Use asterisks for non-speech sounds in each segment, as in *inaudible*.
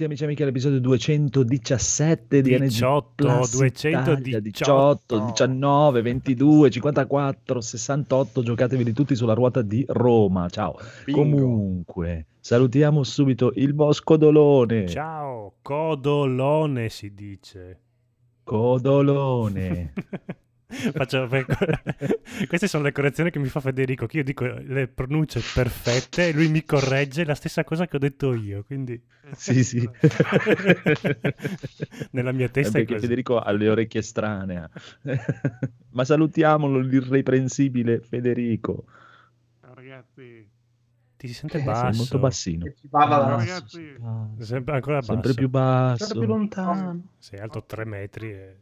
Benvenuti amici e amiche all'episodio 217 di 18, NG Plus 218. Italia. 18, 19, 22, 54, 68. Giocatevi tutti sulla ruota di Roma. Ciao. Bingo. Comunque, salutiamo subito il Bosco Dolone. Ciao, codolone si dice. Codolone. *laughs* *laughs* Faccio- *laughs* Queste sono le correzioni che mi fa Federico, che io dico le pronunce perfette e lui mi corregge la stessa cosa che ho detto io, quindi *laughs* sì, sì. nella mia testa è perché così. Federico ha le orecchie strane. Ma salutiamolo l'irreprensibile Federico. Ciao ragazzi. Ti si sente Eh, basso. molto bassino. Che ci parla da ragazzi. Sempre ancora basso. Sempre più basso. Sempre più lontano. Sei alto 3 metri e...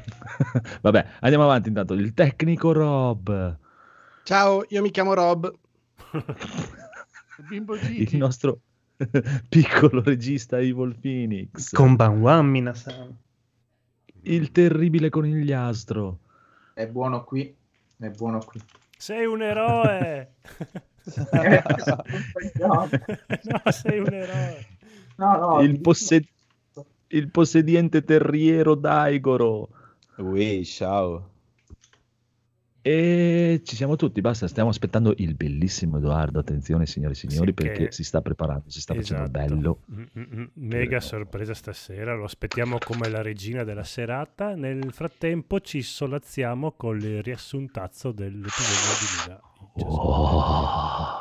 *laughs* Vabbè, andiamo avanti intanto. Il tecnico Rob, Ciao, io mi chiamo Rob. Il nostro *laughs* piccolo regista Evil Phoenix, Konbanwan, minasan. il terribile conigliastro, È buono qui, è buono qui. Sei un eroe! *laughs* No, sei un eroe. No, no, il, ti posse- il possediente terriero Daigoro. Ui, ciao. E ci siamo tutti, basta, stiamo aspettando il bellissimo Edoardo, attenzione signori e signori, Sì, perché che- si sta preparando, si sta facendo Esatto. bello. Mm, mm, mm, Mega sorpresa stasera, lo aspettiamo come la regina della serata. Nel frattempo ci solazziamo con il riassuntazzo dell'episodio di Liga. Oh.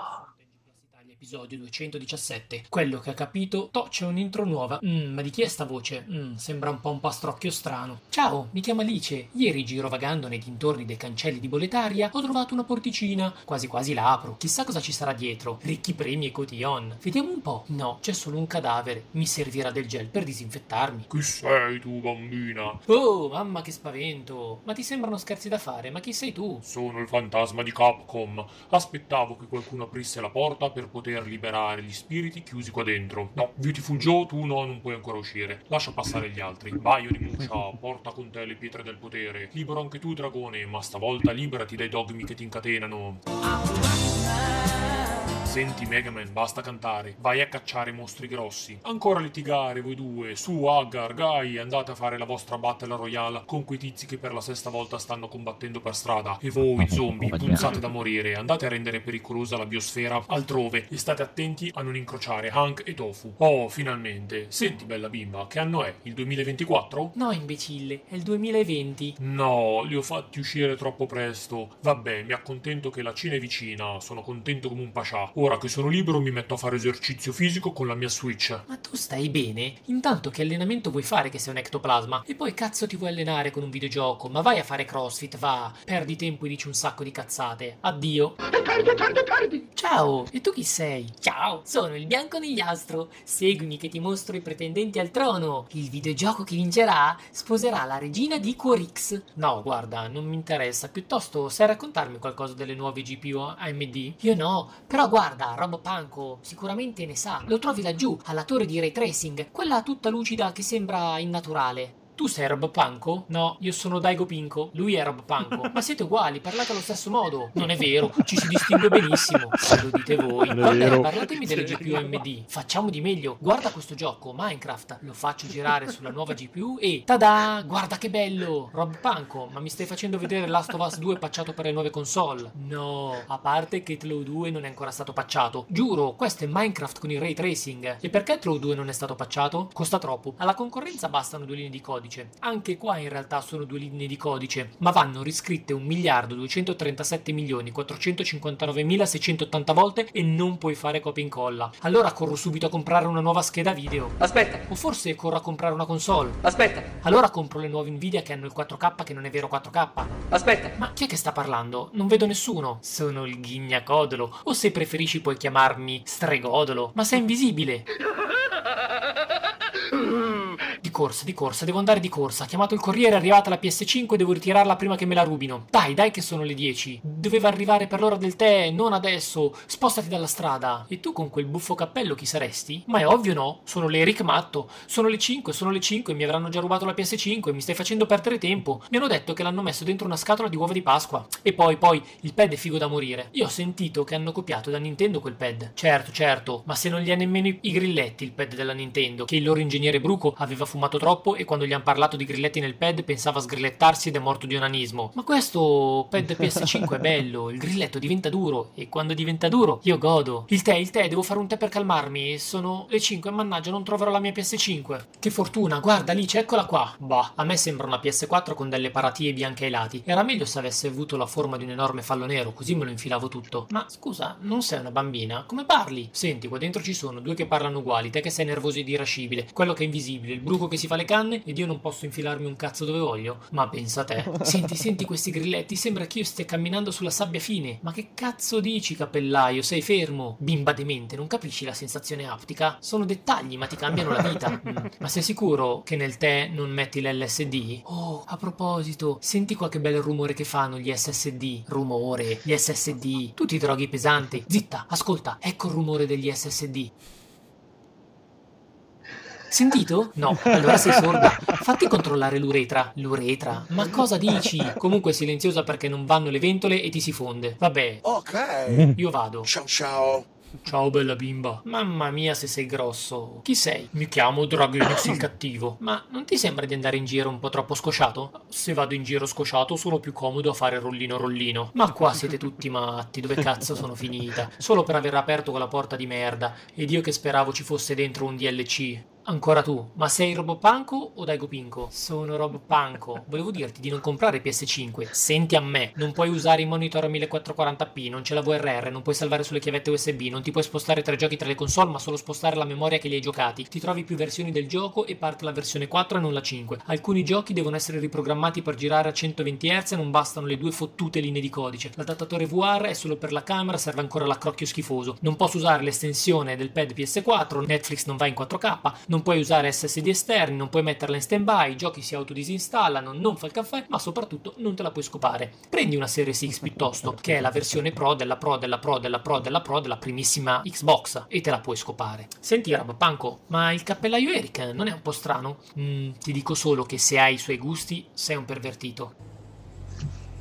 Episodio 217. Quello che ha capito, to c'è un'intro nuova. Mm, ma di chi è sta voce? Mm, sembra un po' un pastrocchio strano. Ciao, mi chiamo Alice. Ieri girovagando nei dintorni dei cancelli di Boletaria ho trovato una porticina. Quasi quasi la apro. Chissà cosa ci sarà dietro. Ricchi premi e cotillon. Vediamo un po'. No, c'è solo un cadavere. Mi servirà del gel per disinfettarmi. Chi sei tu, bambina? Oh, mamma che spavento. Ma ti sembrano scherzi da fare? Ma chi sei tu? Sono il fantasma di Capcom. Aspettavo che qualcuno aprisse la porta per poter liberare gli spiriti chiusi qua dentro. No, Beautiful Joe, tu no, non puoi ancora uscire. Lascia passare gli altri. Vai, Onimusha, porta con te le pietre del potere. Libero anche tu, dragone, ma stavolta liberati dai dogmi che ti incatenano. Senti Megaman, basta cantare. Vai a cacciare mostri grossi. Ancora litigare voi due. Su, Agar, Gai, andate a fare la vostra battle royale con quei tizi che per la sesta volta stanno combattendo per strada. E voi, zombie, punzate da morire. Andate a rendere pericolosa la biosfera altrove e state attenti a non incrociare Hank e Tofu. Oh, finalmente. Senti, bella bimba, che anno è? Il 2024? No, imbecille, è il 2020. No, li ho fatti uscire troppo presto. Vabbè, mi accontento che la Cina è vicina. Sono contento come un pascià. Ora che sono libero mi metto a fare esercizio fisico con la mia Switch. Ma tu stai bene? Intanto che allenamento vuoi fare che sei un ectoplasma? E poi cazzo ti vuoi allenare con un videogioco? Ma vai a fare crossfit, va! Perdi tempo e dici un sacco di cazzate. Addio. Ciao, e tu chi sei? Ciao, sono il bianco negliastro. Seguimi che ti mostro i pretendenti al trono. Il videogioco che vincerà sposerà la regina di Quarix. No, guarda, non mi interessa. Piuttosto, sai raccontarmi qualcosa delle nuove GPU AMD? Io no, però guarda, Robo Panko sicuramente ne sa. Lo trovi laggiù, alla torre di ray tracing, quella tutta lucida che sembra innaturale. Tu sei Rob Panko? No, io sono Daigo Pinko. Lui è Rob Panko. Ma siete uguali, parlate allo stesso modo. Non è vero, ci si distingue benissimo. Se lo dite voi. Vabbè, parlatemi delle GPU AMD. Facciamo di meglio. Guarda questo gioco, Minecraft. Lo faccio girare sulla nuova GPU e tada! Guarda che bello! Rob Panko, ma mi stai facendo vedere Last of Us 2 pacciato per le nuove console? No, a parte che Tlow 2 non è ancora stato pacciato. Giuro, questo è Minecraft con il ray tracing. E perché Tlow 2 non è stato pacciato? Costa troppo. Alla concorrenza bastano due linee di codice. Anche qua in realtà sono due linee di codice, ma vanno riscritte 1 miliardo 237 milioni 459.680 volte e non puoi fare copia e incolla. Allora corro subito a comprare una nuova scheda video. Aspetta, O forse corro a comprare una console. aspetta, Allora compro le nuove Nvidia che hanno il 4K che non è vero 4K. aspetta. Ma chi è che sta parlando? Non vedo nessuno. Sono il ghignacodolo. O se preferisci puoi chiamarmi stregodolo. Ma sei invisibile. *laughs* Corsa, di corsa, devo andare di corsa. Ha chiamato il corriere, è arrivata la PS5, devo ritirarla prima che me la rubino. Dai, dai che sono le 10. Doveva arrivare per l'ora del tè, non adesso. Spostati dalla strada. E tu con quel buffo cappello chi saresti? Ma è ovvio no, sono l'Eric Matto. Sono le 5, sono le 5, mi avranno già rubato la PS5, mi stai facendo perdere tempo. Mi hanno detto che l'hanno messo dentro una scatola di uova di Pasqua. E poi, poi, il pad è figo da morire. Io ho sentito che hanno copiato da Nintendo quel pad. Certo, certo, ma se non gli ha nemmeno i grilletti il pad della Nintendo, che il loro ingegnere Bruco aveva fumato troppo e quando gli hanno parlato di grilletti nel pad pensava a sgrillettarsi ed è morto di onanismo. Ma questo pad PS5 è *laughs* bello, il grilletto diventa duro e quando diventa duro io godo. Il tè, il tè, devo fare un tè per calmarmi, sono le 5, mannaggia non troverò la mia PS5. Che fortuna, guarda Alice, eccola qua. Bah, a me sembra una PS4 con delle paratie bianche ai lati. Era meglio se avesse avuto la forma di un enorme fallo nero, così me lo infilavo tutto. Ma scusa, non sei una bambina? Come parli? Senti, qua dentro ci sono due che parlano uguali, te che sei nervoso ed irascibile, quello che è invisibile, il bruco che si fa le canne ed io non posso infilarmi un cazzo dove voglio. Ma pensa te. Senti, senti questi grilletti, sembra che io stia camminando sulla sabbia fine. Ma che cazzo dici, cappellaio? Sei fermo? Bimba demente, non capisci la sensazione aptica? Sono dettagli, ma ti cambiano la vita. Mm. *laughs* Ma sei sicuro che nel tè non metti l'LSD? Oh, a proposito, senti qua che bel rumore che fanno gli SSD. Rumore, gli SSD. Tu ti droghi pesante. Zitta, ascolta, ecco il rumore degli SSD. Sentito? No, allora sei sorda. Fatti controllare l'uretra. L'uretra? Ma cosa dici? Comunque silenziosa perché non vanno le ventole e ti si fonde. Vabbè, Ok. io vado. Ciao ciao. Ciao bella bimba. Mamma mia se sei grosso. Chi sei? Mi chiamo Dragonix il cattivo. Ma non ti sembra di andare in giro un po' troppo scosciato? Se vado in giro scosciato sono più comodo a fare rollino rollino. Ma qua siete tutti matti, dove cazzo sono finita? Solo per aver aperto quella porta di merda. Ed io che speravo ci fosse dentro un DLC. Ancora tu, ma sei Robopanco o Daigo Pinko? Sono Robopanco. Volevo dirti di non comprare PS5. Senti a me, non puoi usare i monitor a 1440p, non c'è la VRR, non puoi salvare sulle chiavette USB, non ti puoi spostare tra i giochi tra le console, ma solo spostare la memoria che li hai giocati. Ti trovi più versioni del gioco e parte la versione 4 e non la 5. Alcuni giochi devono essere riprogrammati per girare a 120 Hz e non bastano le due fottute linee di codice. L'adattatore VR è solo per la camera, serve ancora l'accrocchio schifoso. Non posso usare l'estensione del pad PS4, Netflix non va in 4K, non puoi usare SSD esterni, non puoi metterla in stand-by, i giochi si autodisinstallano, non fa il caffè, ma soprattutto non te la puoi scopare. Prendi una Series X piuttosto, che è la versione Pro della Pro della Pro della Pro della Pro della primissima Xbox e te la puoi scopare. Senti Panco, ma il cappellaio Eric non è un po' strano? Mm, ti dico solo che se hai i suoi gusti sei un pervertito.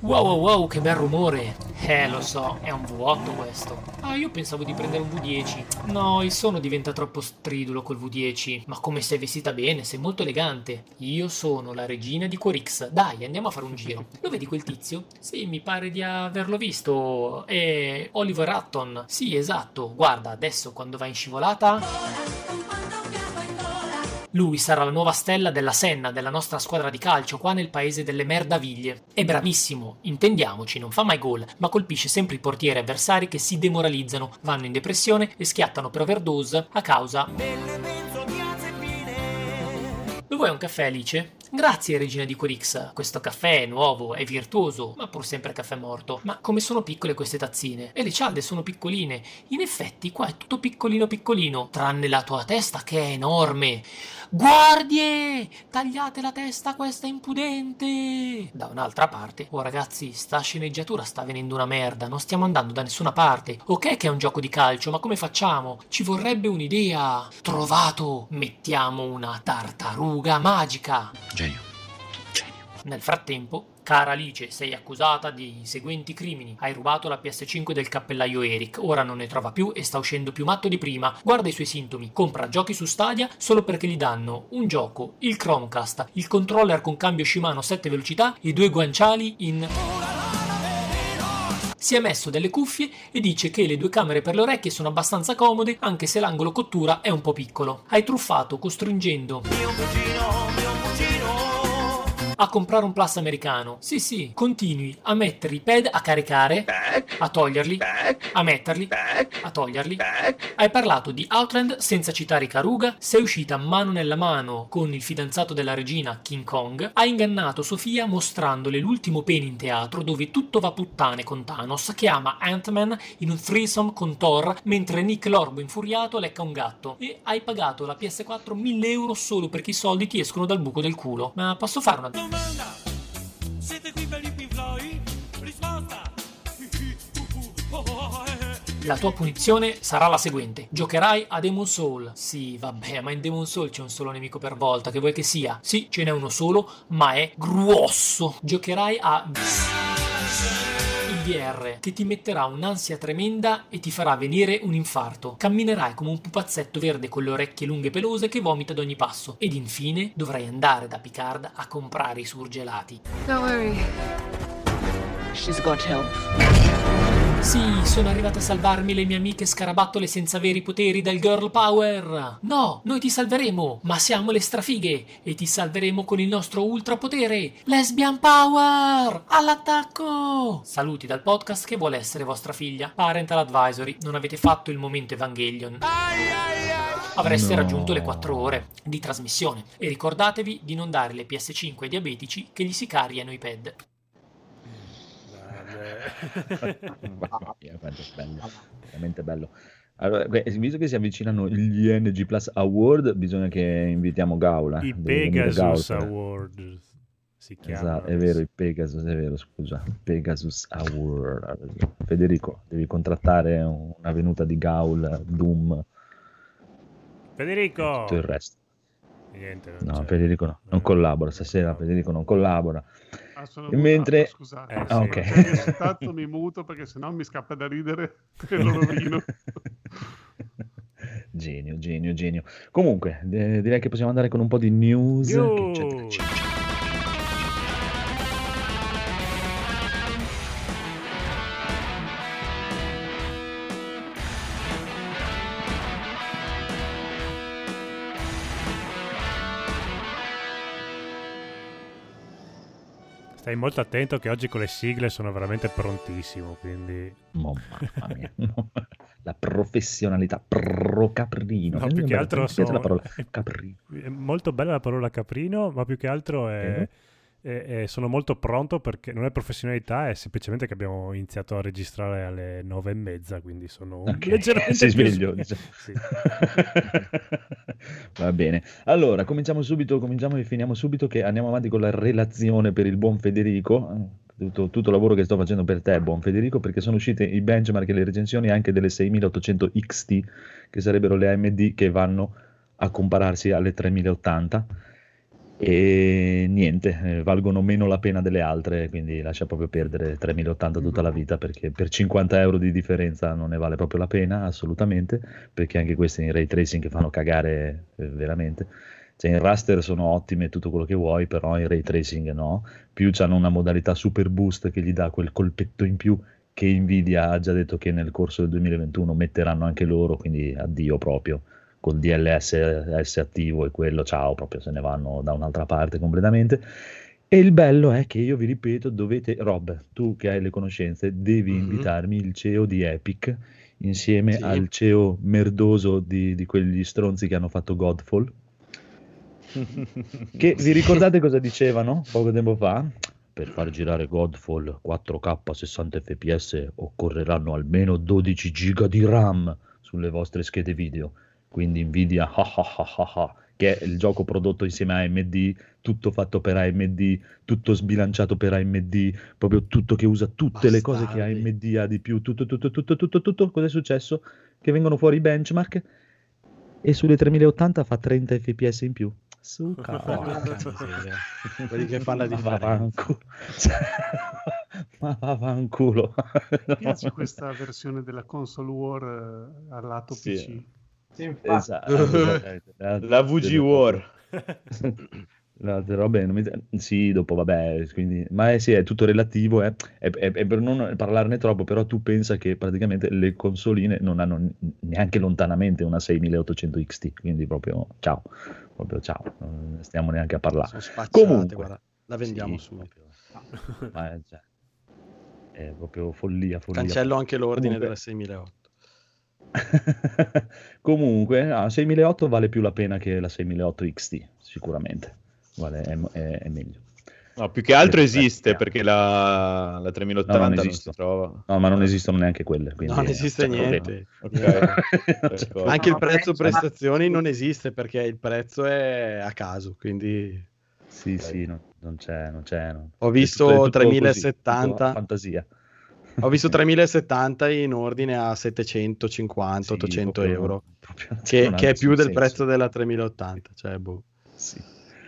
Wow wow wow che bel rumore. Eh lo so, è un V8 questo. Ah io pensavo di prendere un V10 No, il suono diventa troppo stridulo col V10 Ma come sei vestita bene, sei molto elegante. Io sono la regina di Corix Dai, andiamo a fare un giro. Lo vedi quel tizio? Sì, mi pare di averlo visto. È Oliver Hutton. Sì, esatto. Guarda, adesso quando va in scivolata lui sarà la nuova stella della Senna, della nostra squadra di calcio, qua nel paese delle merdaviglie. È bravissimo, intendiamoci, non fa mai gol, ma colpisce sempre i portieri avversari che si demoralizzano, vanno in depressione e schiattano per overdose a causa... Lo vuoi un caffè, Alice? Grazie, regina di Corix. Questo caffè è nuovo, è virtuoso, ma pur sempre caffè morto. Ma come sono piccole queste tazzine? E le cialde sono piccoline. In effetti, qua è tutto piccolino piccolino, tranne la tua testa che è enorme. Guardie! Tagliate la testa a questa impudente! Da un'altra parte, oh ragazzi, sta sceneggiatura sta venendo una merda, non stiamo andando da nessuna parte. Ok che è un gioco di calcio, ma come facciamo? Ci vorrebbe un'idea. Trovato! Mettiamo una tartaruga magica. Genio. Nel frattempo, cara Alice, sei accusata dei seguenti crimini. Hai rubato la PS5 del cappellaio Eric, ora non ne trova più e sta uscendo più matto di prima. Guarda i suoi sintomi, compra giochi su Stadia solo perché gli danno un gioco, il Chromecast, il controller con cambio Shimano 7 velocità e due guanciali in si è messo delle cuffie e dice che le due camere per le orecchie sono abbastanza comode anche se l'angolo cottura è un po' piccolo. Hai truffato costringendo a comprare un plus americano. Sì, sì, continui a mettere i pad a caricare, a toglierli, a metterli, a toglierli. Hai parlato di Outland senza citare Karuga, sei uscita mano nella mano con il fidanzato della regina King Kong, hai ingannato Sofia mostrandole l'ultimo pene in teatro dove tutto va puttane con Thanos che ama Ant-Man in un threesome con Thor mentre Nick Lorbo infuriato lecca un gatto e hai pagato la PS4 1000 euro solo perché i soldi ti escono dal buco del culo. Ma posso fare una Domanda! Siete qui per i Pink Floyd? Risposta! La tua punizione sarà la seguente. Giocherai a Demon Soul. Sì, vabbè, ma in Demon Soul c'è un solo nemico per volta, che vuoi che sia. Sì, ce n'è uno solo, ma è grosso. Giocherai a VR che ti metterà un'ansia tremenda e ti farà venire un infarto. Camminerai come un pupazzetto verde con le orecchie lunghe e pelose che vomita ad ogni passo. Ed infine dovrai andare da Picard a comprare i surgelati. Don't worry. She's got help. Sì, sono arrivate a salvarmi le mie amiche scarabattole senza veri poteri del girl power. No, noi ti salveremo, ma siamo le strafighe e ti salveremo con il nostro ultrapotere, lesbian power! All'attacco! Saluti dal podcast che vuole essere vostra figlia. Parental advisory, non avete fatto il momento Evangelion. Avreste No. raggiunto le 4 ore di trasmissione e ricordatevi di non dare le PS5 ai diabetici che gli si cariano i pad. Mamma mia, quanto è bello, veramente bello. Allora, visto che si avvicinano gli NG Plus Award, bisogna che invitiamo Gaula. I Pegasus Gaul per- Award si chiamano. Esatto, è vero, i Pegasus, è vero, scusa, Pegasus Award. Federico, devi contrattare una venuta di Gaul, Doom, Federico! tutto il resto. Niente, No, c'è. Federico no, non collabora stasera, Federico non collabora. Ah, sono mentre- mutato, scusate. Eh, Ah, sì. ok. Perché *laughs* se tanto mi muto perché sennò mi scappa da ridere e lo rovino. genio, genio, genio. Comunque, eh, direi che possiamo andare con un po' di news. News. Stai molto attento che oggi con le sigle sono veramente prontissimo, quindi... Mo- mamma mia. La professionalità pro caprino. No, Eh, più che altro sono- la parola caprino. È molto bella la parola caprino, ma più che altro è, è- è- sono molto pronto perché non è professionalità, è semplicemente che abbiamo iniziato a registrare alle nove e mezza, quindi sono un- Ok, *laughs* leggermente sei sveglio, sve- diciamo. Sì. *laughs* Va bene. Allora, cominciamo subito, cominciamo e finiamo subito che andiamo avanti con la relazione per il buon Federico. Tutto, tutto il lavoro che sto facendo per te, buon Federico, perché sono uscite i benchmark e le recensioni anche delle 6800 XT, che sarebbero le AMD che vanno a compararsi alle 3080. E niente, eh, valgono meno la pena delle altre, quindi lascia proprio perdere 3080 tutta la vita perché per 50 euro di differenza non ne vale proprio la pena, assolutamente, perché anche queste in ray tracing che fanno cagare eh, veramente. Cioè in raster sono ottime tutto quello che vuoi, però in ray tracing no. Più hanno una modalità super boost che gli dà quel colpetto in più che Nvidia ha già detto che nel corso del 2021 metteranno anche loro, quindi addio proprio col DLSS attivo e quello, ciao, proprio se ne vanno da un'altra parte completamente. E il bello è che io vi ripeto, dovete, Rob, tu che hai le conoscenze, devi Mhm. invitarmi il CEO di Epic insieme Sì. al CEO merdoso di, di quegli stronzi che hanno fatto Godfall. *laughs* Che vi ricordate cosa dicevano poco tempo fa? Per far girare Godfall 4K 60 fps occorreranno almeno 12 giga di RAM sulle vostre schede video. Quindi Nvidia, ah ah ah, che è il gioco prodotto insieme a AMD, tutto fatto per AMD, tutto sbilanciato per AMD, proprio tutto che usa tutte le cose che Bastardi. AMD ha di più, tutto, tutto, tutto, tutto, tutto. Cosa è successo? Che vengono fuori i benchmark e sulle 3080 fa 30 fps in più. Su. *laughs* Quelli che fanno la Ma differenza. vaffanculo. Cioè, *laughs* Ma vaffanculo. Mi piace questa versione della console war eh, al lato Sì. PC. Esatto, esattamente. La VG War. *laughs* Altre robe non mi- sì, dopo vabbè, quindi... ma è, sì, è tutto relativo, eh. È, è- è per non parlarne troppo, però tu pensa che praticamente le consoline non hanno neanche lontanamente una 6800 XT, quindi proprio ciao, proprio ciao, non stiamo neanche a parlare. Comunque, guarda. La vendiamo Sì, subito. proprio. Ma è, cioè, è proprio follia, follia. Cancello anche l'ordine Comunque- della 6008. *laughs* Comunque, ah, 6008 vale più la pena che la 6008 XT, sicuramente. Vale, è, è- è meglio. No, più che altro Perfetto. esiste perché la, la 3080 No, non non, si esistono. trova. No, ma non esistono neanche quelle. quindi Non esiste problema. niente. Ok. Non c'è D'accordo. Anche il No, prezzo prestazioni non esiste perché il prezzo è a caso, quindi Sì, sì, no, non c'è, non c'è. no. Ho È visto tutto- è tutto così, 3070. tutto fantasia. Ho visto 3070 in ordine a 750, Sì, 800 proprio- euro, proprio che, che è più del senso. prezzo della 3080, cioè boh. Sì.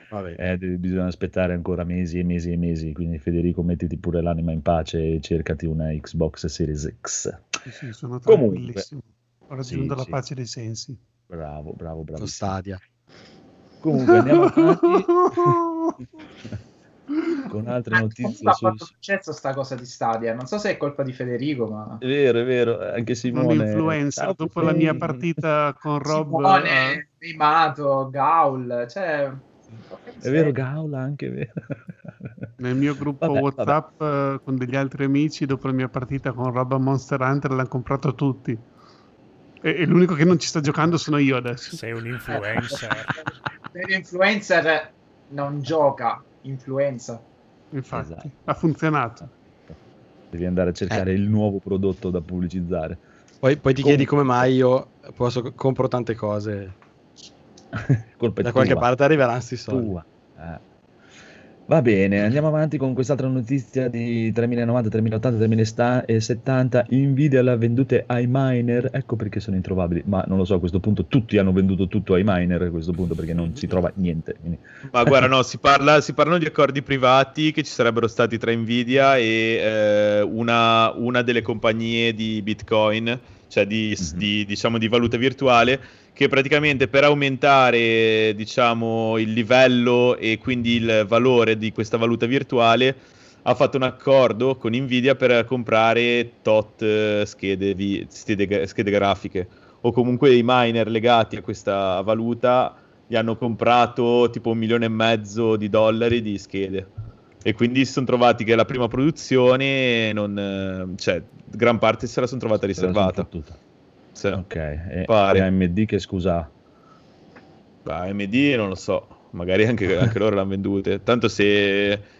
Vabbè. Eh, bisogna aspettare ancora mesi e mesi e mesi. Quindi, Federico, mettiti pure l'anima in pace e cercati una Xbox Series X. Sì, sì, sono Comunque, tranquillissimo. Ho raggiunto sì, la sì. pace dei sensi. Bravo, bravo, bravo. Stadia. Comunque, andiamo avanti *laughs* *laughs* con altre notizie. ha Sul... fatto successo sta cosa di Stadia. Non so se è colpa di Federico, ma È vero, è vero. Anche Sono un Simone. influencer. Dopo la mia partita con Rob, eh, Simone, Primato, Gaul, cioè... È vero, Gaula anche, vero. *laughs* nel mio gruppo Vabbè, WhatsApp eh, con degli altri amici, dopo la mia partita con Rob a Monster Hunter, l'hanno comprato tutti. E, e l'unico che non ci sta giocando sono io adesso. Sei un influencer. *laughs* L'influencer non gioca, influenza. Infatti, Esatto. ha funzionato. Devi andare a cercare Eh. il nuovo prodotto da pubblicizzare. Poi, poi ti Comunque- chiedi come mai io posso, compro tante cose. *laughs* Da qualche tua. parte arriveranno sti soldi. tua. Eh. Va bene, andiamo avanti con quest'altra notizia di 3090, 3080, 3070. Nvidia l'ha vendute ai miner, ecco perché sono introvabili. Ma non lo so, a questo punto tutti hanno venduto tutto ai miner a questo punto perché non si trova niente. Ma guarda, no, si, parla, si parlano di accordi privati che ci sarebbero stati tra Nvidia e eh, una, una delle compagnie di Bitcoin, cioè di, Mhm. di, diciamo, di valuta virtuale, che praticamente per aumentare diciamo, il livello e quindi il valore di questa valuta virtuale ha fatto un accordo con Nvidia per comprare tot eh, schede, vi- schede, schede grafiche o comunque i miner legati a questa valuta gli hanno comprato tipo un milione e mezzo di dollari di schede e quindi si sono trovati che la prima produzione non, cioè gran parte se la sono trovata riservata fottuta. Sì. Ok, e, Pare. e AMD che scusa. AMD non lo so, magari anche, anche loro l'hanno vendute. Tanto se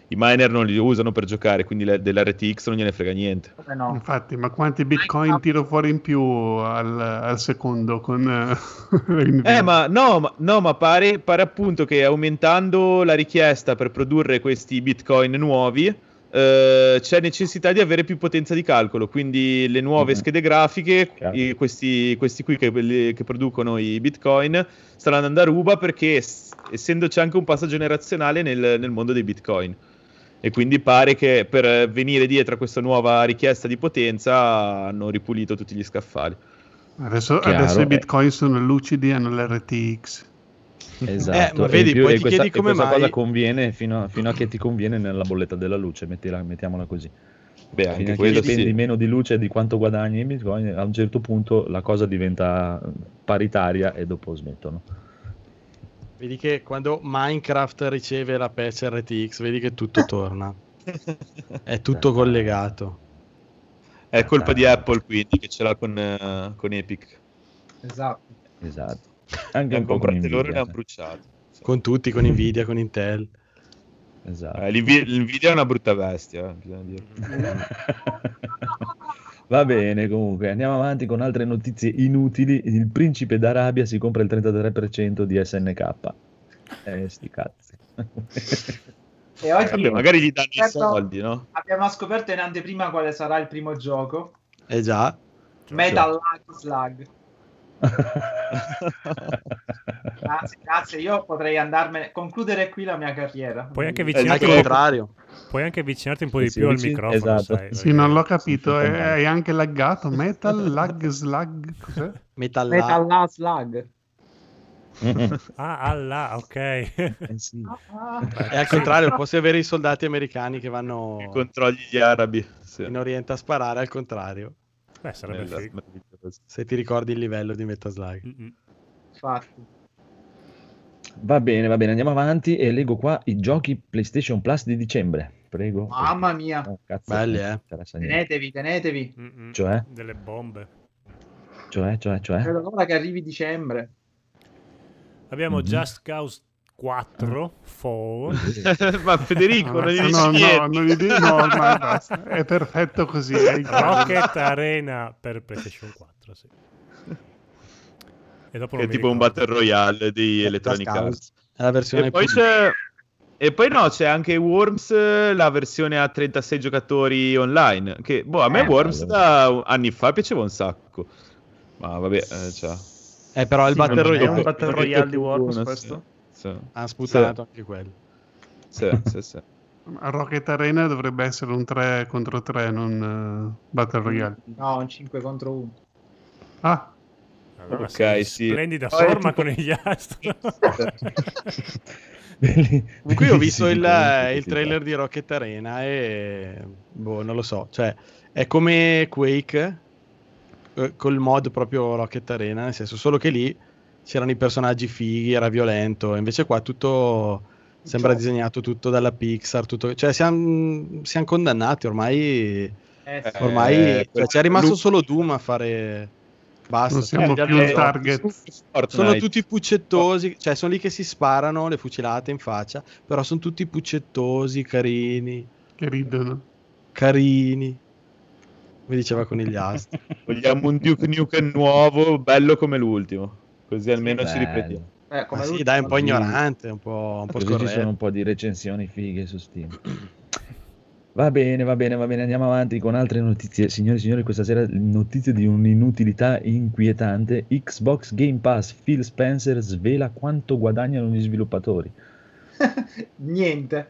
i miner non li usano per giocare, quindi le- dell'RTX non gliene frega niente. Come no? Infatti, ma quanti bitcoin tiro fuori in più al, al secondo con eh, *laughs* Eh, ma no, ma, no, ma pare, pare appunto che aumentando la richiesta per produrre questi bitcoin nuovi, eh, c'è necessità di avere più potenza di calcolo. Quindi le nuove Mhm. schede grafiche, i- questi, questi qui che, che producono i bitcoin, stanno andando a ruba perché s- essendoci anche un passaggio generazionale nel, nel mondo dei bitcoin. E quindi pare che per venire dietro a questa nuova richiesta di potenza hanno ripulito tutti gli scaffali. Adesso, Chiaro, adesso eh. i bitcoin sono lucidi, hanno l'RTX. Esatto. ma e vedi, poi e ti questa, chiedi e come questa mai- cosa conviene fino a, fino a che ti conviene nella bolletta della luce, mettila- mettiamola così. Beh, Fino anche quello spendi sì. meno di luce di quanto guadagni in Bitcoin, a un certo punto la cosa diventa paritaria e dopo smettono. Vedi che quando Minecraft riceve la patch RTX, vedi che tutto *laughs* torna. È tutto collegato. È colpa di Apple quindi che ce l'ha con, eh, con Epic. Esatto. Esatto. *laughs* Anche un po' con comprate loro e Nvidia. hanno bruciate. Con tutti, con Nvidia, con Intel. Esatto. Eh, l'Nvi- L'Nvidia è una brutta bestia, eh, bisogna dirlo. *laughs* Va bene, comunque andiamo avanti con altre notizie inutili. Il principe d'Arabia si compra il 33% di SNK. Eh, sti cazzi. *laughs* E oggi Vabbè, magari gli danno i Certo. soldi, no? abbiamo scoperto in anteprima quale sarà il primo gioco. Eh già. Metal Slug. Grazie, grazie. Io potrei andarmene, concludere qui la mia carriera. Puoi anche Eh, avvicinarti, Al un po', contrario. puoi anche avvicinarti un po' di Sì, più al vicino- microfono. esatto. sai, Sì, non l'ho capito, è, è anche laggato. Metal, lag, slug, cos'è? Metal, Metal Slug. *laughs* Ah, Allah, ok. Eh sì. È al contrario, posso avere i soldati americani che vanno I controlli gli arabi. Sì. in Oriente a sparare, al contrario. Beh, sarebbe Bella, figo. Se ti ricordi il livello di Metal Slug. Mm-mm. Infatti. Va bene, va bene, andiamo avanti e leggo qua i giochi PlayStation Plus di dicembre. Prego. Mamma mia. Oh, cazzo, Belli, eh. Tenetevi, tenetevi. Mm-mm. Cioè? Delle bombe. Cioè, cioè, cioè. Vedo l'ora che arrivi dicembre. Abbiamo Mhm. Just Cause 4, 4. *laughs* Ma Federico, non gli dici no, niente. no, non gli dico, no, ormai basta. È perfetto così. è. Rocket Arena per PlayStation 4, sì. E è tipo un. Battle Royale di Electronic Arts. Cause. È la versione E poi, più- c'è... e poi no, c'è anche Worms, la versione a 36 giocatori online. Che boh, a me Eh, Worms bello. da anni fa piaceva un sacco. Ma vabbè, eh, cioè, Eh, però il Sì, Battle non è Royale un Battle Royale di Worms questo? Sì, ha sputtato anche quello. sì, sì, sì. A *laughs* Rocket Arena dovrebbe essere un 3 contro 3, non eh, Battle Royale. No, un 5 contro 1. Ah, Allora, Ok, sì. Splendida Poi è forma tipo- con gli Comunque *laughs* io ho visto il, il trailer di Rocket Arena e boh, non lo so, cioè è come Quake eh, col mod proprio Rocket Arena, nel senso solo che lì c'erano i personaggi fighi, era violento, invece qua tutto sembra Gioco. disegnato tutto dalla Pixar, tutto, cioè siamo, siamo condannati ormai, Eh, ormai Eh, cioè, c'è rimasto solo Doom a fare basta. non siamo gli più il target. Fortnite. sono tutti puccettosi, cioè sono lì che si sparano le fucilate in faccia, però sono tutti puccettosi, carini, Che ridono. carini. Come diceva Conigliastro. *laughs* Vogliamo un Duke Nukem nuovo, bello come l'ultimo. Così almeno ci ripetiamo. Eh, come Ma sì, dai, un po' ignorante, un po', un po' Così ci sono un po' di recensioni fighe su Steam. Va bene, va bene, va bene, andiamo avanti con altre notizie. Signori e signori, questa sera notizie di un'inutilità inquietante. Xbox Game Pass, Phil Spencer svela quanto guadagnano gli sviluppatori. *laughs* Niente.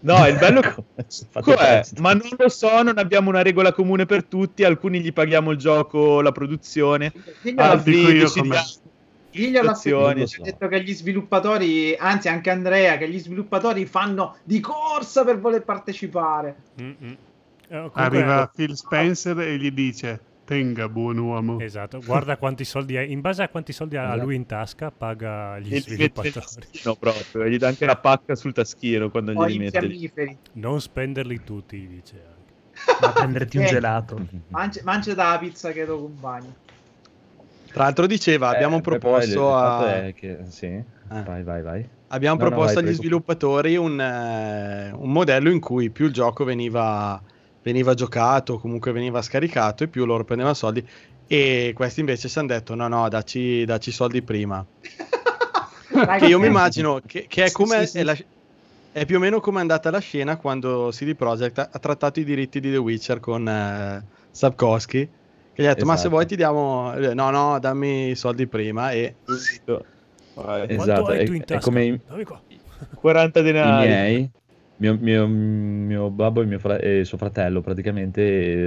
No, il bello Fate *laughs* è, presto. ma non lo so, non abbiamo una regola comune per tutti, alcuni gli paghiamo il gioco, la produzione, Ah, altri dico io ci ha so. detto che gli sviluppatori, anzi anche Andrea, che gli sviluppatori fanno di corsa per voler partecipare. Mm-mm. Eh, comunque- Arriva Phil Spencer e gli dice: Tenga, buon uomo. Esatto, guarda quanti soldi hai. In base a quanti soldi ha lui in tasca, paga gli E gli sviluppatori. taschino proprio, gli dà anche la pacca sul taschino quando Poi glieli i mette. Non spenderli tutti, dice. Ma prenderti un Eh. gelato. Mangia, mangia dalla pizza che lo compagno. Tra l'altro diceva, abbiamo Eh, il- il proposto a... che- sì, vai, vai, vai. Abbiamo No, no, proposto vai, agli prego. sviluppatori un, eh, un modello in cui più il gioco veniva, veniva giocato, comunque veniva scaricato e più loro prendevano soldi. E questi invece ci hanno detto: no, no, dacci, dacci soldi prima. *laughs* Che io mi eh, immagino che, che è, come, sì, sì. è la- è più o meno come è andata la scena quando CD Projekt ha, ha trattato i diritti di The Witcher con eh, Sapkowski. Che gli ha detto: Ma se Esatto. vuoi ti diamo. No, no, dammi i soldi prima. E Esatto, hai è- tu in è come i- Dammi qua. 40 I denari. miei, mio, mio- mio babbo e mio fra- e suo fratello praticamente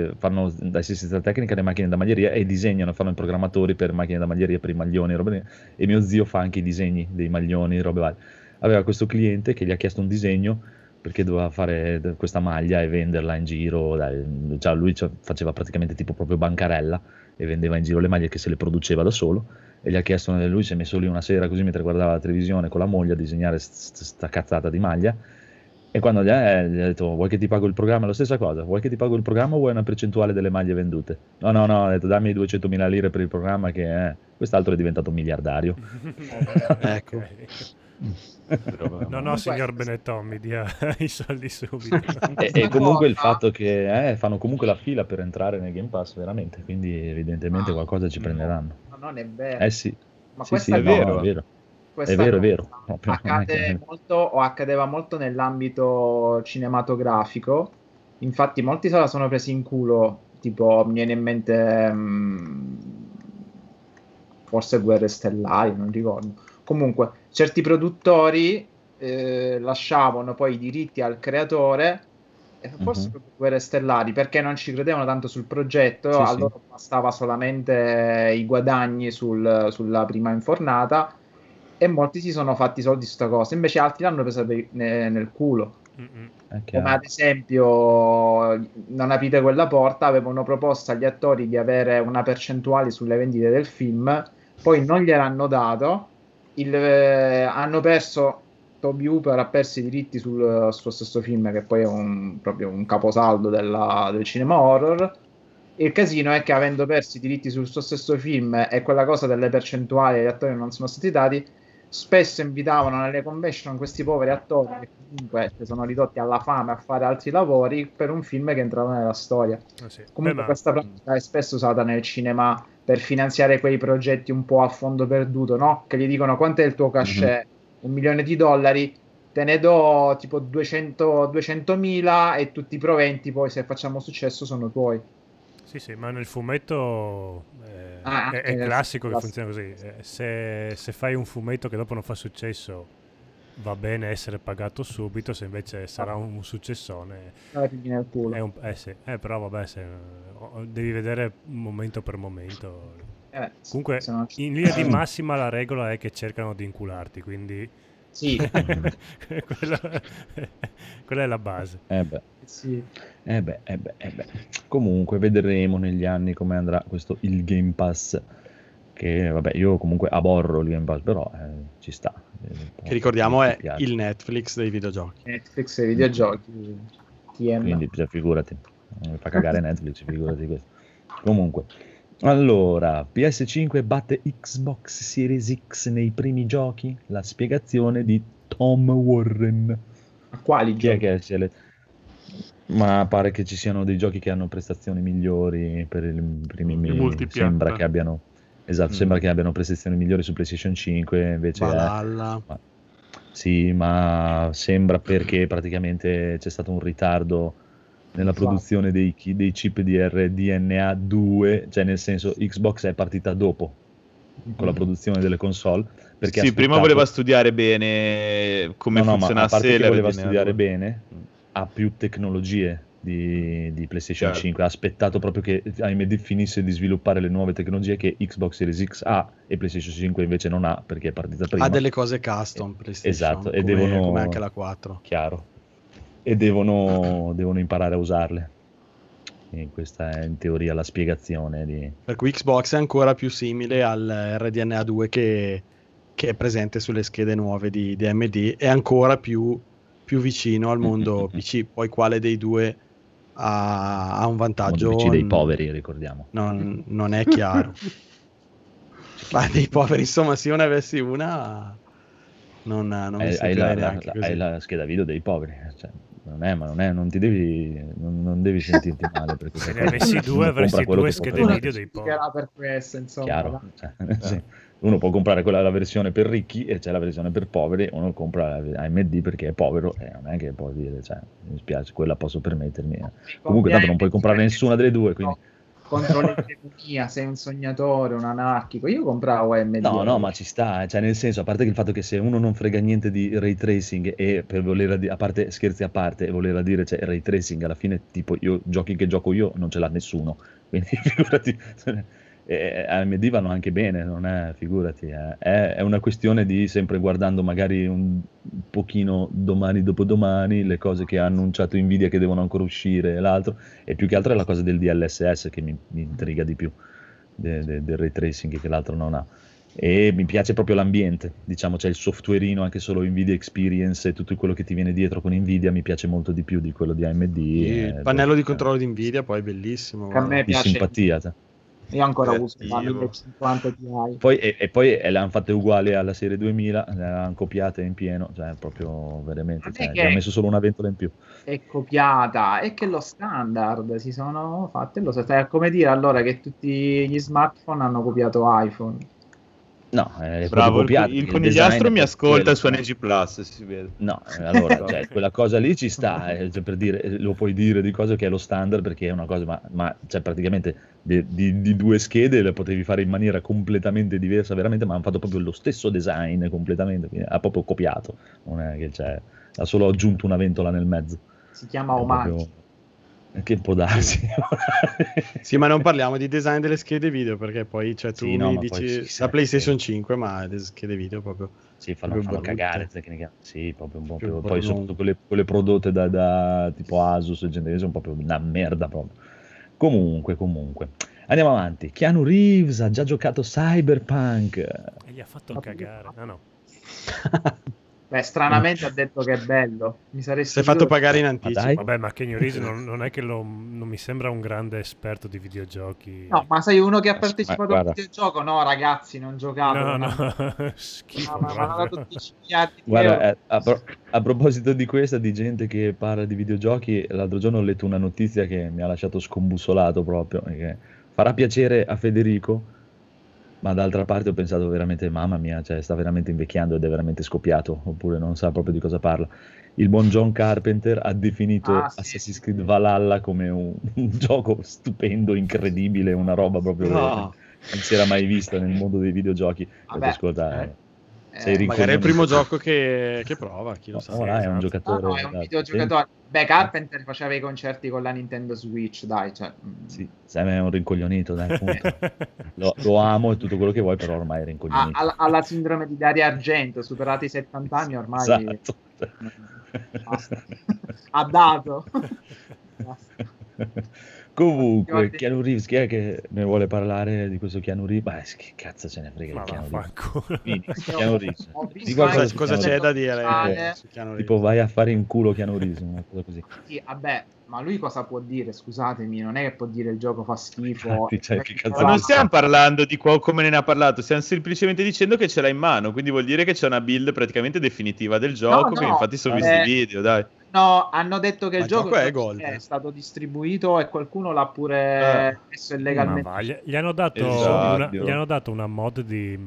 eh, fanno da assistenza tecnica le macchine da maglieria e disegnano, fanno i programmatori per macchine da maglieria, per i maglioni, robe varie. e mio zio fa anche i disegni dei maglioni, robe varie. Aveva questo cliente che gli ha chiesto un disegno perché doveva fare questa maglia e venderla in giro, dai, cioè lui faceva praticamente tipo proprio bancarella e vendeva in giro le maglie che se le produceva da solo e gli ha chiesto, lui si è messo lì una sera così mentre guardava la televisione con la moglie a disegnare st- st- sta cazzata di maglia e quando gli ha, gli ha detto vuoi che ti pago il programma? È la stessa cosa, vuoi che ti pago il programma o vuoi una percentuale delle maglie vendute? No, no, no, ha detto dammi 200.000 lire per il programma che è... Quest'altro è diventato miliardario. *laughs* ecco. No, no, signor Benetton, mi dia *laughs* i soldi subito. e, e comunque il fatto che eh, fanno comunque la fila per entrare nel Game Pass, veramente, quindi evidentemente qualcosa ci prenderanno. Ma non è vero. Eh sì, Ma sì, questa sì, è vero, è vero. questa È vero, è vero. È che- accade molto o accadeva molto nell'ambito cinematografico. Infatti, molti se la sono presi in culo. Tipo, mi viene in mente mm, forse Guerre Stellari, non ricordo. Comunque, certi produttori eh, lasciavano poi i diritti al creatore. e Forse Mhm. proprio Guerre Stellari perché non ci credevano tanto sul progetto, Sì, a sì. loro bastava solamente i guadagni sul- sulla prima infornata e molti si sono fatti soldi su sta cosa, invece altri l'hanno presa per- ne- nel culo. Come ad esempio, non aprite quella porta, avevano proposto agli attori di avere una percentuale sulle vendite del film, poi non gliel'hanno dato il, eh, hanno perso Toby Hooper ha perso i diritti sul suo stesso film che poi è un, proprio un caposaldo della- del cinema horror il casino è che avendo perso i diritti sul suo stesso film e quella cosa delle percentuali degli attori non sono stati dati spesso invitavano nelle convention questi poveri attori che comunque si sono ridotti alla fame a fare altri lavori per un film che entrava nella storia Ah, sì. Comunque Beh, questa pratica è spesso usata nel cinema per finanziare quei progetti un po' a fondo perduto, no? Che gli dicono quanto è il tuo cachet? Un milione di dollari, te ne do tipo 200 200.000 e tutti i proventi poi se facciamo successo sono tuoi. Sì, sì, ma nel fumetto eh, Ah, è, è nel classico che funziona così. Eh, se, se fai un fumetto che dopo non fa successo, va bene essere pagato subito, se invece sarà un successone... Ah, ti viene il culo. È un, eh sì, eh, però vabbè, se, devi vedere momento per momento. Eh, Comunque, se no- in linea di *clears throat* massima la regola è che cercano di incularti, quindi... Sì. *laughs* Quello- quella è la base. Eh beh. Sì. Eh beh, eh beh, eh beh. Comunque vedremo negli anni come andrà questo il Game Pass. Che vabbè, io comunque aborro il Game Pass, però eh, ci sta. Eh, Che ricordiamo è piace. il Netflix dei videogiochi. Netflix e videogiochi. TM. Quindi cioè, figurati, mi fa cagare Netflix, figurati questo. Comunque, allora, PS5 batte Xbox Series X nei primi giochi? La spiegazione di Tom Warren. A quali Chi è giochi? che se le- Ma pare che ci siano dei giochi che hanno prestazioni migliori per i primi mesi. Sembra che abbiano esatto, Mm. sembra che abbiano prestazioni migliori su PlayStation 5, invece è- Valhalla. ma- sì, ma sembra perché praticamente c'è stato un ritardo nella Esatto. produzione dei, dei chip di RDNA 2, cioè nel senso Xbox è partita dopo con la produzione delle console. Perché Sì, prima voleva studiare bene come No, no, funzionasse la voleva RDNA. studiare bene, ha più tecnologie di, di PlayStation Certo. 5. Ha aspettato proprio che AMD finisse di sviluppare le nuove tecnologie che Xbox Series X ha e PlayStation 5 invece non ha perché è partita prima. Ha delle cose custom PlayStation. Esatto, e come- devono- come anche la 4. Chiaro. E devono, devono imparare a usarle. E questa è in teoria la spiegazione di... Per cui Xbox è ancora più simile al RDNA 2 che, che è presente sulle schede nuove di, di AMD, è ancora più, più vicino al mondo *laughs* PC. Poi quale dei due ha, ha un vantaggio? mondo PC dei poveri, ricordiamo. Non, non è chiaro. *laughs* Ma dei poveri, insomma, se io ne avessi una, non, non mi hai, hai la, la- hai la scheda video dei poveri. cioè, non è, ma non è, non ti devi, non, non devi sentirti male perché Se ne avessi due, avresti due schede video dei poveri. Era per questo, insomma. Chiaro, cioè, *laughs* sì. uno può comprare quella la versione per ricchi e c'è la versione per poveri, uno compra AMD perché è povero e non è che può dire, cioè, mi spiace, quella posso permettermi. eh. Comunque tanto non puoi comprare nessuna delle due, quindi Contro l'egemonia, sei un sognatore, un anarchico. Io compravo AMD. No, no, ma ci sta, eh, cioè nel senso, a parte che il fatto che se uno non frega niente di ray tracing e per voler a, di- a parte scherzi a parte, voler a dire c'è ray tracing, alla fine tipo io giochi che gioco io non ce l'ha nessuno, quindi *laughs* figurati, eh, AMD vanno anche bene, non è, figurati, eh. è, è una questione di sempre guardando magari un pochino domani dopodomani le cose che ha annunciato Nvidia che devono ancora uscire e l'altro, e più che altro è la cosa del DLSS che mi, mi intriga di più de- de- del ray tracing che l'altro non ha e mi piace proprio l'ambiente diciamo c'è il softwareino anche solo Nvidia Experience e tutto quello che ti viene dietro con Nvidia mi piace molto di più di quello di AMD Il eh, pannello di controllo di Nvidia poi è bellissimo. A me guarda. di piace. simpatia cioè. Io ancora uso la Creativo. 1050 Ti. poi, e, e poi eh, le hanno fatte uguali alla serie 2000 le hanno copiate in pieno cioè proprio veramente cioè, che- gli ha messo solo una ventola in più È copiata, è che lo standard si sono fatte. Lo so, è come dire allora che tutti gli smartphone hanno copiato iPhone. No è proprio Bravo, il, copiato, il design conigliastro mi ascolta quello. su NG Plus, si vede. No, eh, allora, *laughs* cioè, quella cosa lì ci sta, eh, cioè, per dire, eh, lo puoi dire di cose che è lo standard perché è una cosa, ma, ma cioè, praticamente di, di- di due schede le potevi fare in maniera completamente diversa, veramente, ma hanno fatto proprio lo stesso design completamente, quindi ha proprio copiato, non è che c'è, ha solo aggiunto una ventola nel mezzo. Si chiama È omaggio. Che può darsi. *laughs* Sì, ma non parliamo di design delle schede video perché poi cioè, tu Sì, no, mi ma poi dici sì, la PlayStation sì. 5, ma le schede video proprio. Sì, fanno, Proprio fanno cagare tecnicamente. Sì, proprio un po' Più più- Poi soprattutto quelle, quelle prodotte da, da tipo Asus e gente, sono proprio una merda proprio. Comunque, comunque. Andiamo avanti. Keanu Reeves ha già giocato Cyberpunk. E gli ha fatto cagare. Ah, no. *laughs* Beh, stranamente ha detto che è bello. Mi sarei Si è fatto pagare in anticipo. dai. Vabbè, ma Kenny Reeves non, non è che lo- non mi sembra un grande esperto di videogiochi. No, ma sei uno che ha Ma partecipato al guarda. videogioco? No, ragazzi, non giocate. no, ha- no, schifo. No, *laughs* ma mi hanno dato 10 miliardi di Guarda, eh, a, pro- a proposito di questa, di gente che parla di videogiochi, l'altro giorno ho letto una notizia che mi ha lasciato scombussolato proprio, che farà piacere a Federico, ma d'altra parte ho pensato veramente, mamma mia, cioè, sta veramente invecchiando ed è veramente scoppiato, oppure non sa proprio di cosa parla. Il buon John Carpenter ha definito Ah, sì, Assassin's Creed. Valhalla come un, un *laughs* gioco stupendo, incredibile, una roba proprio No. che non si era mai vista nel mondo dei videogiochi. Vabbè, ascolta, eh, Eh, Magari è il primo gioco che, che prova, chi lo No, sa. no, dai, è un esatto. giocatore. No, no, è un videogiocatore. Beh, Carpenter faceva i concerti con la Nintendo Switch, dai. Cioè, mm. Sì, Sam è un rincoglionito, dai, *laughs* lo, lo amo e tutto quello che vuoi, però ormai è ha, rincoglionito. ha- ha la sindrome di Dario Argento, superati i 70 anni ormai. Esatto. *laughs* Basta. ha dato. *laughs* Basta. Comunque, Keanu Reeves, chi è che ne vuole parlare di questo Keanu Reeves? Beh, che cazzo se ne frega Ma di Keanu Reeves. *laughs* Keanu Reeves. Di Cosa, cosa c'è da dire Eh? Tipo, vai a fare in culo Keanu Reeves, una cosa così. Sì, vabbè, ma lui cosa può dire? Scusatemi, non è che può dire il gioco fa schifo. Infatti, *laughs* cioè, che cazzo Ma non stiamo parlando di qua- come ne ha parlato, stiamo semplicemente dicendo che ce l'ha in mano, quindi vuol dire che c'è una build praticamente definitiva del gioco, no, che infatti sono eh, visti i video, dai. No, hanno detto che Ma il gioco, gioco è gold. è stato distribuito e qualcuno l'ha pure Eh. messo illegalmente. va, gli, gli hanno dato Esatto. una, gli hanno dato una mod di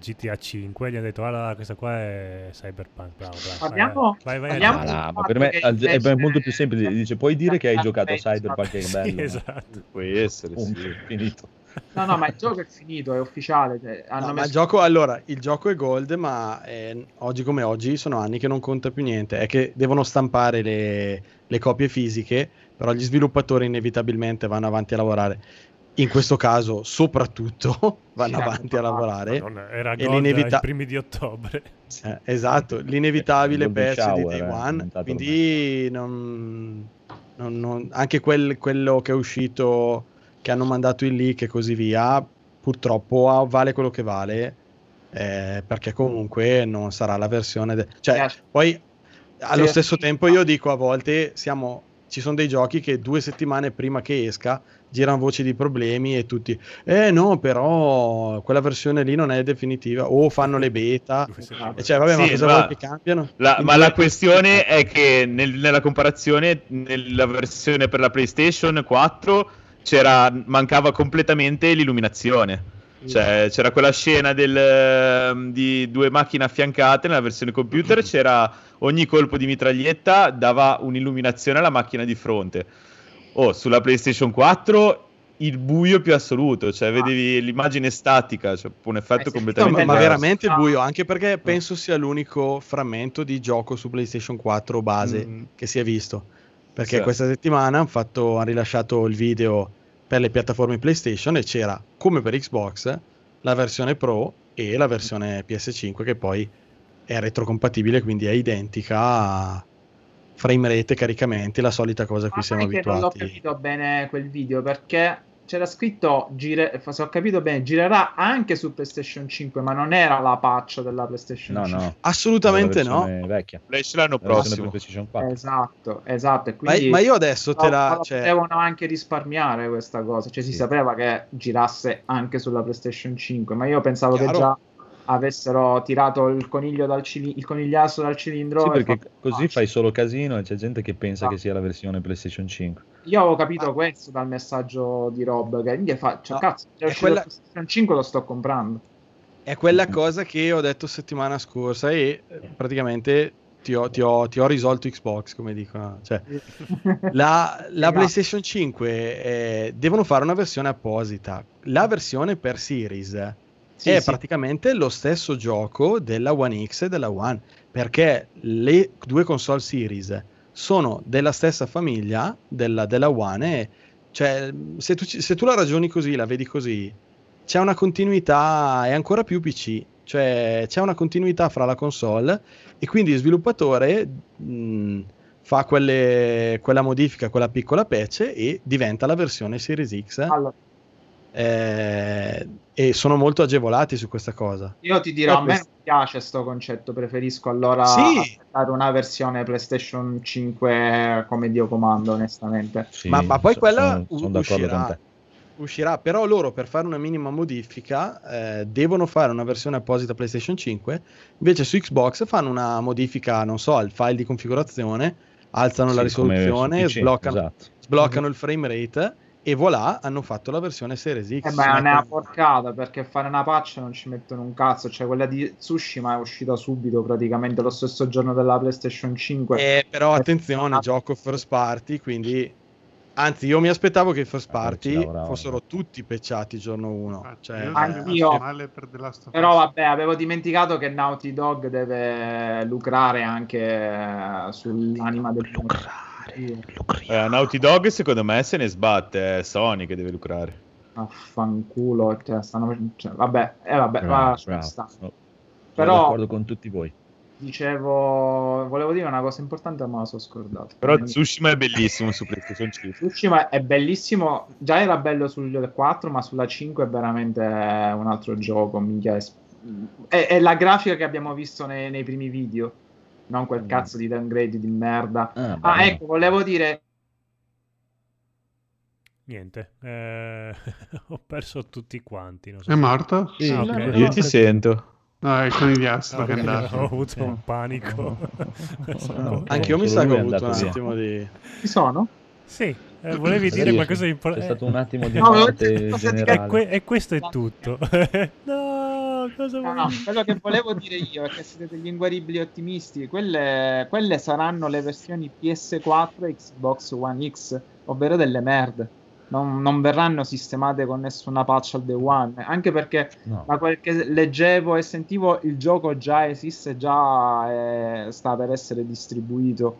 GTA 5 gli hanno detto guarda questa qua è Cyberpunk bravo, bravo. Parliamo- vai, vai, parliamo- vai, vai. no, per me è invece- molto più semplice. Dice, puoi dire che hai giocato a Cyberpunk, che è bello. Sì, esatto. Può essere, sì. finito. No, no, ma il gioco è finito, è ufficiale. cioè, hanno No, ma messo- il gioco, allora, il gioco è gold, ma eh, oggi come oggi sono anni che non conta più niente. È che devono stampare le, le copie fisiche, però gli sviluppatori inevitabilmente vanno avanti a lavorare. In questo caso, soprattutto, *laughs* vanno Sì, avanti a lavorare. Madonna, era E gold l'inevita- ai primi di ottobre Eh, esatto, l'inevitabile patch di shower, Day eh, One. Quindi non, non- non- anche quel- quello che è uscito, che hanno mandato il leak e così via, purtroppo ha- vale quello che vale. eh, perché comunque non sarà la versione. de- cioè, Sì. poi allo Sì. stesso tempo io dico a volte siamo. Ci sono dei giochi che due settimane prima che esca girano voci di problemi e tutti, eh no, però quella versione lì non è definitiva, o fanno le beta, e cioè, vabbè, ma Sì, cosa ma- vuoi che cambiano? La- ma la questione è che nel- nella comparazione, nella versione per la PlayStation 4 c'era, mancava completamente l'illuminazione. Cioè, c'era quella scena del, ehm, di due macchine affiancate nella versione computer, c'era ogni colpo di mitraglietta dava un'illuminazione alla macchina di fronte. Oh, sulla PlayStation 4 il buio più assoluto, cioè vedevi l'immagine statica, cioè un effetto Eh sì, No, completamente ma, ma veramente il buio, anche perché penso sia l'unico frammento di gioco su PlayStation 4 base Mm. che si è visto. Perché Sì. questa settimana hanno, fatto, hanno rilasciato il video per le piattaforme PlayStation e c'era, come per Xbox, la versione Pro e la versione PS5 che poi è retrocompatibile, quindi è identica a frame rate caricamenti, la solita cosa a cui siamo che non abituati. capito bene quel video perché c'era scritto, gire- se ho capito bene, girerà anche su PlayStation 5, ma non era la patch della PlayStation No, 5. no. Assolutamente no. vecchia. L'anno prossimo. per PlayStation 4. Esatto, esatto. E Ma, quindi ma io adesso te No, ma la... cioè- potevano anche risparmiare questa cosa, cioè si Sì. sapeva che girasse anche sulla PlayStation 5, ma io pensavo Chiaro. che già avessero tirato il coniglio dal cili- il conigliasso dal cilindro. Sì, perché così fai solo casino e c'è gente che pensa Ah. che sia la versione PlayStation 5. Io avevo capito questo dal messaggio di Rob, che gli fa, cioè, No, cazzo, è quella- la PlayStation 5 lo sto comprando. È quella cosa che ho detto settimana scorsa e eh, praticamente ti ho, ti ho- ti ho risolto Xbox, come dicono. Cioè, *laughs* la, *laughs* la Esatto. PlayStation 5 eh, devono fare una versione apposita. La versione per Series Sì, è sì. praticamente lo stesso gioco della One X e della One, perché le due console Series sono della stessa famiglia della, della One cioè, se tu, se tu la ragioni così, la vedi così, c'è una continuità, è ancora più PC, cioè c'è una continuità fra la console e quindi il sviluppatore mh, fa quelle- quella modifica, quella piccola patch e diventa la versione Series X. Allora, eh, e sono molto agevolati su questa cosa. Io ti dirò, a me questo- non piace questo concetto, preferisco allora Sì. aspettare una versione PlayStation 5 come Dio comando, onestamente. ma, ma poi so- quella sono- sono uscirà, però loro per fare una minima modifica eh, devono fare una versione apposita PlayStation 5, invece su Xbox fanno una modifica, non so, al file di configurazione, alzano la Sì, su risoluzione, PC, sbloccano, esatto. sbloccano il frame rate e voilà, hanno fatto la versione Series X. Eh, ma non è una mettono- porcata perché fare una patch non ci mettono un cazzo. Cioè, quella di Tsushima è uscita subito, praticamente lo stesso giorno della PlayStation 5. Eh, però attenzione, gioco first party, quindi anzi io mi aspettavo che i first party lavoravano. fossero tutti pecciati giorno 1. Cioè, Io Anch'io. Però vabbè, avevo dimenticato che Naughty Dog deve lucrare anche eh, sull'anima del lucrare. Eh, Naughty Dog secondo me se ne sbatte, è Sony che deve lucrare. Affanculo, cioè, stanno, cioè, vabbè, eh, vabbè, Bravo, va, sta. Sono Però- d'accordo con tutti voi. Dicevo, volevo dire una cosa importante, ma me la sono scordato. Però Tsushima è bellissimo su PlayStation 5. *laughs* Tsushima è bellissimo, già era bello sul 4, ma sulla 5 è veramente un altro gioco. minchia, è, è- è la grafica che abbiamo visto nei, nei primi video, non quel cazzo di downgrade di merda. Ah, Ah, beh, ecco, volevo dire, Niente, eh, *laughs* ho perso tutti quanti. non so È se- morto? Sì, Ah, ok. Io ti sento. No, è il conigliastro Ah, che è andato. Ho avuto un panico. No, *laughs* Anche io mi sa che ho è avuto un attimo di... chi sono? Sì, eh, volevi dire qualcosa di importante. stato un attimo di No, morte E, que- e questo è tutto. *laughs* no, cosa No, no, quello che volevo dire io è che siete degli inguaribili ottimisti. Quelle, quelle saranno le versioni PS4 e Xbox One X, ovvero delle merde. Non, non verranno sistemate con nessuna patch al day one. Anche perché, No. da quel che leggevo e sentivo, il gioco già esiste, già eh, sta per essere distribuito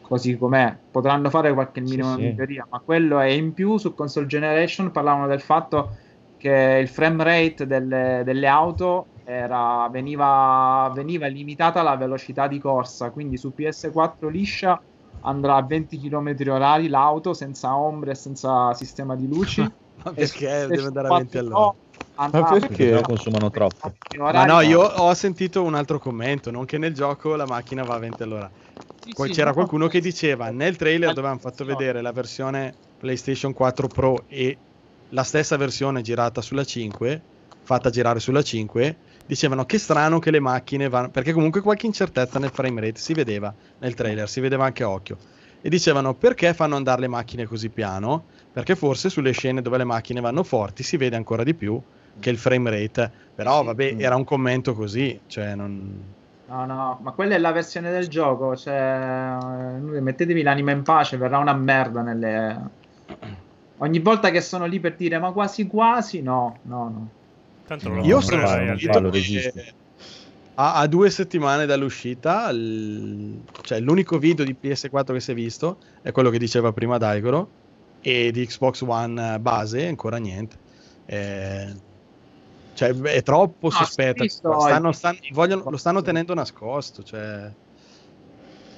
così com'è. Potranno fare qualche minimo sì. miglioria, ma quello è in più su console generation. Parlavano del fatto che il frame rate delle, delle auto era, veniva, veniva limitata alla velocità di corsa, quindi su PS4 liscia andrà a 20 km orari l'auto senza ombre e senza sistema di luci. *laughs* Ma perché deve andare a PS4 20 all'ora? andrà perché? Perché consumano troppo. Ma no, io ho sentito un altro commento, non che nel gioco la macchina va a 20 all'ora. Sì, Poi sì, c'era no, qualcuno no. che diceva nel trailer dove hanno fatto vedere la versione PlayStation 4 Pro e la stessa versione girata sulla 5, fatta girare sulla 5, dicevano che strano che le macchine vanno perché comunque qualche incertezza nel frame rate si vedeva nel trailer, si vedeva anche a occhio. E dicevano perché fanno andare le macchine così piano? Perché forse sulle scene dove le macchine vanno forti si vede ancora di più che il frame rate. Però vabbè, era un commento così, cioè non No, no, ma quella è la versione del gioco. Cioè, eh, mettetevi l'anima in pace, verrà una merda nelle. Ogni volta che sono lì per dire, ma quasi quasi, no, no, no. Tanto No, lo Io sono che a, a due settimane dall'uscita, il- cioè l'unico video di PS4 che si è visto è quello che diceva prima Daigoro e di Xbox One base ancora niente. Eh, cioè è troppo No, sospetto. Stanno- il- stan- vogliono- lo stanno tenendo nascosto. Cioè,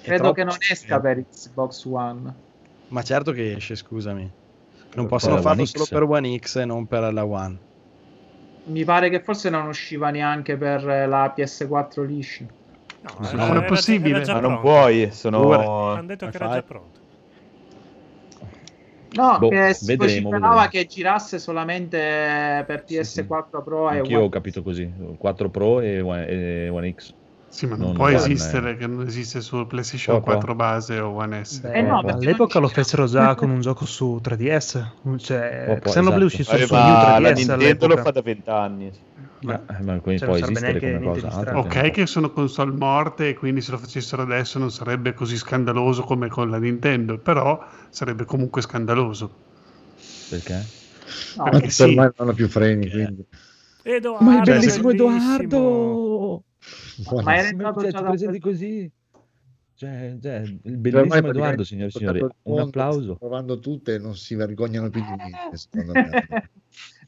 Credo che non esca sospetto. per Xbox One. Ma certo che esce, scusami. Non possono farlo solo per One X e non per la One. Mi pare che forse non usciva neanche per la PS4 liscia. No, Sì, era- non è possibile. era Ma non puoi, sono... Hanno detto che era già pronto. No, Boh, che si vedremo, che girasse solamente per Sì, sì. PS4 Pro e Anch'io ho One. capito così, 4 Pro e One, e One X. Sì, ma non, Non- può non esistere che non esiste su PlayStation può. 4 base o One S. Eh no, perché All'epoca lo fecero già *laughs* con un gioco su 3DS. Cioè, Xenoblade esatto. uscì su, su ma New la 3DS Nintendo lo fa da vent'anni. Ma, eh, ma quindi Cioè, può esistere come niente cosa. strano. Ok che sono console morte e quindi se lo facessero adesso non sarebbe così scandaloso come con la Nintendo, però sarebbe comunque scandaloso. Perché? No, Perché sì. ormai non hanno più freni, quindi. Edoardo, Ma è Cioè, bellissimo bellissimo. Edoardo! Ma era Sì, entrato cioè, già da presenti così? Cioè, cioè, il Ormai bellissimo Edoardo, signore e signori. Un applauso. Provando tutte e non si vergognano più di niente, secondo me. *laughs*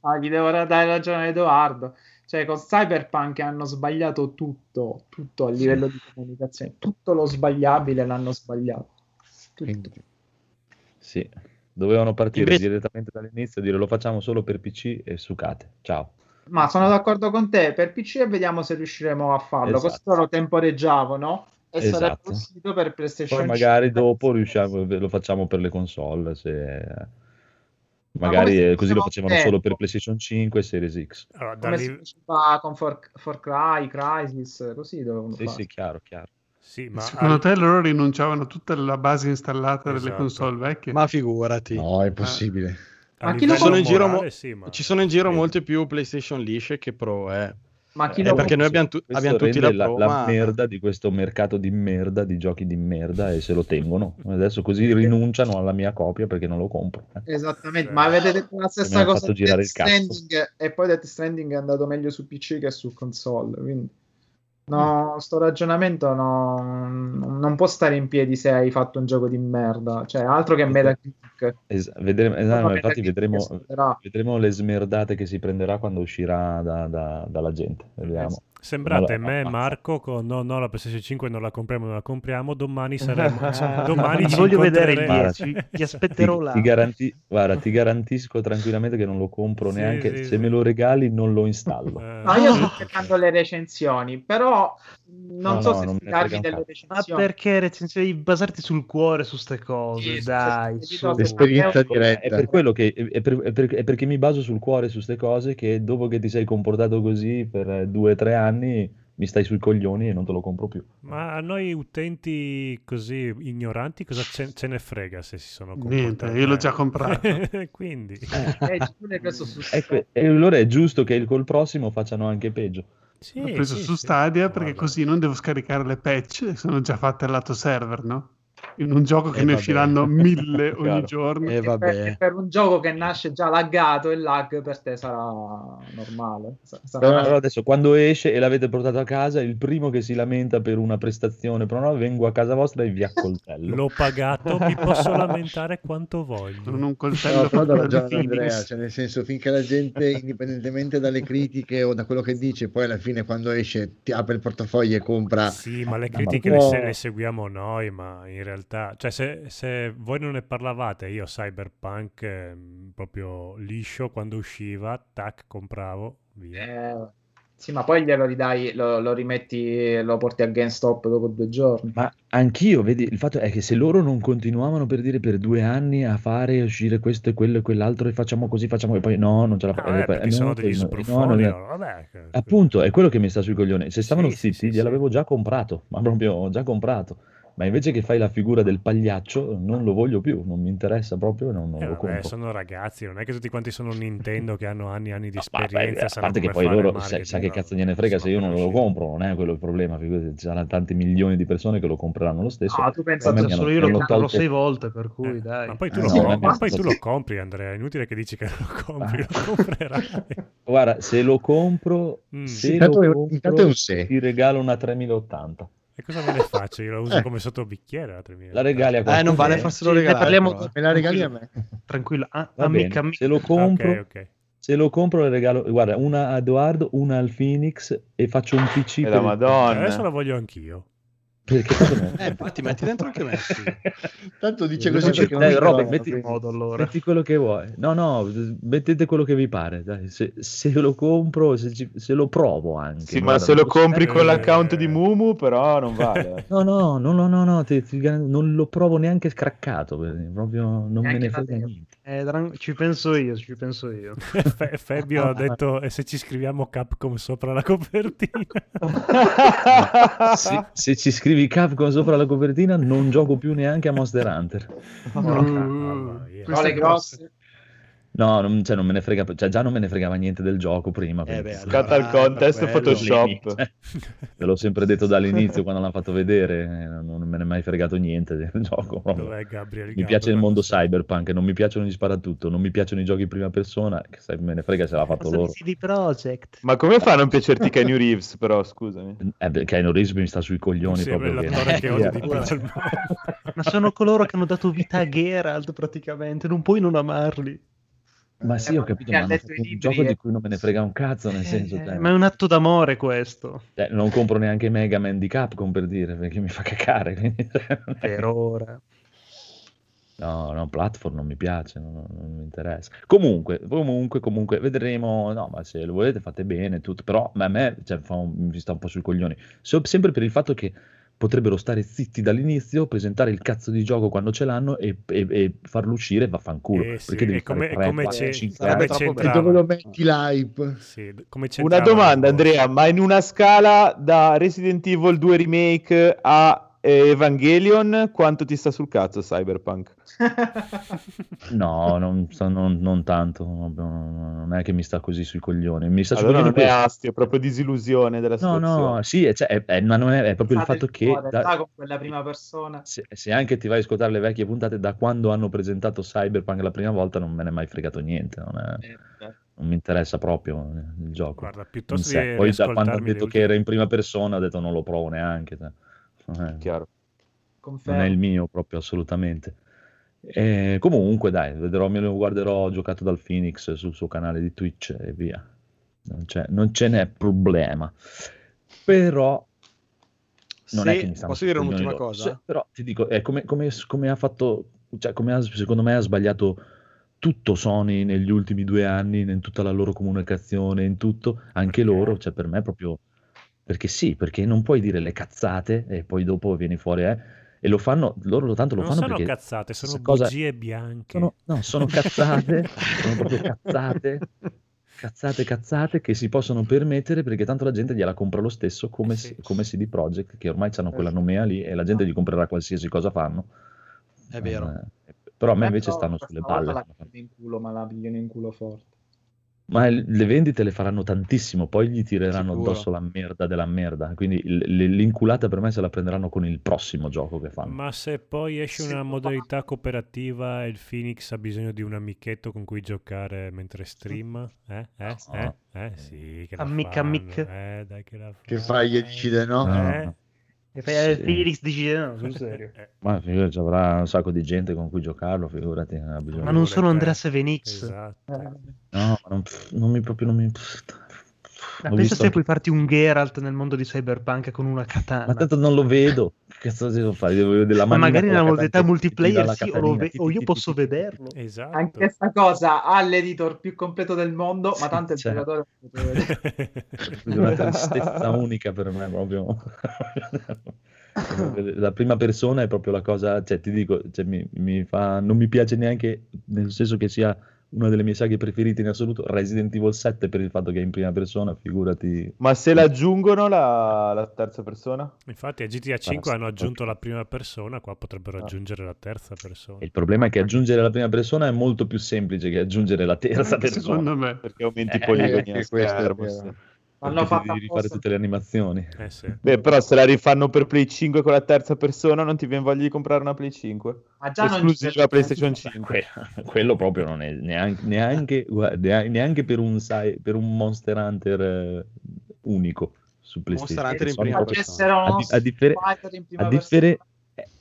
Ah, gli devo dare ragione a Edoardo. Cioè, con Cyberpunk hanno sbagliato tutto, tutto a livello di comunicazione. Tutto lo sbagliabile l'hanno sbagliato. Tutto. Quindi, Sì. Dovevano partire Invece- direttamente dall'inizio e dire lo facciamo solo per PC e sucate. Ciao. Ma sono d'accordo con te, per PC e vediamo se riusciremo a farlo. Esatto. Questo lo temporeggiavano e sarebbe Esatto. uscito per PlayStation Poi magari 5. dopo riusciamo, lo facciamo per le console. Se... Magari eh, così lo facevano tempo. solo per PlayStation 5 e Series X. Allora, da Come lì- si faceva con For, For Cry, Crisis, così dovevano Sì, fare. sì, chiaro, chiaro. Sì, ma Secondo al- te loro rinunciavano a tutta la base installata delle Esatto. console vecchie? Ma figurati. No, è possibile. a Ma chi lo Ci sono in giro, mo- morale, sì, ma- ci sono in giro molte più PlayStation lisce che Pro, eh. Ma chi Eh, lo perché noi abbiamo, tu- abbiamo tutti la Pro, la, ma... merda di questo mercato di merda, di giochi di merda e se lo tengono. Adesso così rinunciano alla mia copia perché non lo compro. eh. Esattamente, ma avete detto la stessa cosa girare Death. Stranding e poi Death Stranding è andato meglio su PC che su console, quindi no, sto ragionamento no, non può stare in piedi se hai fatto un gioco di merda, cioè altro che Metacritic. Es- vedremo- esatto, infatti vedremo, vedremo le smerdate che si prenderà quando uscirà da- da- dalla gente. Vediamo. Sembrate me e ma- Marco con no, no, la PlayStation 5 non la compriamo, non la compriamo, domani *laughs* saremo domani Ti ci voglio vedere il incontreremo. 10, *laughs* ti aspetterò Ti, là. ti garanti- guarda, ti garantisco tranquillamente che non lo compro Sì, neanche. sì, se sì. me lo regali, non lo installo. Eh, No, io sto cercando le recensioni, però non No, so no, se non un delle cazzo. Ma recensioni. perché recensioni? Devi basarti sul cuore su ste cose, Sì, dai. su. L'esperienza Ecco, È diretta. per quello che è, per- è per- è perché mi baso sul cuore su queste cose che dopo che ti sei comportato così per eh, due o tre anni mi stai sui coglioni e non te lo compro più. Ma a noi utenti così ignoranti cosa ce, ce ne frega se si sono Niente, comportati? io l'ho già comprato. *laughs* Quindi Eh, Ecco, e allora è giusto che col prossimo facciano anche peggio. sì, L'ho preso sì, su sì. Stadia perché Guarda. così non devo scaricare le patch, sono già fatte al lato server, no? In un gioco che Eh, ne vabbè. usciranno mille *laughs* ogni giorno. Eh, E per, e per un gioco che nasce già laggato, il lag per te sarà normale. Sa- sarà Però allora adesso quando esce e l'avete portato a casa, il primo che si lamenta per una prestazione, però no, vengo a casa vostra e vi accoltello. L'ho pagato, mi posso *laughs* lamentare quanto voglio. Con un coltello No, però Phoenix. Andrea, cioè nel senso finché la gente, indipendentemente dalle critiche o da quello che dice, poi alla fine quando esce ti apre il portafoglio e compra. Sì, ma le ma critiche può- le, se- le seguiamo noi, ma in realtà, cioè se, se voi non ne parlavate, io Cyberpunk ehm, proprio liscio quando usciva, tac, compravo, via. Eh, sì, ma poi glielo ridai, lo, lo rimetti, lo porti a GameStop dopo due giorni. Ma anch'io, vedi, il fatto è che se loro non continuavano per dire per due anni a fare uscire questo e quello e quell'altro e facciamo così, facciamo e poi no, non ce la Ah, facciamo. vabbè, perché sono degli sbruffoni, vabbè. Appunto, è quello che mi sta sui coglioni. Se stavano Sì, sì, zitti, sì, gliel'avevo già comprato, ma proprio già comprato. Ma invece che fai la figura del pagliaccio, non lo voglio più, non mi interessa proprio non, non Eh, lo compro. sono ragazzi, non è che tutti quanti sono Nintendo che hanno anni e anni di No, esperienza. beh, a parte che poi loro, sai, sa che cazzo gliene frega se io non lo compro, non è quello il problema, figurati, ci saranno tanti milioni di persone che lo compreranno lo stesso. Ah, tu me che Solo io comprato tolto- sei volte, per cui Eh, dai. Ma poi tu, Eh, lo, no, compri, ma- poi tu lo compri, Andrea. È inutile che dici che non lo compri, lo *laughs* comprerai. Guarda, se lo compro, Mm. se Intanto lo è- compro, intanto è un se. ti regalo una 3080. E cosa me ne faccio? Io la uso Eh. come sottobicchiere la 3000. La regali a Eh, qualcuno. non vale eh? farselo Sì, ne regalare. parliamo però, eh. Me la regali a me? *laughs* Tranquillo, ah, amica, amica. se lo compro, Ok, ok. se lo compro le regalo, guarda, una a Edoardo, una al Phoenix e faccio un PC E per la il- madonna. Adesso la voglio anch'io. *laughs* Eh, infatti metti dentro anche me. sì. *laughs* Tanto dice così perché dai, Robin, metti, modo allora. metti quello che vuoi. No, no, mettete quello che vi pare. dai. Se, se lo compro, se, ci- se lo provo anche. Sì, ma guarda, se lo compri con l'account di Mumu, però non *laughs* vale. No, no, no, no, no, no, ti- ti non lo provo neanche scraccato, proprio non me Neanche ne da frega te. niente. Eh, dran- ci penso io, ci penso io. Fe- Fabio ha detto e se ci scriviamo Capcom sopra la copertina Se, se ci scrivi Capcom sopra la copertina, non gioco più neanche a Monster Hunter. Mia. No. No, non, cioè, non me ne frega, cioè, già non me ne fregava niente del gioco prima. Eh, beh, Scatta il Ah, contest. Photoshop. Ve l'ho sempre detto dall'inizio quando l'hanno fatto vedere, eh, non me ne è mai fregato niente del *laughs* gioco. Dov'è Gabriel Mi Gabbo? piace il mondo cyberpunk, non mi piacciono gli sparatutto, non mi piacciono i giochi in prima persona, che sai, me ne frega se l'ha fatto loro. Ma come fa a non piacerti Kenny Reeves, però, scusami? Eh beh, Keanu Reeves mi sta sui coglioni Sì, proprio. che- l'attore *laughs* che odio di più Via. al mondo. Ma sono coloro che hanno dato vita a Geralt praticamente, non puoi non amarli. Ma sì, Eh, ho capito, ma hanno fatto i un libri gioco e- di cui non me ne frega un cazzo, nel senso, Eh, cioè, ma è un atto d'amore questo. cioè, non compro neanche Mega Man di Capcom per dire, perché mi fa cacare. quindi- *laughs* Per ora. No, no, platform non mi piace, non, non mi interessa. Comunque, comunque, comunque, vedremo. No, ma se lo volete fate bene, tutto. Però a me cioè, fa un- mi sta un po' sui coglioni. So- sempre per il fatto che potrebbero stare zitti dall'inizio, presentare il cazzo di gioco quando ce l'hanno e, e- e farlo uscire vaffanculo. Eh sì, perché devi come- fare 3, come 4, c'è- 5 sarebbe anni. troppo E bravo. dove lo metti l'hype? Sì, come Una domanda? Andrea, ma in una scala da Resident Evil 2 Remake a eh, Evangelion, quanto ti sta sul cazzo Cyberpunk? *laughs* No, non, non- non tanto, no, no, non è che mi sta così sui coglioni. Mi sta Allora non è astio, è proprio disillusione della No, situazione. no, sì, è, cioè, è- è- ma non è, è proprio il fatto che cuore, da- con quella prima persona. se, se anche ti vai a ascoltare le vecchie puntate, da quando hanno presentato Cyberpunk la prima volta non me ne è mai fregato niente, non, è- Eh, non mi interessa proprio eh, il gioco. Guarda, in piuttosto Poi da quando le detto che era in prima persona ho detto non lo provo neanche, cioè. Non è- Chiaro. Non è il mio proprio assolutamente. Eh, comunque dai, vedrò, me lo guarderò giocato dal Phoenix sul suo canale di Twitch e via. Non, c'è, non ce n'è problema. Però non Se- è che mi stanno posso dire un'ultima loro. cosa? Se- però ti dico, è come, come- come ha fatto, cioè come ha- secondo me ha sbagliato tutto Sony negli ultimi due anni, in tutta la loro comunicazione, in tutto, anche loro, cioè per me proprio... Perché sì, perché non puoi dire le cazzate e poi dopo vieni fuori, eh, e lo fanno, loro tanto lo Non fanno sono perché... cazzate, sono cosa- bugie bianche. sono, no, sono cazzate, sono proprio cazzate, *laughs* cazzate, cazzate che si possono permettere perché tanto la gente gliela compra lo stesso come, Eh sì. come CD Projekt che ormai hanno quella nomea lì e la gente gli comprerà qualsiasi cosa fanno. È vero. Eh, però a me invece stanno sulle balle. La pigliano in culo, ma la pigliano in culo forte. Ma le vendite le faranno tantissimo, poi gli tireranno Sicuro. addosso la merda della merda. Quindi l- l'inculata per me se la prenderanno con il prossimo gioco che fanno. Ma se poi esce una modalità cooperativa e il Phoenix ha bisogno di un amichetto con cui giocare mentre stream? Eh? Eh? Eh? Eh? Sì, che la Amic, fanno. amic. Eh, dai che la Che fanno. fai e decide no? No, Eh? E fai Sì. Felix dice no, sul *laughs* serio. Ma figurati, avrà un sacco di gente con cui giocarlo, figurati. non Ma non sono te. Andrea Sevenix. Esatto. Eh. No, non, non mi proprio non mi... Ma pensa se anche- puoi farti un Geralt nel mondo di Cyberpunk con una katana. Ma tanto non lo vedo. Che cazzo devo fare? Devo vedere la Ma magari nella modalità multiplayer sì, o, ve- o io posso vederlo. Esatto. Anche questa cosa ha l'editor più completo del mondo, ma tanto il Cioè. giocatore non poteva vedere. È una tristezza *laughs* unica per me proprio. La prima persona è proprio la cosa, cioè ti dico, cioè, mi, mi fa, non mi piace neanche, nel senso che sia una delle mie saghe preferite in assoluto, Resident Evil 7 per il fatto che è in prima persona, figurati. Ma se l'aggiungono la, la terza persona? Infatti a GTA 5 Basta. hanno aggiunto la prima persona, qua potrebbero Ah. aggiungere la terza persona. Il problema è che aggiungere la prima persona è molto più semplice che aggiungere la terza Anche persona. secondo me. Perché aumenti i Eh, poligoni anche a questo è schermo. L'hanno fatta devi rifare tutte le animazioni. Eh sì. Beh, però se la rifanno per Play 5 con la terza persona non ti viene voglia di comprare una Play 5? Ma già non Esclusiva c'è- PlayStation 5. *laughs* Que- quello proprio non è neanche, neanche, guarda, neanche per, un, sai- per un Monster Hunter eh, unico su PlayStation. Monster Hunter in prima Facessero a, uno di- a differ-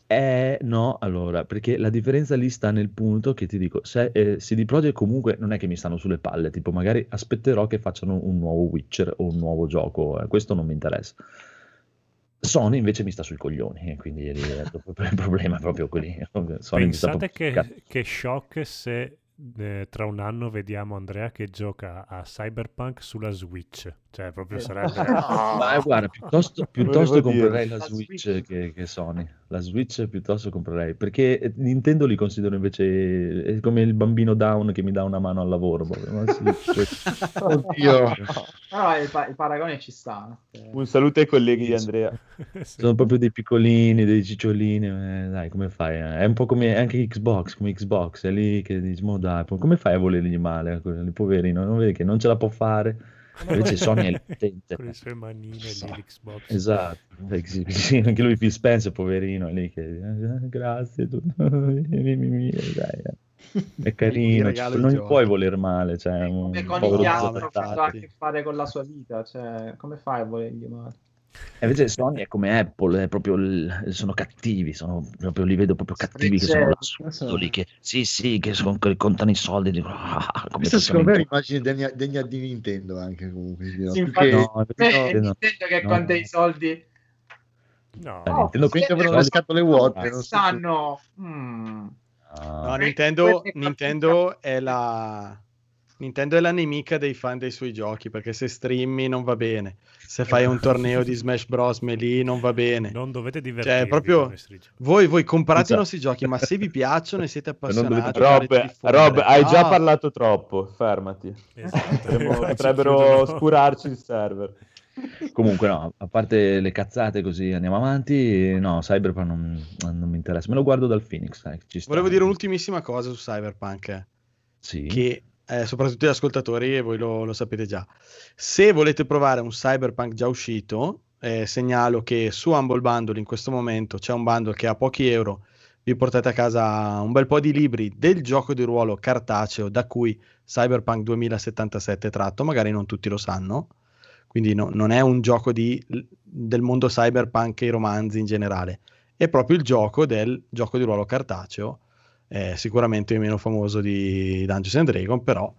eh, no, allora, perché la differenza lì sta nel punto che ti dico, se eh, CD Projekt comunque non è che mi stanno sulle palle, tipo magari aspetterò che facciano un nuovo Witcher o un nuovo gioco, eh, questo non mi interessa. Sony invece mi sta sui coglioni, e quindi è *laughs* il problema è proprio quelli. *laughs* Pensate che, che shock se eh, tra un anno vediamo Andrea che gioca a Cyberpunk sulla Switch. Cioè, proprio sarebbe... *laughs* Ma eh, guarda, piuttosto, piuttosto comprerei la La Switch, Switch. Che, che Sony. La Switch piuttosto comprerei, perché eh, Nintendo li considero invece è come il bambino down che mi dà una mano al lavoro. proprio, ma sì, cioè, *laughs* Oddio. *laughs* Però il, pa- il paragone ci sta. eh. Un saluto ai colleghi di Andrea. Sì. sono proprio dei piccolini, dei cicciolini. eh, dai, come fai? eh? È un po' come anche Xbox, come Xbox, è lì che dici, "Mo dai, po- come fai a volergli male? a quelli poverino, non vedi che non ce la può fare? Invece Sony è potente. Con le sue manine lì, l'Xbox. Esatto, sì, anche lui Phil Spencer, poverino, lì che "Eh, grazie, tu. *laughs* Dai, eh. è carino, cioè, non gli puoi voler male, cioè, Come con gli altri ha a che fare con la sua vita, cioè, come fai a volergli male? E invece Sony è come Apple, è proprio il- sono cattivi, sono proprio, li vedo proprio cattivi che sono lassù, lì che sì, sì, che, sono, che contano i soldi, dico, ah, come Questa possiamo secondo me è un'immagine degna, degna di Nintendo anche comunque. sì, no? Infatti- che- No, Eh, no, no. Nintendo che no. con dei soldi No, Eh, Oh, Nintendo quindi siete avevano le scatole vuote, non so quest'anno mm, No, No, Nintendo, Nintendo è la Nintendo è la nemica dei fan dei suoi giochi perché se streami non va bene, se fai un torneo di *laughs* Smash Bros. Melee non va bene. Non dovete divertirvi Cioè, proprio voi, voi comprate i nostri giochi, ma se vi piacciono e siete *laughs* appassionati, dovete- Rob, Rob, hai già Ah, parlato troppo, fermati. Esatto. *laughs* Potrebbero chiudono. scurarci il server. Comunque, no, a parte le cazzate, così andiamo avanti. No, Cyberpunk non, non mi interessa. Me lo guardo dal Phoenix. sta. Volevo dire un'ultimissima cosa su Cyberpunk. eh. Sì. che eh, soprattutto gli ascoltatori, e voi lo, lo sapete già. Se volete provare un cyberpunk già uscito, eh, segnalo che su Humble Bundle in questo momento c'è un bundle che a pochi euro vi portate a casa un bel po' di libri del gioco di ruolo cartaceo da cui Cyberpunk 2077 è tratto, magari non tutti lo sanno. Quindi no- non è un gioco di- del mondo cyberpunk e i romanzi in generale, è proprio il gioco del gioco di ruolo cartaceo eh, sicuramente il meno famoso di Dungeons and Dragons, però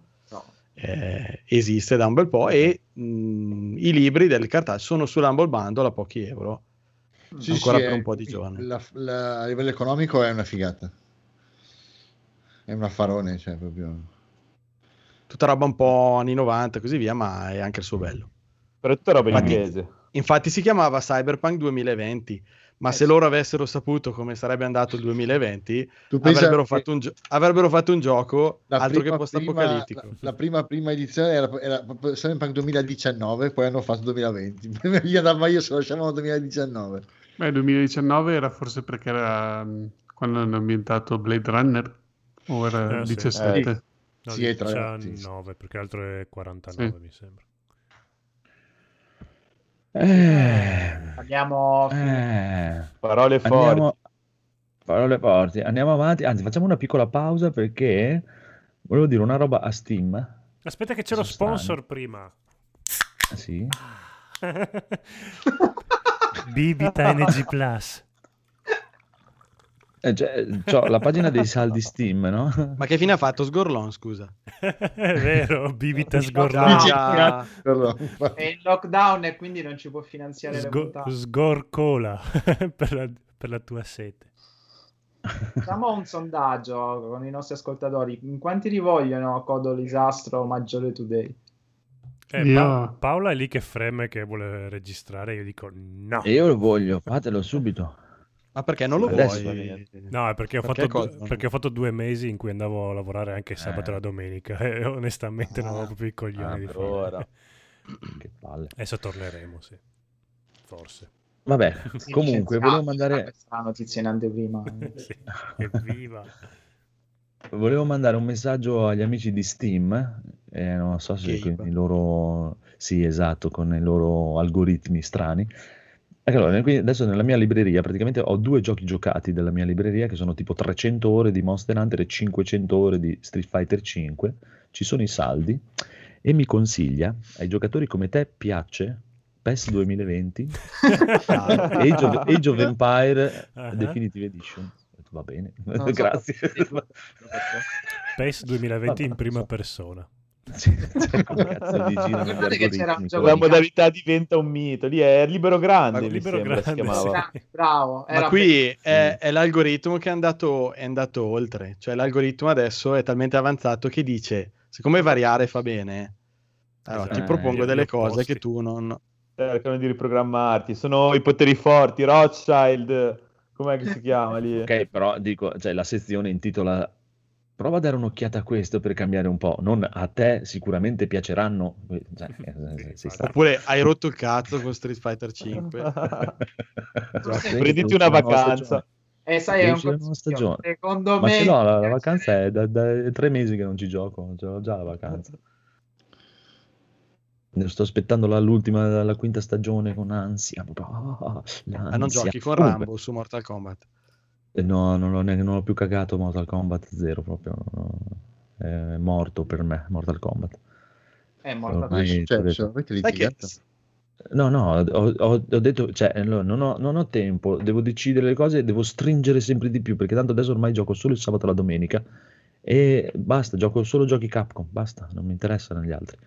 eh, esiste da un bel po' e mh, i libri del cartaceo sono sull'Humble Bundle a pochi euro Sì, ancora sì, per è- un po' di giorni. la- la- a livello economico è una figata. È un affarone, cioè proprio. Tutta roba un po' anni 90 e così via, ma è anche il suo bello. Però è tutta roba in Infatti- inglese. Infatti si chiamava Cyberpunk 2020, ma se loro avessero saputo come sarebbe andato il 2020, Tu pensa avrebbero che- fatto, un gio- avrebbero fatto un gioco altro che prima, post-apocalittico. prima- la, la prima, prima edizione era, era Cyberpunk 2019, poi hanno fatto 2020. Prima gli andava io se lo lasciavano 2019. Beh, 2019 era forse perché era mh, quando hanno ambientato Blade Runner o era Eh, sì. 17? No, Sì, è tra- 19, perché l'altro è 49 Sì. mi sembra. Eh, Abbiamo eh. Parole forti. Andiamo, parole forti. Andiamo avanti. Anzi, facciamo una piccola pausa perché volevo dire una roba a Steam. Aspetta che c'è lo sponsor prima. Ah, Sì. *laughs* Bibita NG Plus. Eh, cioè, c'ho la pagina dei saldi Steam, no? Ma che fine ha fatto Sgorlon, scusa? è vero, Bibita Ah, Sgorlone. già. è in lockdown e quindi non ci può finanziare le Sgo- puntate. sgorcola *laughs* per, la, per la tua sete. Facciamo un sondaggio con i nostri ascoltatori. In quanti li vogliono Codo Disastro Maggiore Today? Eh, Io- Pa- Paola è lì che freme che vuole registrare. Io dico no. E io lo voglio, fatelo subito. Ma perché non lo Adesso vuoi? No, è perché ho, Perché fatto, cosa? perché ho fatto due mesi in cui andavo a lavorare anche il sabato e la domenica *laughs* e onestamente non avevo proprio i coglioni Ah, di farlo. ora. *clears throat* Che palle. Adesso torneremo, sì. Forse. Vabbè, *laughs* *laughs* Sì, comunque volevo mandare, questa è la notizia in anteprima. sì. Evviva. volevo mandare un messaggio agli amici di Steam. eh, non so se con i loro... Sì, esatto, con i loro algoritmi strani. Ecco, Allora, qui adesso nella mia libreria praticamente ho due giochi giocati della mia libreria che sono tipo 300 ore di Monster Hunter e 500 ore di Street Fighter 5. Ci sono i saldi e mi consiglia ai giocatori come te piace PES 2020 *laughs* Age of, Age of Empire Ah. Definitive Edition. Va bene, *laughs* so grazie. PES 2020 in prima so. persona. Sì, *laughs* cioè, cazzo di La modalità diventa un mito. Lì è Libero Grande, Ma Libero sembra si Grande, chiamava. sì. Bravo. Ma qui è, è l'algoritmo che è andato, è andato oltre, cioè l'algoritmo adesso è talmente avanzato che dice, siccome variare fa bene, allora ti Esatto. propongo Eh, delle cose opposti. che tu non... Cercano di riprogrammarti. Sono i poteri forti. Rothschild, com'è che si chiama lì? Ok, però dico, cioè, la sezione intitola Prova a dare un'occhiata a questo per cambiare un po'. Non a te sicuramente piaceranno. Cioè, eh, *laughs* sei stato. Oppure hai rotto il cazzo con Street Fighter 5. *laughs* Prenditi una vacanza. E sai, è un stagione. Secondo Ma me... l'ho, la, la vacanza è da, da tre mesi che non ci gioco, ce l'ho già la vacanza. Ne sto aspettando la- l'ultima, la quinta stagione con ansia. ah, Ma non l'ansia. giochi con Comunque, Rambo su Mortal Kombat. Eh, No, non l'ho, neanche- non ho più cagato Mortal Kombat 0 proprio. no. È morto per me Mortal Kombat. È morta Ormai Cioè, cioè, avete litigato? No, no, ho, ho- ho detto, cioè, non ho, non ho tempo, devo decidere le cose, devo stringere sempre di più, perché tanto adesso ormai gioco solo il sabato e la domenica e basta, gioco solo giochi Capcom, basta, non mi interessano gli altri.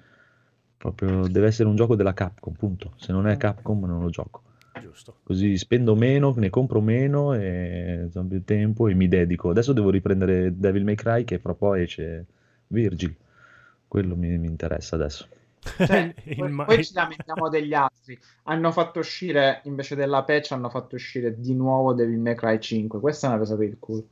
Proprio deve essere un gioco della Capcom, punto. Se non è Capcom non lo gioco. Giusto. Così spendo meno, ne compro meno e ho più tempo e mi dedico. Adesso devo riprendere Devil May Cry che fra poi esce Virgil. Quello mi, mi interessa adesso. Cioè, *laughs* poi, poi ci lamentiamo degli altri. Hanno fatto uscire, invece della patch, hanno fatto uscire di nuovo Devil May Cry 5. Questa è una presa per il culo.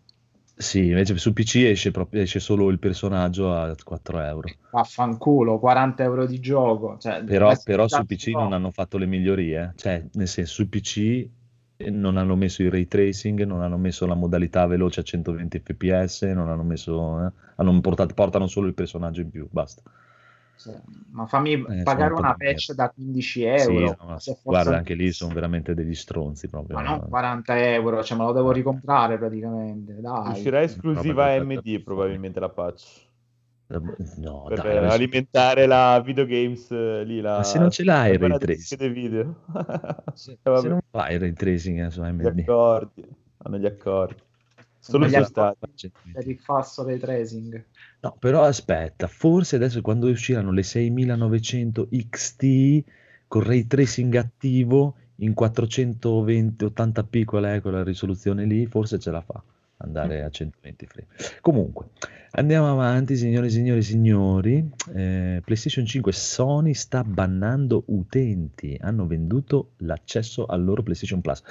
Sì, invece su PC esce, proprio, esce solo il personaggio a 4 euro. Vaffanculo, 40 euro di gioco. Cioè, Però, però su PC non hanno fatto le migliorie. Cioè, nel senso, su PC eh, non hanno messo il ray tracing, non hanno messo la modalità veloce a 120 fps, non hanno messo... eh, hanno portato, portano solo il personaggio in più, basta. Sì, Ma fammi sono pagare una patch da 15 Sì, euro. no, Se fosse- guarda, anche lì sono veramente degli stronzi proprio. Ma non 40 euro, cioè me lo devo ricomprare praticamente. Dai. Uscirà esclusiva Roba da- AMD probabilmente la patch. No, per dai, eh, adesso- alimentare la videogames eh, lì la Ma se non ce l'hai il ray tracing? video *laughs* Se, Eh, se non fai il ray tracing eh, su gli AMD. accordi hanno gli accordi solo Gli su accordi stati Per il falso ray tracing. No, però aspetta, forse adesso quando usciranno le 6900 XT con ray tracing attivo in 420 80p qual è quella risoluzione lì, forse ce la fa andare a 120 frame. Comunque, andiamo avanti, signore e signori e signori. Eh, PlayStation 5 Sony sta bannando utenti, hanno venduto l'accesso al loro PlayStation Plus.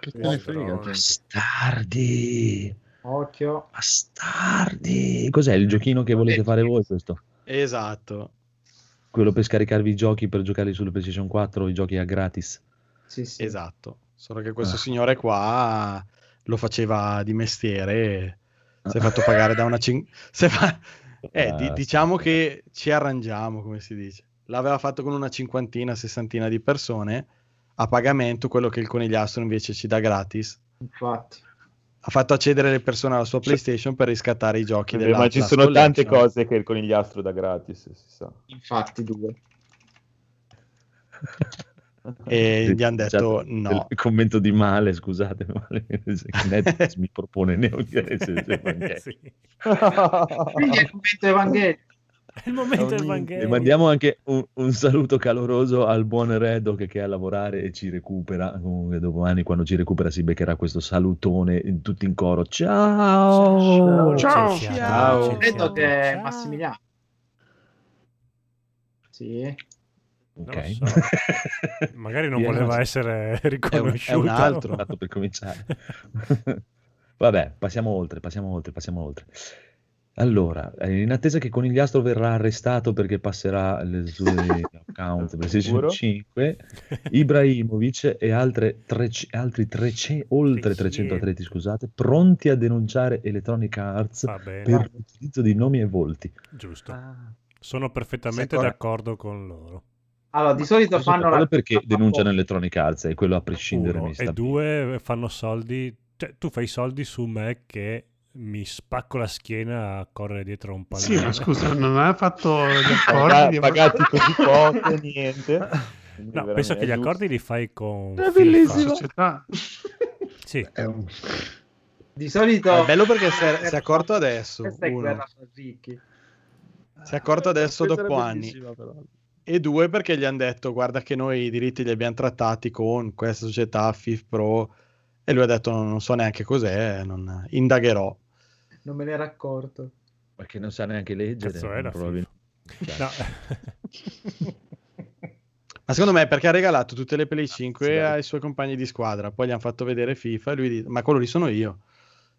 Che te ne frega, gente. Bastardi! Occhio. Bastardi! Cos'è il giochino che volete fare voi questo? Esatto. Quello per scaricarvi i giochi per giocarli sulle PlayStation 4, i giochi a gratis. Sì, sì. Esatto. Solo che questo Ah. signore qua lo faceva di mestiere. Si è fatto *laughs* pagare da una cin- fa- eh, di- diciamo che ci arrangiamo, come si dice. L'aveva fatto con una cinquantina, sessantina di persone a pagamento, quello che il conigliastro invece ci dà gratis. Infatti. Ha fatto accedere le persone alla sua PlayStation per riscattare i giochi Vabbè, della ma ci sono tante cose che il conigliastro dà gratis si sa Infatti due. E *laughs* gli hanno detto no. Il commento di male, scusate, male, Netflix mi propone Neo Genesis Evangelion. Sì. Quindi è il momento Evangelio. È il momento del E mandiamo anche un, un saluto caloroso al buon Redo che, che è a lavorare e ci recupera. Comunque, domani, quando ci recupera, si beccherà questo salutone in, tutti in coro. Ciao! Ciao. Ciao. Ciao. Credo che è Ciao. Massimiliano. Sì. Non Ok. lo so. *laughs* Magari non voleva essere È un, *laughs* riconosciuto. è un altro. *laughs* Tanto per cominciare. Vabbè, passiamo oltre, passiamo oltre, passiamo oltre. Allora, eh, in attesa che Conigliastro verrà arrestato perché passerà le sue *laughs* account PlayStation Sicuro? 5, Ibrahimovic e altre trece- altri trece- oltre Sì. 300 atleti, scusate, pronti a denunciare Electronic Arts per l'utilizzo di nomi e volti. giusto. Ah. Sono perfettamente Sì, d'accordo con loro. Allora, di solito fanno la perché denunciano Electronic Arts e quello a prescindere Uno, mi sta e due fanno soldi. Cioè, tu fai soldi su me che mi spacco la schiena a correre dietro a un Sì, pallone. ma scusa, non ha fatto *laughs* gli Paga- accordi. di- pagati così poco niente *laughs* No, penso che gli giusto. accordi li fai con È bellissimo. società. Sì, È un- Di solito È bello perché si è, si è accorto adesso. Uno. Si è accorto adesso Questa dopo anni. però. E due perché gli hanno detto guarda che noi i diritti li abbiamo trattati con questa società FIF Pro e lui ha detto non, so neanche cos'è, non, indagherò. Non me ne ero accorto. Perché non sa neanche leggere. cazzo è la probabilmente. FIFA? No. *laughs* Ma secondo me è perché ha regalato tutte le Play sì, 5 dai. ai suoi compagni di squadra, poi gli hanno fatto vedere FIFA e lui dice ma quello lì sono io.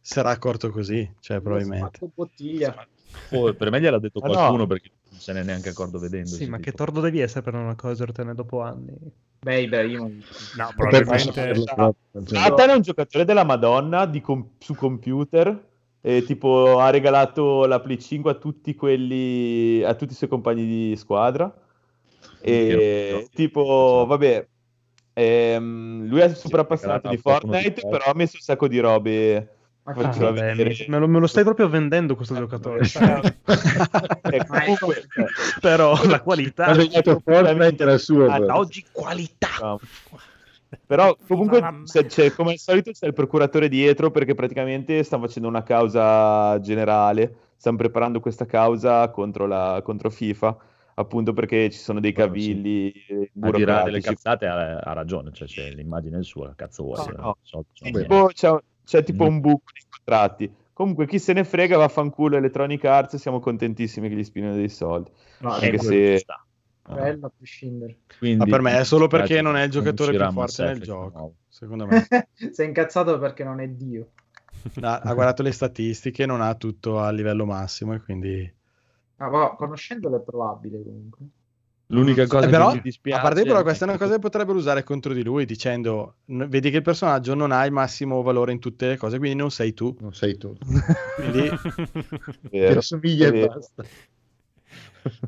Sarà accorto così, cioè probabilmente. Oh, per me gliel'ha detto Ma no. qualcuno perché non se ne è neanche accorto vedendo. Sì, ma che tipo. tordo devi essere per una cosa ortene dopo anni? Beh, Ibrahimovic. No, per probabilmente farlo troppo, cioè. Zlatan è un giocatore della Madonna di com- su computer e tipo ha regalato la Play 5 a tutti quelli a tutti i suoi compagni di squadra e tipo vabbè ehm, lui è super appassionato di Fortnite però ha messo un sacco di robe Ma Ah, vabbè, me, lo, me lo stai proprio vendendo questo giocatore. *laughs* *laughs* comunque Però la qualità... Ha segnato era suo. Ah, però. Oggi qualità! No. Però comunque Viva la se- c'è- come al solito c'è il procuratore dietro perché praticamente stanno facendo una causa generale, stanno preparando questa causa contro, la, contro FIFA. appunto perché ci sono dei cavilli A dire delle cazzate ha, ha ragione, cioè, c'è l'immagine è sua, cazzo vuoi? No, no. sono Tipo, c'è, c'è tipo Mm. un buco nei contratti. Comunque, chi se ne frega, vaffanculo Electronic Arts. Siamo contentissimi che gli spinano dei soldi. No, Anche se bello a prescindere. Quindi, Ma per me è solo perché non è il giocatore più forte nel gioco. nuovo. Secondo me. *laughs* Sei incazzato perché non è Dio. *laughs* ha, ha guardato le statistiche, non ha tutto a livello massimo e quindi... Ah, ma conoscendolo è probabile comunque. L'unica cosa Eh, però, che mi dispiace a parte è questa è una cosa che potrebbero usare contro di lui dicendo "N- vedi che il personaggio non ha il massimo valore in tutte le cose, quindi non sei tu. Non sei tu. *laughs* Quindi *laughs* Ti assomiglia e basta.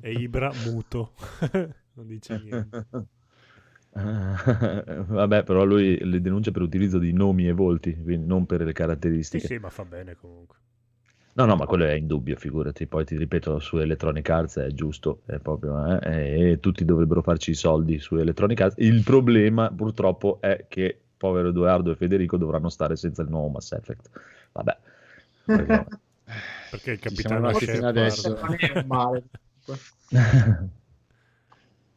E Ibra muto. *laughs* non dice niente. Vabbè, però lui le denuncia per utilizzo di nomi e volti, quindi non per le Sì, caratteristiche. sì, ma fa bene comunque. No, no, ma quello è indubbio, figurati. Poi ti ripeto, su Electronic Arts è giusto, è proprio, eh, e tutti dovrebbero farci i soldi su Electronic Arts. Il problema, purtroppo, è che povero Edoardo e Federico dovranno stare senza il nuovo Mass Effect. Vabbè. Perché- *laughs* Perché il Ci siamo capitano Shepard... adesso. *laughs*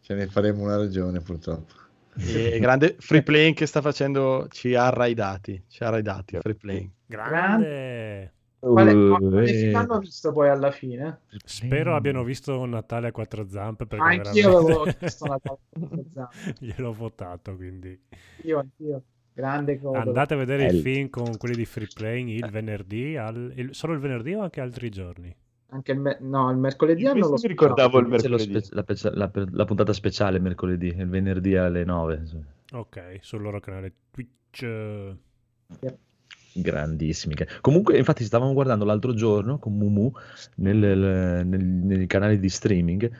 Ce ne faremo una ragione purtroppo. e grande free playing che sta facendo ci ha raidati, ci ha raidati free playing. Grande! Quale, Uh, quale eh, film hanno visto poi alla fine? Spero abbiano visto Natale a quattro zampe perché Anch'io veramente- avevo visto *laughs* Natale a quattro zampe. Gliel'ho votato, quindi... Io, anch'io. Grande cosa. Andate a vedere il Bello. film con quelli di Free Playing il venerdì, al- il- solo il venerdì o anche altri giorni? Anche il, me- no, il mercoledì Io hanno lo mi ricordavo il mercoledì. spe- la, pe- la pe- la puntata speciale mercoledì, il venerdì alle 9. Ok, sul loro canale Twitch. eh, Grandissimi. Comunque, infatti, stavamo guardando l'altro giorno con Mumu nel, nel- nei canali di streaming.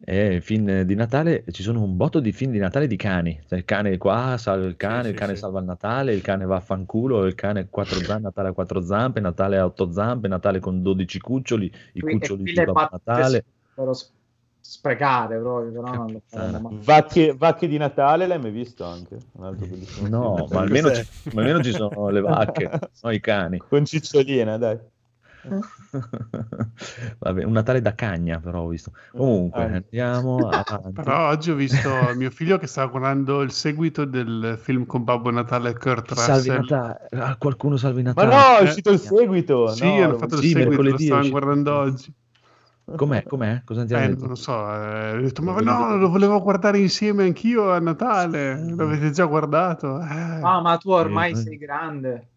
E film di Natale ci sono un botto di film di Natale di cani. Cioè, il cane qua salva il cane, Sì, il cane sì. salva il Natale, il cane va a fanculo, il cane a quattro zampe, Natale a quattro zampe, Natale a otto zampe, Natale con 12 cuccioli, i cuccioli di Babbo Natale. per s- sprecare proprio, però non lo mai. Vacche, vacche di Natale l'hai mai visto anche? Un altro bellissimo No, ma almeno, ci, ma almeno ci sono le vacche, *laughs* no i cani. Con Cicciolina, dai. *laughs* Vabbè, un Natale da cagna, però ho visto. Comunque, Eh. andiamo *laughs* avanti. Però oggi ho visto mio figlio che stava guardando il seguito del film con Babbo Natale Kurt Salvi Russell. Natale. Ah, qualcuno salvi Ma Natale. no, è Eh, uscito il seguito. Sì, no, hanno fatto il sì, seguito, lo stavano guardando oggi. Com'è? Com'è? Cosa ti Eh, hanno non detto? lo so, eh, ho detto, ma no, lo volevo guardare insieme anch'io a Natale, l'avete già guardato? Eh, Ah, ma tu ormai Eh, sei grande.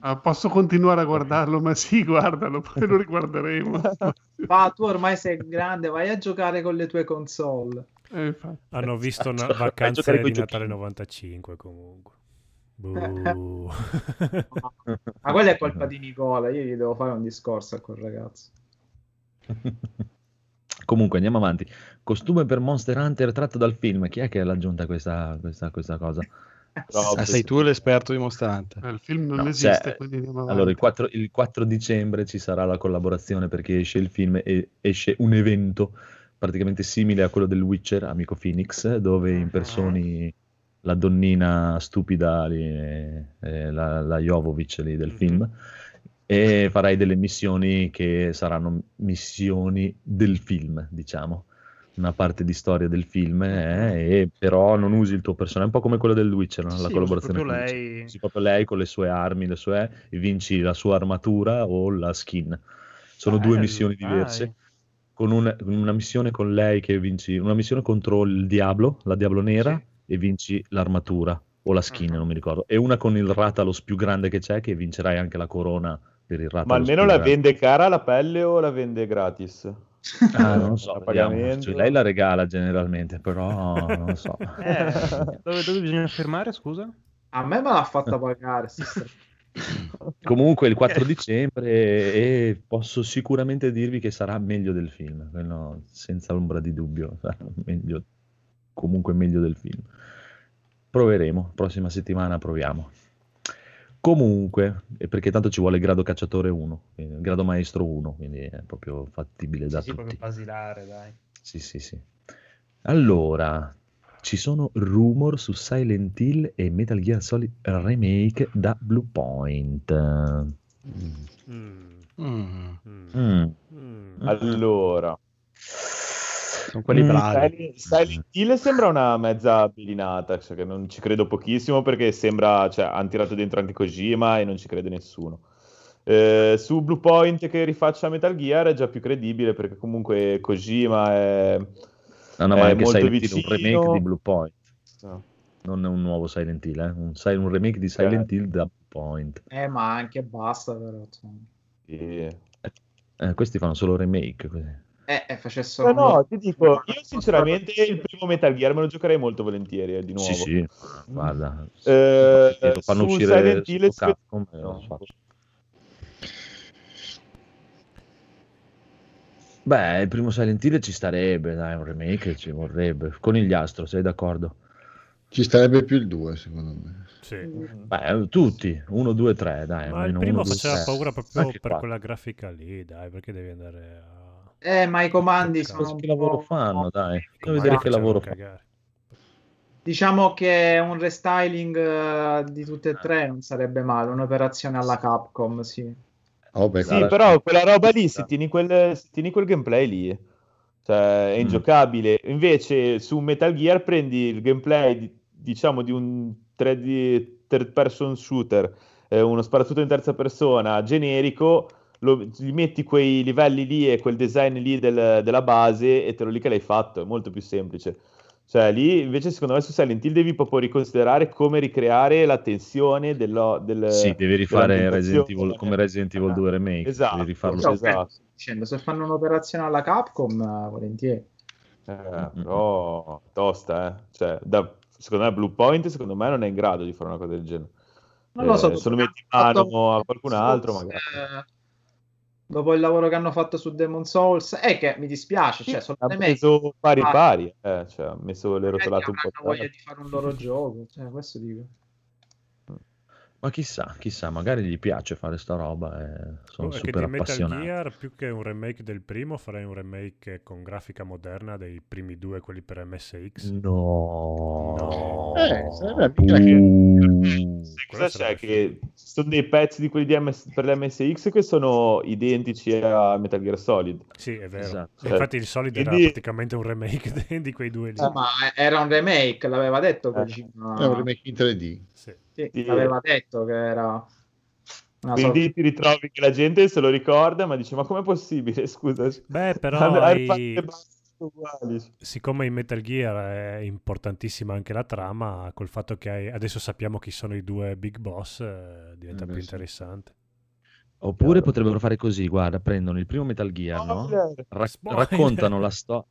ah, posso continuare a guardarlo? Ma sì, guardalo, poi lo riguarderemo. *laughs* Va, tu ormai sei grande, vai a giocare con le tue console. Eh. Hanno visto una *laughs* Vai a vacanze giocare di Natale giochini. 95 comunque. Buh. *laughs* Ma quella è colpa di Nicola, io gli devo fare un discorso a quel ragazzo. *laughs* Comunque, andiamo avanti. Costume per Monster Hunter tratto dal film. Chi è che l'ha aggiunta questa, questa, questa cosa? *laughs* Ah, sei tu l'esperto di Monster Hunter. Eh, il film non No, esiste, cioè, quindi andiamo Allora, il avanti. 4, il 4 dicembre ci sarà la collaborazione perché esce il film e esce un evento praticamente simile a quello del Witcher, Amico Phoenix, dove impersoni la donnina stupida, lì, eh, eh, la, la Jovovic lì del Mhm. film, e farai delle missioni che saranno missioni del film, diciamo. Una parte di storia del film, eh, e però non usi il tuo personaggio, un po' come quello del Witcher, no? la Sì, collaborazione proprio lei. Usi proprio lei con le sue armi, le sue, e vinci la sua armatura o la skin. Sono due Bello, missioni dai. diverse. Con un- una missione con lei che vinci, una missione contro il Diablo, la Diablo Nera, e vinci l'armatura o la skin, Mhm. non mi ricordo. E una con il Ratalos più grande che c'è, che vincerai anche la corona per il Ratalos. Ma almeno la vende cara la pelle o la vende gratis? *laughs* Ah, non lo so, vediamo. pagamento. Cioè, lei la regala generalmente, però non lo so. *laughs* Eh, dove, dove bisogna firmare, scusa? A me me l'ha fatta pagare. *laughs* Comunque il 4 dicembre e posso sicuramente dirvi che sarà meglio del film, quello senza ombra di dubbio, meglio, comunque meglio del film. Proveremo, prossima settimana proviamo. Comunque, e perché tanto ci vuole grado cacciatore 1, quindi- grado maestro 1, quindi è proprio fattibile da Sì, sì, proprio tutti. basilare, dai. Sì, sì, sì. Allora, ci sono rumor su Silent Hill e Metal Gear Solid Remake da Bluepoint. Mm. Mm. Mm. Mm. Mm. Allora, Sono quelli Mm, bravi. Silent, Silent Hill sembra una mezza bilinata, cioè che non ci credo pochissimo perché sembra, cioè, hanno tirato dentro anche Kojima e non ci crede nessuno. Eh, su Blue Point che rifaccia Metal Gear è già più credibile perché comunque Kojima è, No, no, ma è anche molto Silent Hill, un vicino. remake di Blue Point. No. Non è un nuovo Silent Hill, eh? un, un remake di Silent Hill da Blue Point. Eh, ma anche basta, però. insomma. Sì. Eh, questi fanno solo remake. Così. Eh, eh, facessero... No, no, ti dico, io sinceramente il primo Metal Gear me lo giocherei molto volentieri eh, di nuovo. Sì, sì, guarda. Eh, lo fanno su uscire Silent Hill su Capcom, no. Beh, il primo Silent Hill ci starebbe, dai, un remake ci vorrebbe. Conigliastro, sei d'accordo? Ci starebbe più il 2, secondo me. Sì. Beh, tutti, 1, 2, 3, dai. Ma il primo uno, due, faceva tre. paura proprio Anche per qua. quella grafica lì, dai, perché devi andare a... Eh, ma i comandi sono Che un lavoro po'... fanno, dai. Comandi vedere che lavoro fanno. cagare. Diciamo che un restyling eh, di tutte e tre non sarebbe male, un'operazione alla Capcom, sì. Oh, beh, Sì, però quella roba lì, se tieni quel, se tieni quel gameplay lì, cioè è Mm. ingiocabile. Invece su Metal Gear prendi il gameplay, di- diciamo, di un 3D third person shooter, eh, uno sparatutto in terza persona generico, lo- gli metti quei livelli lì e quel design lì del- della base e te lo lì che l'hai fatto, è molto più semplice. Cioè, lì invece, secondo me, su Silent Hill devi proprio riconsiderare come ricreare la tensione dello, del, Sì, devi rifare Resident. Evil come Resident Evil 2 Remake. Esatto, Devi rifarlo esatto. eh, dicendo, se fanno un'operazione alla Capcom, eh, volentieri. Eh, però tosta, eh. Cioè, da- secondo me Blue Point secondo me non è in grado di fare una cosa del genere. Non lo so, Eh, se lo metti in fatto mano a qualcun altro, magari. eh, dopo il lavoro che hanno fatto su Demon Souls, è che mi dispiace, cioè, sono ha preso pari Ah, pari, eh, cioè, ha messo le rotolate un po' voglia di fare un loro gioco, cioè, questo dico. Ma chissà, chissà, magari gli piace fare sta roba e sono Oh, super di Metal appassionato. Gear, più che un remake del primo, farei un remake con grafica moderna dei primi due, quelli per MSX. No. No. Eh, sarebbe mica che- cosa c'è? Che ci sono dei pezzi di quelli di MS per l'MSX che sono identici a Metal Gear Solid. Sì, è vero. Esatto. Infatti il Solid era Quindi- praticamente un remake *laughs* di quei due lì. Eh, ma era un remake, l'aveva detto Eh. Kojima. È un remake in 3D. Sì. Sì, Sì. l'aveva detto che era una Quindi sorta- ti ritrovi che la gente se lo ricorda, ma dice: Ma com'è possibile? *laughs* Scusa, Beh, però uguali. siccome in Metal Gear è importantissima anche la trama, col fatto che hai- adesso sappiamo chi sono i due big boss, eh, diventa Eh, più sì. interessante. Oppure potrebbero fare così, guarda, prendono il primo Metal Gear, no? Ra- raccontano, la sto-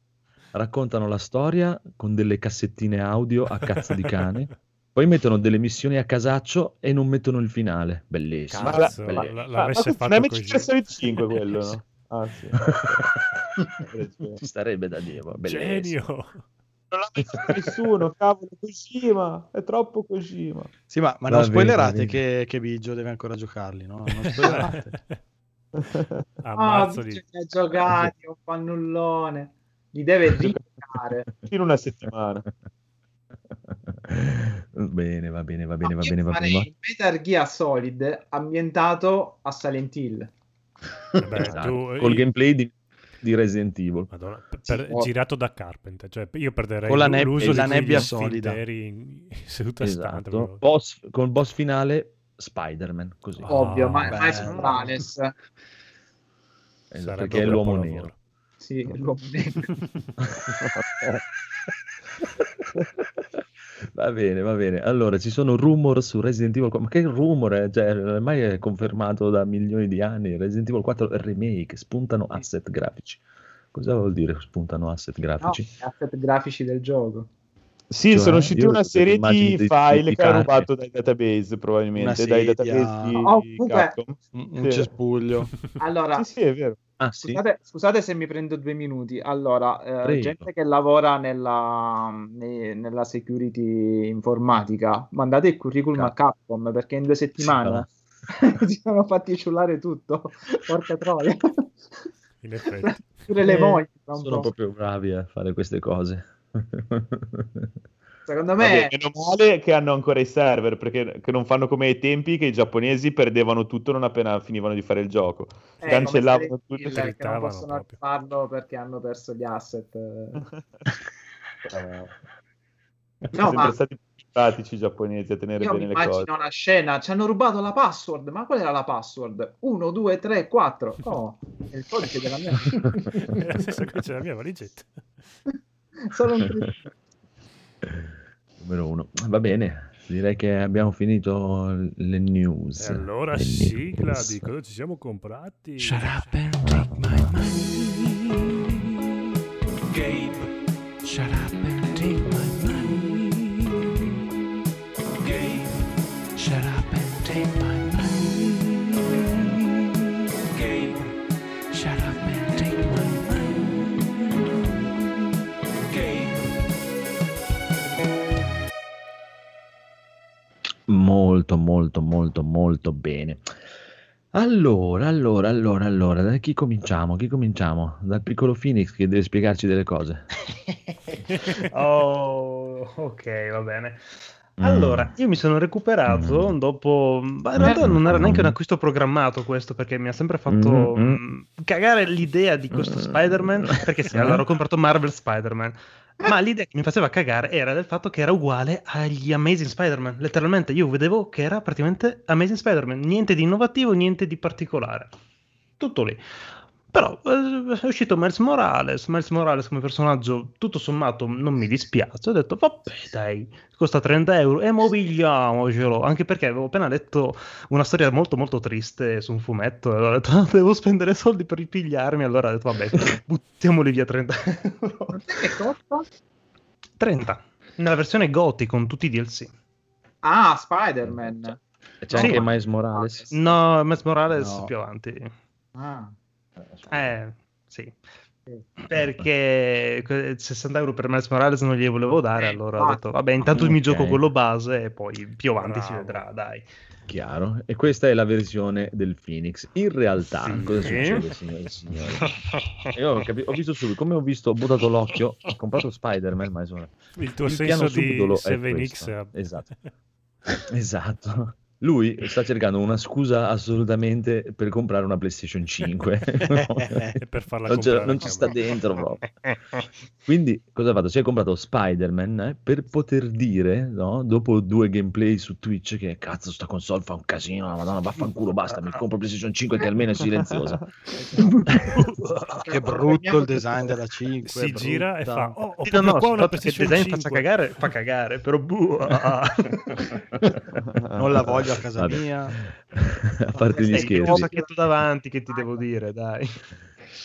raccontano la storia con delle cassettine audio a cazzo di cane, *laughs* poi mettono delle missioni a casaccio e non mettono il finale. Bellissimo. Ma Cazzo, la- la- bellissimo. la- Ah, ma fatto è un così. Solid 5 quello, no? *laughs* Ah, sì. *laughs* Ci starebbe da dire, bellissimo. Genio! Non l'ha fatto nessuno, cavolo, Kojima, è troppo Kojima. Sì, ma, ma non bene, spoilerate che, che Biggio deve ancora giocarli, no? Non *laughs* spoilerate. Ah, Ammazzo dice di... che ha giocati, un fannullone. Li deve rigiocare. In una settimana. *laughs* Bene, va bene, va bene, va bene, va bene. Metal Gear Solid ambientato a Silent Hill. Vabbè, Esatto, tu- Col io- gameplay di, di Resident Evil. Madonna, per- Sì. girato da Carpenter, cioè io perderei Con la neb- l'uso la nebbia solida. in, in seduta stante. Esatto. proprio. Boss, con il boss finale Spider-Man, così. Ah, Ovvio, ma bello. Miles Morales. Esatto, perché è l'uomo capolavoro. nero. Sì, l'uomo nero. *laughs* *laughs* Va bene, va bene. Allora, ci sono rumor su Resident Evil 4. Ma che rumor è? Cioè, ormai è confermato da milioni di anni. Resident Evil 4 remake, spuntano asset grafici. Cosa vuol dire spuntano asset No, grafici? gli asset grafici del gioco. Sì, Cioè, sono usciti una serie di file che ha rubato dai database, probabilmente, Una dai database di Oh, comunque- Capcom. Un, cespuglio. *laughs* Allora, Sì, sì, è vero. Ah, sì? Scusate, scusate se mi prendo due minuti. Allora, eh, gente che lavora nella, ne- nella security informatica, mandate il curriculum a Capcom perché in due settimane *laughs* si sono fatti ciullare tutto. Porca troia. In effetti. *laughs* Pure le Eh, mogli. Sono po'. proprio bravi a fare queste cose. Secondo Vabbè, me meno male che hanno ancora i server, perché che non fanno come ai tempi che i giapponesi perdevano tutto non appena finivano di fare il gioco. è Cancellavano come tutto. Hill, che non possono farlo perché hanno perso gli asset. *laughs* Sono No, sempre ma stati più pratici i giapponesi a tenere io bene le cose. immagino una scena, ci hanno rubato la password, ma qual era la password? 1, 2, 3, 4. Oh, è il codice della mia. *laughs* È la stessa cosa della mia valigetta. *laughs* *laughs* Solo un *laughs* Numero uno. Va bene, direi che abbiamo finito le news. E allora Le sigla news. di cosa ci siamo comprati. Shut up and take my money. Gabe. Shut up Molto, molto, molto, molto bene. Allora, allora, allora, allora, da chi cominciamo? Chi cominciamo? Dal piccolo Phoenix che deve spiegarci delle cose. *laughs* Oh, ok, va bene. Mm. Allora, io mi sono recuperato dopo. ma in realtà non era neanche un acquisto programmato questo, perché mi ha sempre fatto Mm, mm. mm, cagare l'idea di questo Spider-Man. Perché sì, allora ho *laughs* comprato Marvel Spider-Man. Ma l'idea che mi faceva cagare era del fatto che era uguale agli Amazing Spider-Man. Letteralmente, io vedevo che era praticamente Amazing Spider-Man. Niente di innovativo, niente di particolare. Tutto lì. Però eh, è uscito Miles Morales. Miles Morales come personaggio, tutto sommato, non mi dispiace. Ho detto, vabbè, dai, costa 30 euro e mobiliamocelo. Anche perché avevo appena letto una storia molto, molto triste su un fumetto. E allora ho detto, "Ah, devo spendere soldi per ripigliarmi. Allora ho detto, vabbè, *laughs* buttiamoli via 30 euro. che costa? 30 nella versione GOTI con tutti i DLC. Ah, Spider-Man. C'è Sì. anche Miles Morales. No, Miles Morales No. più avanti. Ah. Eh, sì. Perché que- 60 euro per Miles Morales non glieli volevo dare, allora ho detto, vabbè, intanto mi Ok. gioco quello base e poi più avanti si Bravo. vedrà, dai. Chiaro. E questa è la versione del Phoenix. In realtà, Sì. cosa succede, signore e signori? Io ho, capi- ho visto subito, come ho visto, ho buttato l'occhio, ho comprato Spider-Man, ma insomma... Il tuo piano senso di subdolo è 7X. questo. Esatto. Esatto. Lui sta cercando una scusa assolutamente per comprare una PlayStation 5. E *laughs* per farla non, comprare non ci sta dentro proprio. *laughs* Quindi cosa ha fatto? Si è comprato Spider-Man eh, per poter dire, no, dopo due gameplay su Twitch, che cazzo sta console fa un casino, la madonna, vaffanculo, basta, mi compro PlayStation 5 che almeno è silenziosa. *laughs* che brutto il design della 5. Si gira e fa, oh, ho no, no, qua una PlayStation design 5. faccia cagare, fa cagare, però buh, ah. Non la voglio a casa Vabbè. mia. *laughs* a parte gli Stai, ho un scherzi, sacchetto davanti che ti devo dire, dai.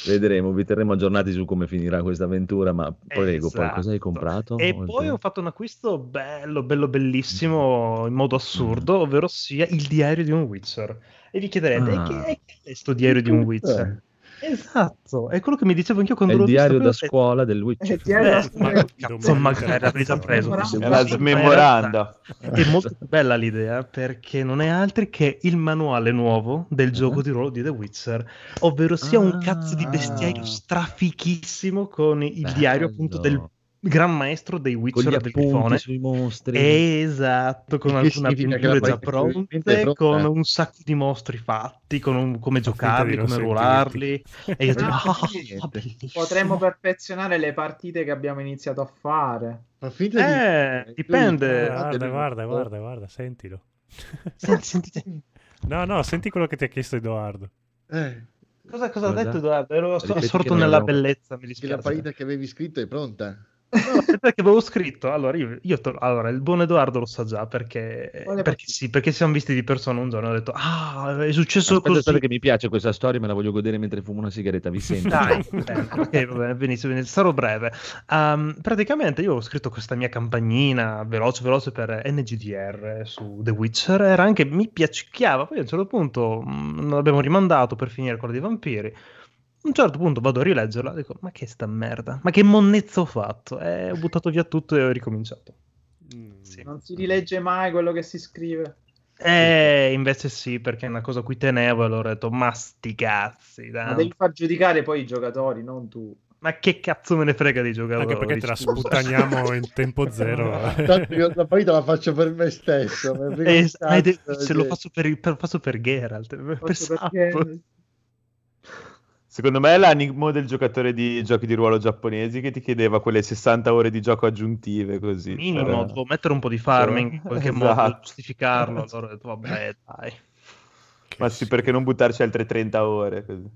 vedremo, vi terremo aggiornati su come finirà questa avventura, ma prego, poi Esatto. cosa hai comprato? E oltre? poi ho fatto un acquisto bello, bello, bellissimo in modo assurdo, ovvero sia il diario di un Witcher. E vi chiederete, Ah. e che è questo diario di un Witcher? Esatto, è quello che mi dicevo anch'io È quando il l'ho visto. diario da scuola del Witcher. Eh, diario da Eh, scuola. ma cazzo, magari l'avrei già preso. È la smemoranda. È molto bella l'idea perché non è altro che il manuale nuovo del gioco di ruolo di The Witcher, ovvero sia un cazzo di bestiario Ah. strafichissimo con il Bello. diario appunto del gran maestro dei Con Witcher gli del Grifone. sui mostri. Esatto, con alcune avventure già pronte, con un sacco di mostri fatti, con un- come Fa giocarli, di come ruolarli. E io dico, bellissimo. Potremmo perfezionare le partite che abbiamo iniziato a fare. Ma finta di- Eh, dipende. Guarda, guarda, guarda, guarda, sentilo. *laughs* Senti, sentite. No, no, senti quello che ti ha chiesto Edoardo. Eh, Cosa, cosa ha Cosa? detto Edoardo? Ero assorto nella bellezza, mi che la dispiace. partita che avevi scritto è pronta. No, che avevo scritto. Allora, io, io to- allora, il buon Edoardo lo sa già perché, perché sì, perché siamo visti di persona un giorno. Ho detto, ah, è successo Aspetta, così. aspetta che mi piace questa storia, me la voglio godere mentre fumo una sigaretta, vi sento. Dai, bene, ok, va bene, benissimo, benissimo, sarò breve. Um, praticamente io ho scritto questa mia campagnina veloce, veloce per NGDR su The Witcher. Era anche, mi piacicchiava. Poi a un certo punto mm, l'abbiamo rimandato per finire quella dei vampiri. A un certo punto vado a rileggerla e dico, ma che sta merda? Ma che monnezza ho fatto? E ho buttato via tutto e ho ricominciato. Sì. Non si rilegge mai quello che si scrive. Eh, invece sì, perché è una cosa a cui tenevo e allora ho detto, ma sti cazzi, Ma dai. devi far giudicare poi i giocatori, non tu. Ma che cazzo me ne frega di giocare? Anche perché te la sputtaniamo *laughs* in tempo zero. Tanto io la partita la faccio per me stesso. un Eh, ma cazzo, se lo cioè. faccio per, per- faccio per Geralt, per, per Sappo. Secondo me è l'animo del giocatore di giochi di ruolo giapponesi che ti chiedeva quelle 60 ore di gioco aggiuntive così. Minimo, per- devo mettere un po' di farming in qualche Esatto. modo, giustificarlo. *laughs* Allora ho detto, vabbè, dai. Ma sì, perché non buttarci altre 30 ore? Così.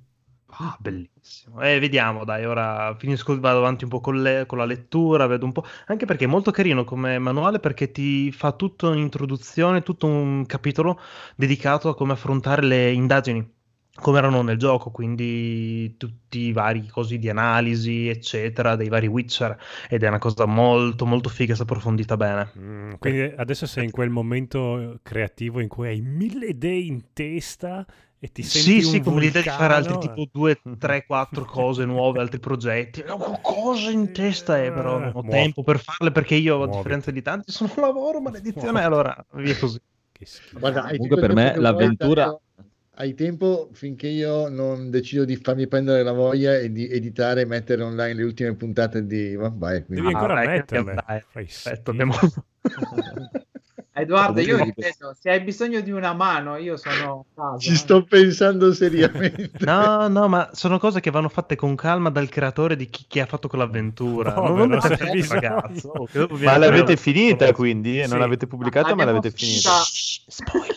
Ah, bellissimo. Eh, vediamo, dai, ora finisco, vado avanti un po' con, le- con la lettura, vedo un po'... Anche perché è molto carino come manuale perché ti fa tutta un'introduzione, tutto un capitolo dedicato a come affrontare le indagini, come erano nel gioco, quindi tutti i vari cosi di analisi, eccetera, dei vari Witcher, ed è una cosa molto, molto figa se approfondita bene. Mm, Quindi adesso sei in quel momento creativo in cui hai mille idee in testa e ti senti Sì, sì, un come l'idea di fare altri tipo due, *laughs* tre, quattro cose nuove, altri progetti. Ho cose in testa, eh, però non ho Muovi. tempo per farle perché io, a differenza di tanti, sono un lavoro, maledizione. Allora, via così. Che schifo. Guarda, Comunque per me l'avventura- tanto Hai tempo finché io non decido di farmi prendere la voglia e di editare e mettere online le ultime puntate di Vabbè, quindi- Devi ancora che metterle. dai, Fai Perfetto, abbiamo... *laughs* Edoardo, io ripeto, se hai bisogno di una mano, io sono casa. Ci sto pensando seriamente. No, no, ma sono cose che vanno fatte con calma dal creatore di chi, chi ha fatto quell'avventura. No, non il bisogno. ragazzo. *laughs* Ma l'avete finita quindi? Sì. Non l'avete pubblicata, ma L'abbiamo l'avete finita. Spoiler!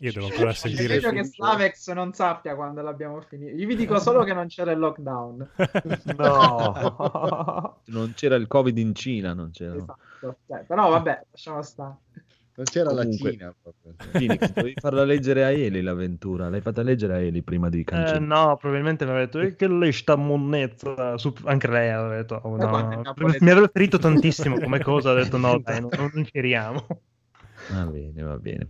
Io devo ancora È sentire meglio che Slavex non sappia quando l'abbiamo finita. Io vi dico *laughs* solo che non c'era il lockdown. No. *laughs* Non c'era il Covid in Cina, non c'era. Esatto. Cioè, però vabbè, lasciamo stare. Non c'era Comunque- la Cina proprio. Phoenix, *laughs* dovevi farla leggere a Eli l'avventura. L'hai fatta leggere a Eli prima di Eh, cancellare. no, probabilmente mi aveva detto "Eh, che lei sta monnezza. Su- Anche lei aveva detto, oh, Ma no, mi aveva ferito tantissimo *laughs* come cosa. Ha detto no, dai, non, non ingeriamo. Va bene, va bene.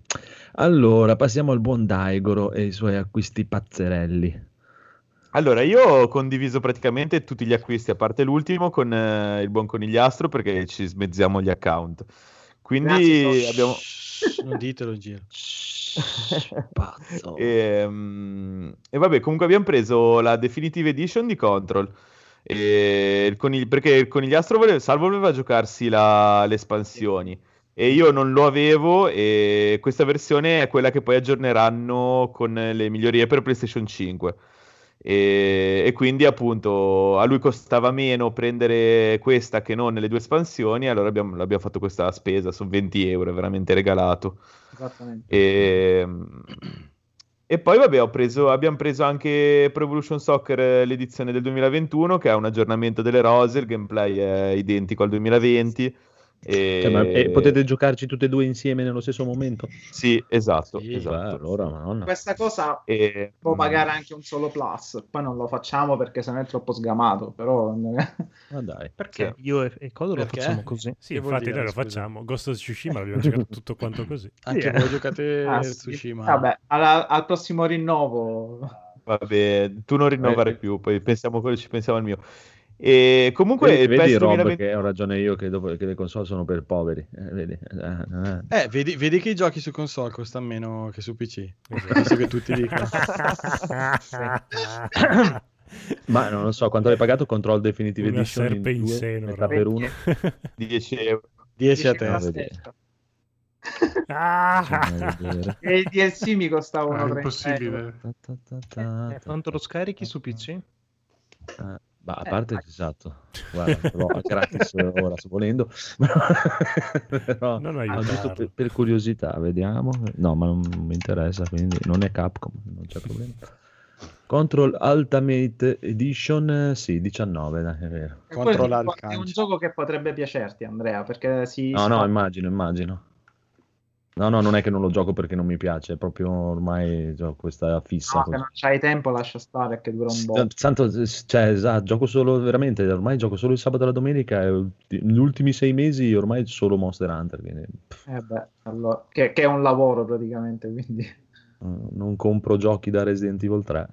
Allora, passiamo al buon Daigoro e i suoi acquisti pazzerelli. Allora, io ho condiviso praticamente tutti gli acquisti, a parte l'ultimo, con eh, il buon conigliastro perché ci smezziamo gli account. Quindi Grazie, abbiamo... Non ditelo in giro. Pazzo. E, mm, e vabbè, comunque abbiamo preso la Definitive Edition di Control. E il conigli- perché il conigliastro voleva, Salvo voleva giocarsi la- le espansioni e io non lo avevo e questa versione è quella che poi aggiorneranno con le migliorie per PlayStation 5 e, e quindi appunto a lui costava meno prendere questa che non le due espansioni allora abbiamo, l'abbiamo fatto questa spesa, sono 20 euro, è veramente regalato Esattamente. e, e poi, vabbè, preso, abbiamo preso anche Pro Evolution Soccer eh, l'edizione del 2021, che ha un aggiornamento delle rose, il gameplay è identico al 2020. E... Cioè, ma- e potete giocarci tutte e due insieme nello stesso momento? Sì, esatto, Sì, esatto. Beh, allora, madonna. Questa cosa E, può mm, pagare anche un solo plus. Poi non lo facciamo perché sennò è troppo sgamato. Però Ma dai. Perché io e, e Codo lo facciamo così. Sì, infatti dire, noi lo facciamo. Ghost of Tsushima *laughs* l'abbiamo giocato tutto quanto così. Anche Sì, eh. voi giocate Ah, sì. Tsushima. Vabbè, alla- al prossimo rinnovo. Vabbè, tu non rinnovare Eh. più, poi pensiamo quello, ci pensiamo al mio. E comunque Vedi, vedi Rob 2020 che ho ragione io che, dopo, che le console sono per poveri. Eh, vedi? Eh, eh. Eh, vedi, vedi che i giochi su console costano meno che su PC. Esatto. Visto che tutti dicono. *coughs* Ma non lo so, quanto hai pagato Control Definitive Una Edition serpe in due, seno. metà per uno? 10 euro. 10 a Dici te. la vedi. stessa. Ah! Fammi vedere. E il DLC mi costava Ah, 1,30 impossibile. Eh, quanto lo scarichi su PC? ta. Ma a parte, esatto, *laughs* guarda, però gratis ora sto volendo, *laughs* però Non no, aiutarlo. giusto per, per curiosità, vediamo. No, ma non mi interessa, quindi non è Capcom, non c'è problema. Control Ultimate Edition, eh, sì, 19, dai, è vero. Il È un gioco che potrebbe piacerti, Andrea, perché si... No, no, immagino, immagino. No, no, non è che non lo gioco perché non mi piace, è proprio ormai ho questa fissa. No, così. se non c'hai tempo lascia stare che dura un po'. Tanto, cioè, esatto, gioco solo veramente, ormai gioco solo il sabato e la domenica e gli ultimi sei mesi ormai solo Monster Hunter. Quindi... Eh beh, allora, che, che è un lavoro praticamente, quindi... Non compro giochi da Resident Evil 3.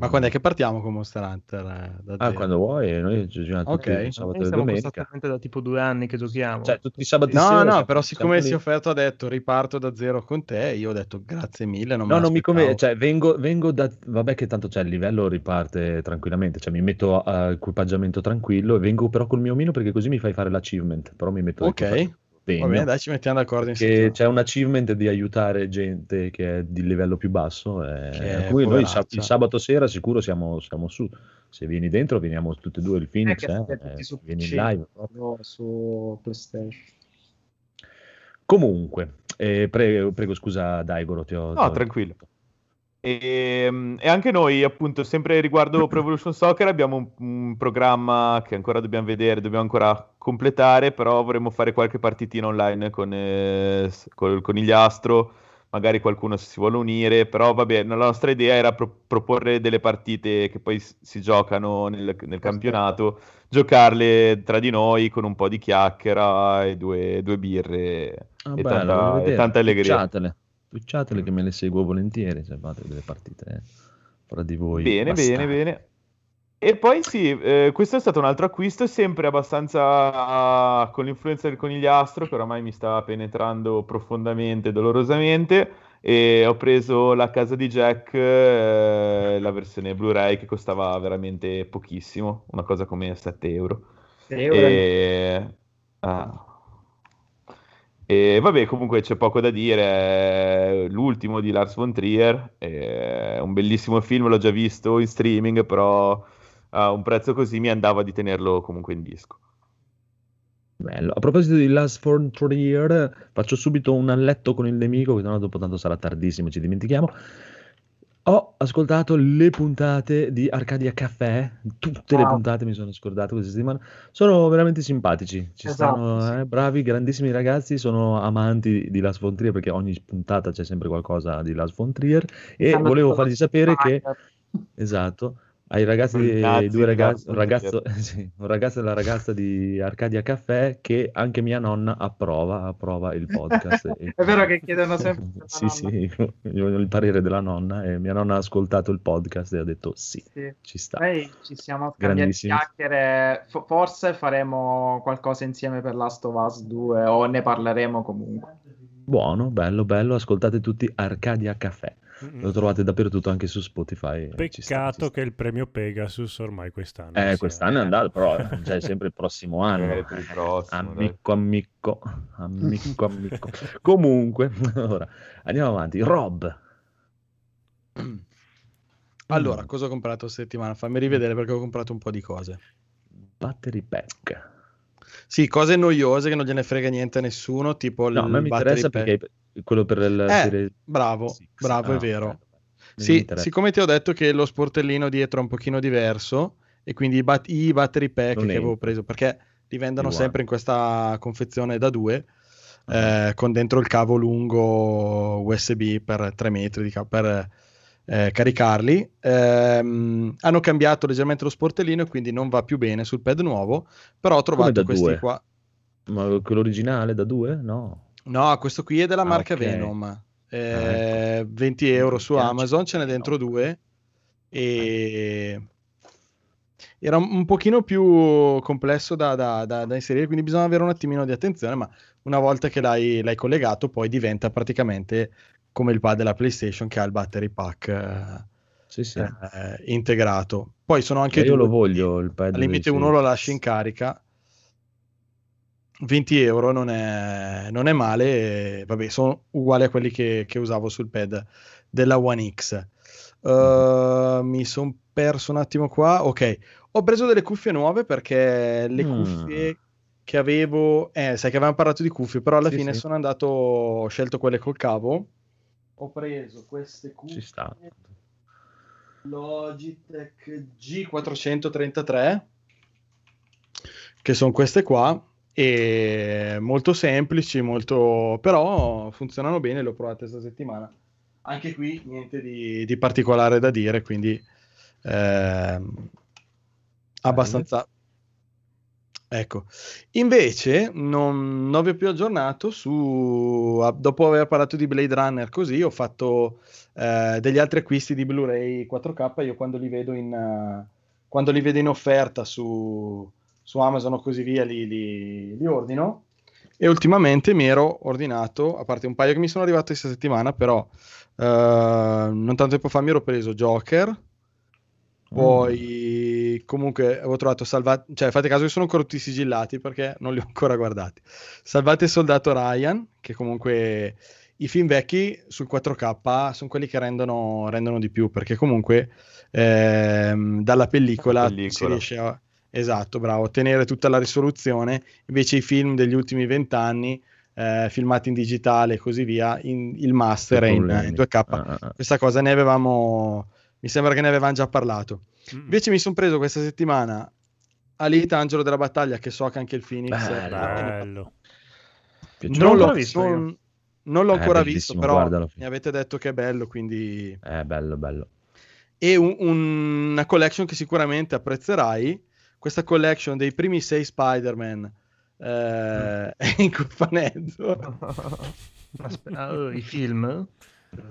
Ma quando è che partiamo con Monster Hunter? eh, da Ah, zero? quando vuoi, noi ci giochiamo tutti Ok. il sabato e siamo domenica. da tipo due anni che giochiamo. Cioè, tutti i sabati No, sera no, però siccome lì. si è offerto ha detto riparto da zero con te, io ho detto grazie mille, non No, non mi conviene, cioè vengo, vengo da... Vabbè che tanto c'è il livello riparte tranquillamente, cioè mi metto a equipaggiamento tranquillo e vengo però col mio omino perché così mi fai fare l'achievement, però mi metto Ok, equipaggiamento Va bene, dai, ci mettiamo d'accordo in che settimana. c'è un achievement di aiutare gente che è di livello più basso e per è cui noi sa- poveraccia. il sabato sera sicuro siamo, siamo su se vieni dentro veniamo tutti e due il Phoenix eh, eh, vieni in live o su PlayStation. comunque eh, prego, prego scusa Daigoro ti ho, No, ho- tranquillo. E, e anche noi, appunto, sempre riguardo Pro Evolution Soccer, abbiamo un, un programma che ancora dobbiamo vedere, dobbiamo ancora completare, però vorremmo fare qualche partitina online con, eh, col conigliastro, magari qualcuno si vuole unire, però vabbè, la nostra idea era pro- proporre delle partite che poi si giocano nel, nel campionato, giocarle tra di noi con un po' di chiacchiera e due, due birre Ah, e, bello, tanta, e tanta allegria. Twitchatele, che me le seguo volentieri se fate delle partite eh, fra di voi. Bene, bene, bastardi. bene. E poi sì, eh, questo è stato un altro acquisto, sempre abbastanza ah, con l'influenza del conigliastro, che oramai mi sta penetrando profondamente, dolorosamente, e ho preso la casa di Jack, eh, la versione Blu-ray, che costava veramente pochissimo, una cosa come 7 euro. Sei euro E... ah. E vabbè, comunque c'è poco da dire. L'ultimo di Lars von Trier è un bellissimo film, l'ho già visto in streaming, però a un prezzo così mi andava di tenerlo comunque in disco. Bello. A proposito di Last Frontier, faccio subito un alletto con il nemico, che dopo tanto sarà tardissimo, ci dimentichiamo. Ho ascoltato le puntate di Arcadia Caffè, tutte le Ah. puntate mi sono scordato questa settimana. Sono veramente simpatici, ci Esatto, stanno, sì. eh, bravi, grandissimi ragazzi, sono amanti di Lars von Trier perché ogni puntata c'è sempre qualcosa di Lars von Trier e volevo fargli sapere che. Esatto, ai ragazzi, I nazi ai due ragazzi, un ragazzo, *laughs* sì, un ragazzo e la ragazza di Arcadia Caffè che anche mia nonna approva, approva il podcast. E- *laughs* È vero che chiedono sempre *laughs* Sì, nonna. sì, io voglio il parere della nonna e mia nonna ha ascoltato il podcast e ha detto sì, Sì. ci sta. Poi ci siamo scambiati chiacchiere. Fo- forse faremo qualcosa insieme per Last of Us 2 o ne parleremo comunque. Buono, bello, bello, ascoltate tutti Arcadia Caffè. Lo trovate dappertutto anche su Spotify. eh, ci sta, Peccato ci sta. che il premio Pegasus ormai quest'anno. Eh, quest'anno è andato, però *laughs* c'è sempre il prossimo anno. Magari per il prossimo, dai. Amico, amico, amico, amico. Comunque, *laughs* ora andiamo avanti. Rob, *clears throat* Allora, cosa ho comprato settimana? Fammi rivedere perché ho comprato un po' di cose. battery pack. Sì, cose noiose che non gliene frega niente a nessuno, tipo No, il mi battery interessa pack. perché è quello per il Eh, serie bravo, Six. bravo, Ah, è vero. ok. Mi Sì, siccome ti ho detto che lo sportellino dietro è un pochino diverso e quindi i, bat- i battery pack Non che avevo entra. preso, perché li vendono Uguale. sempre in questa confezione da due, Ah. eh, con dentro il cavo lungo USB per 3 metri di ca- per eh, caricarli. Ehm, hanno cambiato leggermente lo sportellino e quindi non va più bene sul pad nuovo, però ho trovato questi due? qua. Ma quello originale da due? No. No, questo qui è della Ah, marca ok. Venom. Eh, ecco. 20 euro su Amazon, ce n'è dentro due. E era un un pochino più complesso da, da- da- da inserire, quindi bisogna avere un attimino di attenzione, ma una volta che l'hai, l'hai collegato poi diventa praticamente come il pad della PlayStation che ha il battery pack eh, Sì, sì. eh, integrato. Poi sono anche io due, lo voglio il pad al limite uno lo lasci in carica 20 euro non è, non è male e, vabbè sono uguali a quelli che, che usavo sul pad della One X Uh, mi sono perso un attimo qua ok ho preso delle cuffie nuove perché le Mm. cuffie che avevo eh, sai che avevamo parlato di cuffie però alla Sì, fine sono andato ho scelto quelle col cavo ho preso queste cuffie Ci sta. Logitech G433 che sono queste qua e molto semplici molto però funzionano bene le ho provate questa settimana anche qui niente di, di particolare da dire quindi ehm, abbastanza Ecco, invece non, non vi ho più aggiornato su, dopo aver parlato di Blade Runner così, ho fatto eh, degli altri acquisti di Blu-ray 4K, io quando li vedo in, eh, quando li vedo in offerta su, su Amazon o così via li, li- li ordino. E ultimamente mi ero ordinato, a parte un paio che mi sono arrivati questa settimana, però eh, non tanto tempo fa mi ero preso Joker, poi comunque avevo trovato salvati, cioè fate caso che sono ancora tutti sigillati perché non li ho ancora guardati. Salvate il soldato Ryan, che comunque i film vecchi sul 4K sono quelli che rendono, rendono di più perché comunque ehm, dalla pellicola, La si pellicola. riesce a, esatto, bravo, ottenere tutta la risoluzione, invece i film degli ultimi vent'anni eh, filmati in digitale e così via, in- il master è in, in 2K. Ah, ah, ah. Questa cosa ne avevamo, mi sembra che ne avevamo già parlato. Mm. Invece mi sono preso questa settimana Alita Angelo della Battaglia, che so che anche il Phoenix Bello. Bello. Piaciuto? non l'ho, ancora visto non- non l'ho Eh, ancora visto, però guardalo. mi avete detto che è bello, quindi... Eh, bello, bello. E un- un- una collection che sicuramente apprezzerai, questa collection dei primi sei Spider-Man eh, è *laughs* in cofanetto. *laughs* Aspetta, oh, I film?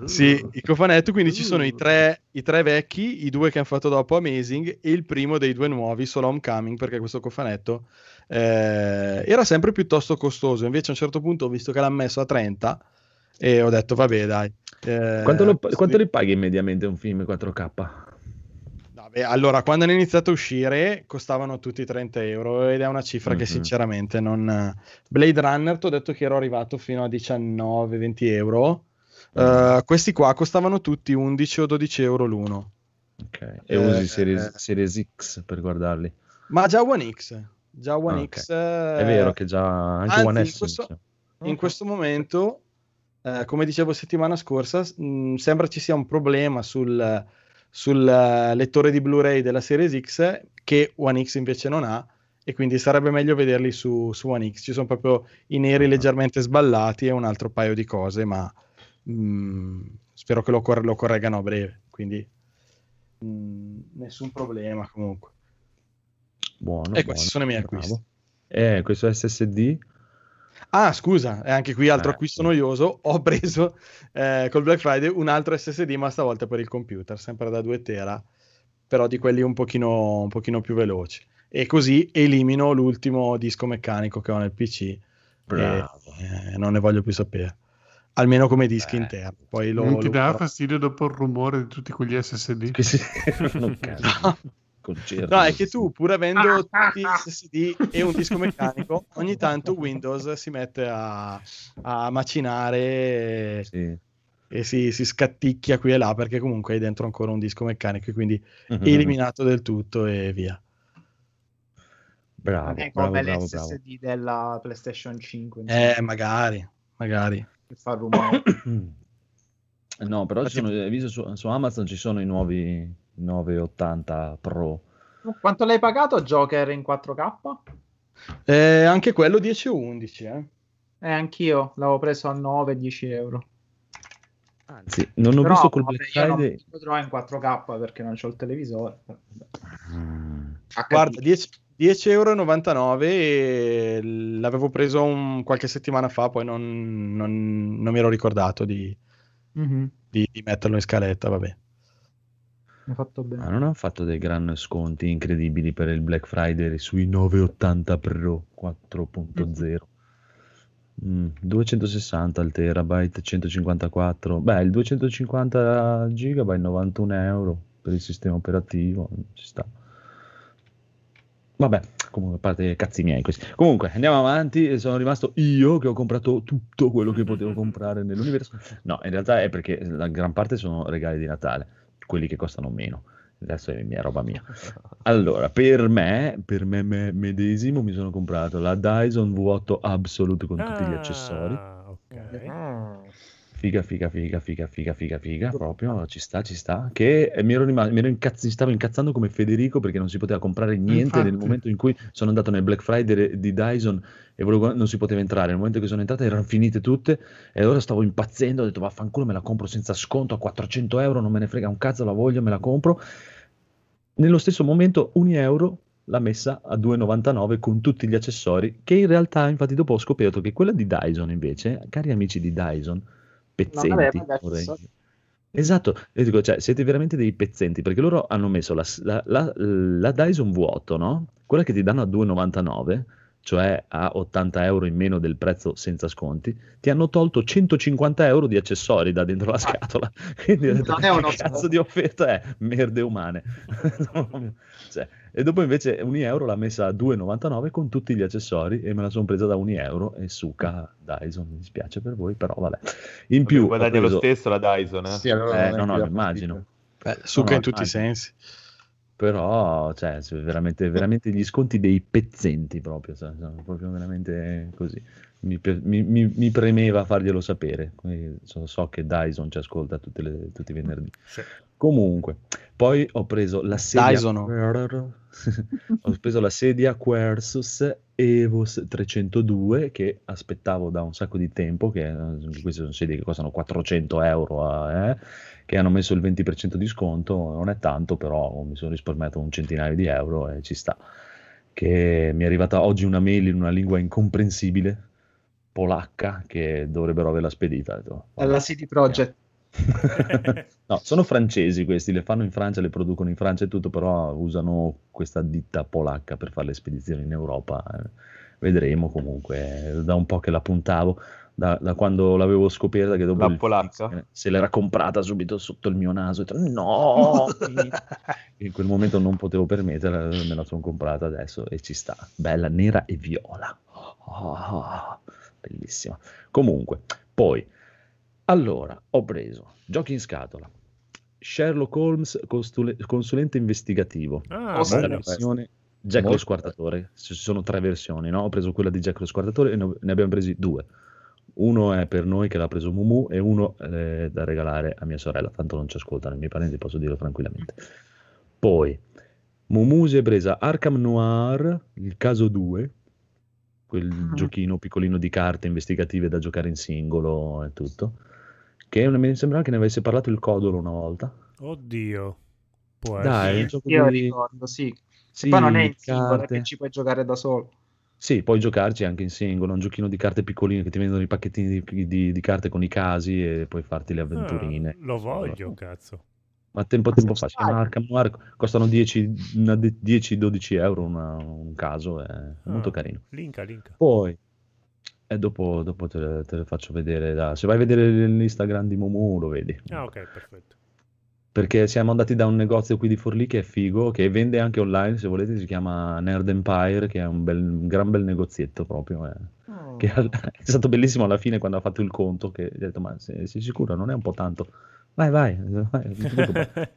Sì, il cofanetto, quindi ci Uh. sono i tre, i tre vecchi, i due che hanno fatto dopo Amazing e il primo dei due nuovi, solo Homecoming, perché questo cofanetto eh, era sempre piuttosto costoso. Invece a un certo punto ho visto che l'hanno messo a 30 e ho detto vabbè dai. eh, Quanto, lo- sì. quanto li paghi mediamente un film 4K? Vabbè, allora, quando hanno iniziato a uscire costavano tutti 30 euro ed è una cifra che Mhm. sinceramente non... Blade Runner, ti ho detto che ero arrivato fino a 19-20 euro. Eh, questi qua costavano tutti 11 o 12 euro l'uno. Ok. E Eh, usi Series, eh. Series X per guardarli? Ma già One X, già One Ah. X È vero che già anche anzi, One in S. questo- c'è. in questo momento, eh, come dicevo settimana scorsa, mh, sembra ci sia un problema sul, sul eh, lettore di Blu-ray della Series X che One X invece non ha e quindi sarebbe meglio vederli su, su One X. Ci sono proprio i neri leggermente sballati e un altro paio di cose, ma mh, spero che lo, cor- lo correggano a breve, quindi mh, nessun problema comunque. Buono, E buono, questi sono i miei bravo. acquisti. Eh, questo SSD? Ah, scusa, e anche qui altro Eh, acquisto noioso. Ho preso eh, col Black Friday un altro SSD, ma stavolta per il computer, sempre da 2 tera, però di quelli un pochino, un pochino più veloci. E così elimino l'ultimo disco meccanico che ho nel PC e Bravo. eh, non ne voglio più sapere. Almeno come dischi Eh, interni. Poi lo, non ti lo dà fastidio dopo il rumore di tutti quegli SSD? Che si... non cazzo. Concerto. No, è che tu, pur avendo tutti gli SSD e un disco meccanico, ogni tanto Windows si mette a, a macinare Sì. e si, si scatticchia qui e là perché comunque hai dentro ancora un disco meccanico e quindi Mhm. eliminato del tutto e via. Bravo, è come bravo, bravo. l'SSD della PlayStation 5 insomma, Eh, magari, magari. Che fa rumore. *coughs* No, però ci sono, hai visto su, su Amazon ci sono i nuovi 980 Pro. Quanto l'hai pagato Joker in 4K? Eh, anche quello 10 o 11, eh. Eh, anch'io l'avevo preso a 9-10 euro. Anzi, non ho Però, visto col Black io non Friday. lo trovo in 4K perché non c'ho il televisore. Mm, Guarda, 10, 10,99 euro e l'avevo preso un- qualche settimana fa, poi non, non- non mi ero ricordato di, Mhm, di- di metterlo in scaletta, vabbè. Hai fatto bene. Ma non hanno fatto dei gran sconti incredibili per il Black Friday sui 980 Pro 4.0. Mm, 260 al terabyte, 154. Beh, il 250 gigabyte 91 euro per il sistema operativo. Ci sta. Vabbè, comunque, a parte cazzi miei questi. Comunque, andiamo avanti. Sono rimasto io che ho comprato tutto quello che potevo comprare nell'universo. No, in realtà è perché la gran parte sono regali di Natale, quelli che costano meno. Adesso è mia roba mia. Allora, per me, per me, me medesimo, mi sono comprato la Dyson V8 Absolute con tutti gli accessori. Ah, ok. Figa, figa, figa, figa, figa, figa, figa, proprio, ci sta, ci sta. Che eh, mi ero, rimasto, mi ero incazz- stavo incazzando come Federico perché non si poteva comprare niente nel Infatti. momento in cui sono andato nel Black Friday di Dyson e volevo- non si poteva entrare. Nel momento che sono entrato erano finite tutte e allora stavo impazzendo, ho detto vaffanculo me la compro senza sconto a 400 euro, non me ne frega un cazzo, la voglio, me la compro. Nello stesso momento, un euro l'ha messa a 2,99 con tutti gli accessori, che in realtà, infatti, dopo ho scoperto che quella di Dyson, invece, cari amici di Dyson, pezzenti, accessori. dire. Esatto, io dico, cioè, siete veramente dei pezzenti, perché loro hanno messo la, la- la- la Dyson vuoto, no? Quella che ti danno a 2,99, cioè a 80 euro in meno del prezzo senza sconti, ti hanno tolto 150 euro di accessori da dentro la scatola. *laughs* Quindi ho detto, Non è che uno cazzo di offerta è? Merde umane. *laughs* Cioè, e dopo invece un euro l'ha messa a 2,99 con tutti gli accessori e me la sono presa da un euro e suca Dyson, mi dispiace per voi, però vabbè. In più guadagna lo preso- stesso la Dyson, eh? Sì, allora eh, no, no, lo immagino. Beh, succa No, in tutti i sensi. Però, cioè, veramente, veramente gli sconti dei pezzenti proprio, cioè, proprio veramente così. Mi, mi- mi- premeva farglielo sapere. So, so che Dyson ci ascolta le- tutti i venerdì. Sì. Comunque, poi ho preso la sedia Dyson. *laughs* ho preso la sedia Quersus Evos 302 che aspettavo da un sacco di tempo, che eh, queste sono sedie che costano 400 euro, a- eh, che hanno messo il 20% di sconto, non è tanto, però mi sono risparmiato un centinaio di euro e ci sta. Che mi è arrivata oggi una mail in una lingua incomprensibile, polacca, che dovrebbero averla spedita. Detto, Alla CD Projekt. *laughs* No, sono francesi questi, le fanno in Francia, le producono in Francia e tutto, però usano questa ditta polacca per fare le spedizioni in Europa. Vedremo comunque, da un po' che la puntavo, da, da quando l'avevo scoperta che dopo La polacca? Se l'era comprata subito sotto il mio naso, ho detto, no! *laughs* in quel momento non potevo permetterla, me la sono comprata adesso e ci sta, bella, nera e viola. Oh, bellissima. Comunque, poi, allora, ho preso giochi in scatola. Sherlock Holmes, costule- consulente investigativo. Ah, Questa è la versione Jack lo Molto Squartatore. Ci sono tre versioni, no? Ho preso quella di Jack lo Squartatore e ne abbiamo presi due. Uno è per noi che l'ha preso Mumu e uno eh, da regalare a mia sorella, tanto non ci ascoltano i miei parenti, posso dirlo tranquillamente. Poi Mumu si è presa Arkham Noir, il caso 2, quel giochino piccolino di carte investigative da giocare in singolo e tutto, che mi sembrava che ne avesse parlato il Codolo una volta. Oddio. Può Dai, essere. un gioco Io di- ricordo, sì. Sì, Poi non è in singolo, che ci puoi giocare da solo. Sì, puoi giocarci anche in singolo, un giochino di carte piccoline che ti vendono i pacchettini di, di- di carte con i casi e puoi farti le avventurine. Ah, lo voglio, cazzo. Ma tempo a tempo fa, si chiama Arkham Noir, costano 10 una de- 10-12 euro una- un caso, è molto Ah, carino. Linka, linka. Poi, e dopo, dopo te, le- te le faccio vedere, da- se vai a vedere l'Instagram di Momo lo vedi. Ah, ok, perfetto. Perché siamo andati da un negozio qui di Forlì che è figo, che vende anche online, se volete, si chiama Nerd Empire, che è un, bel- un gran bel negozietto proprio. eh. Che al- *laughs* è stato bellissimo alla fine quando ha fatto il conto, che ho detto, ma sei, sei sicuro? Non è un po' tanto? Vai, vai, vai, non ti preoccupare."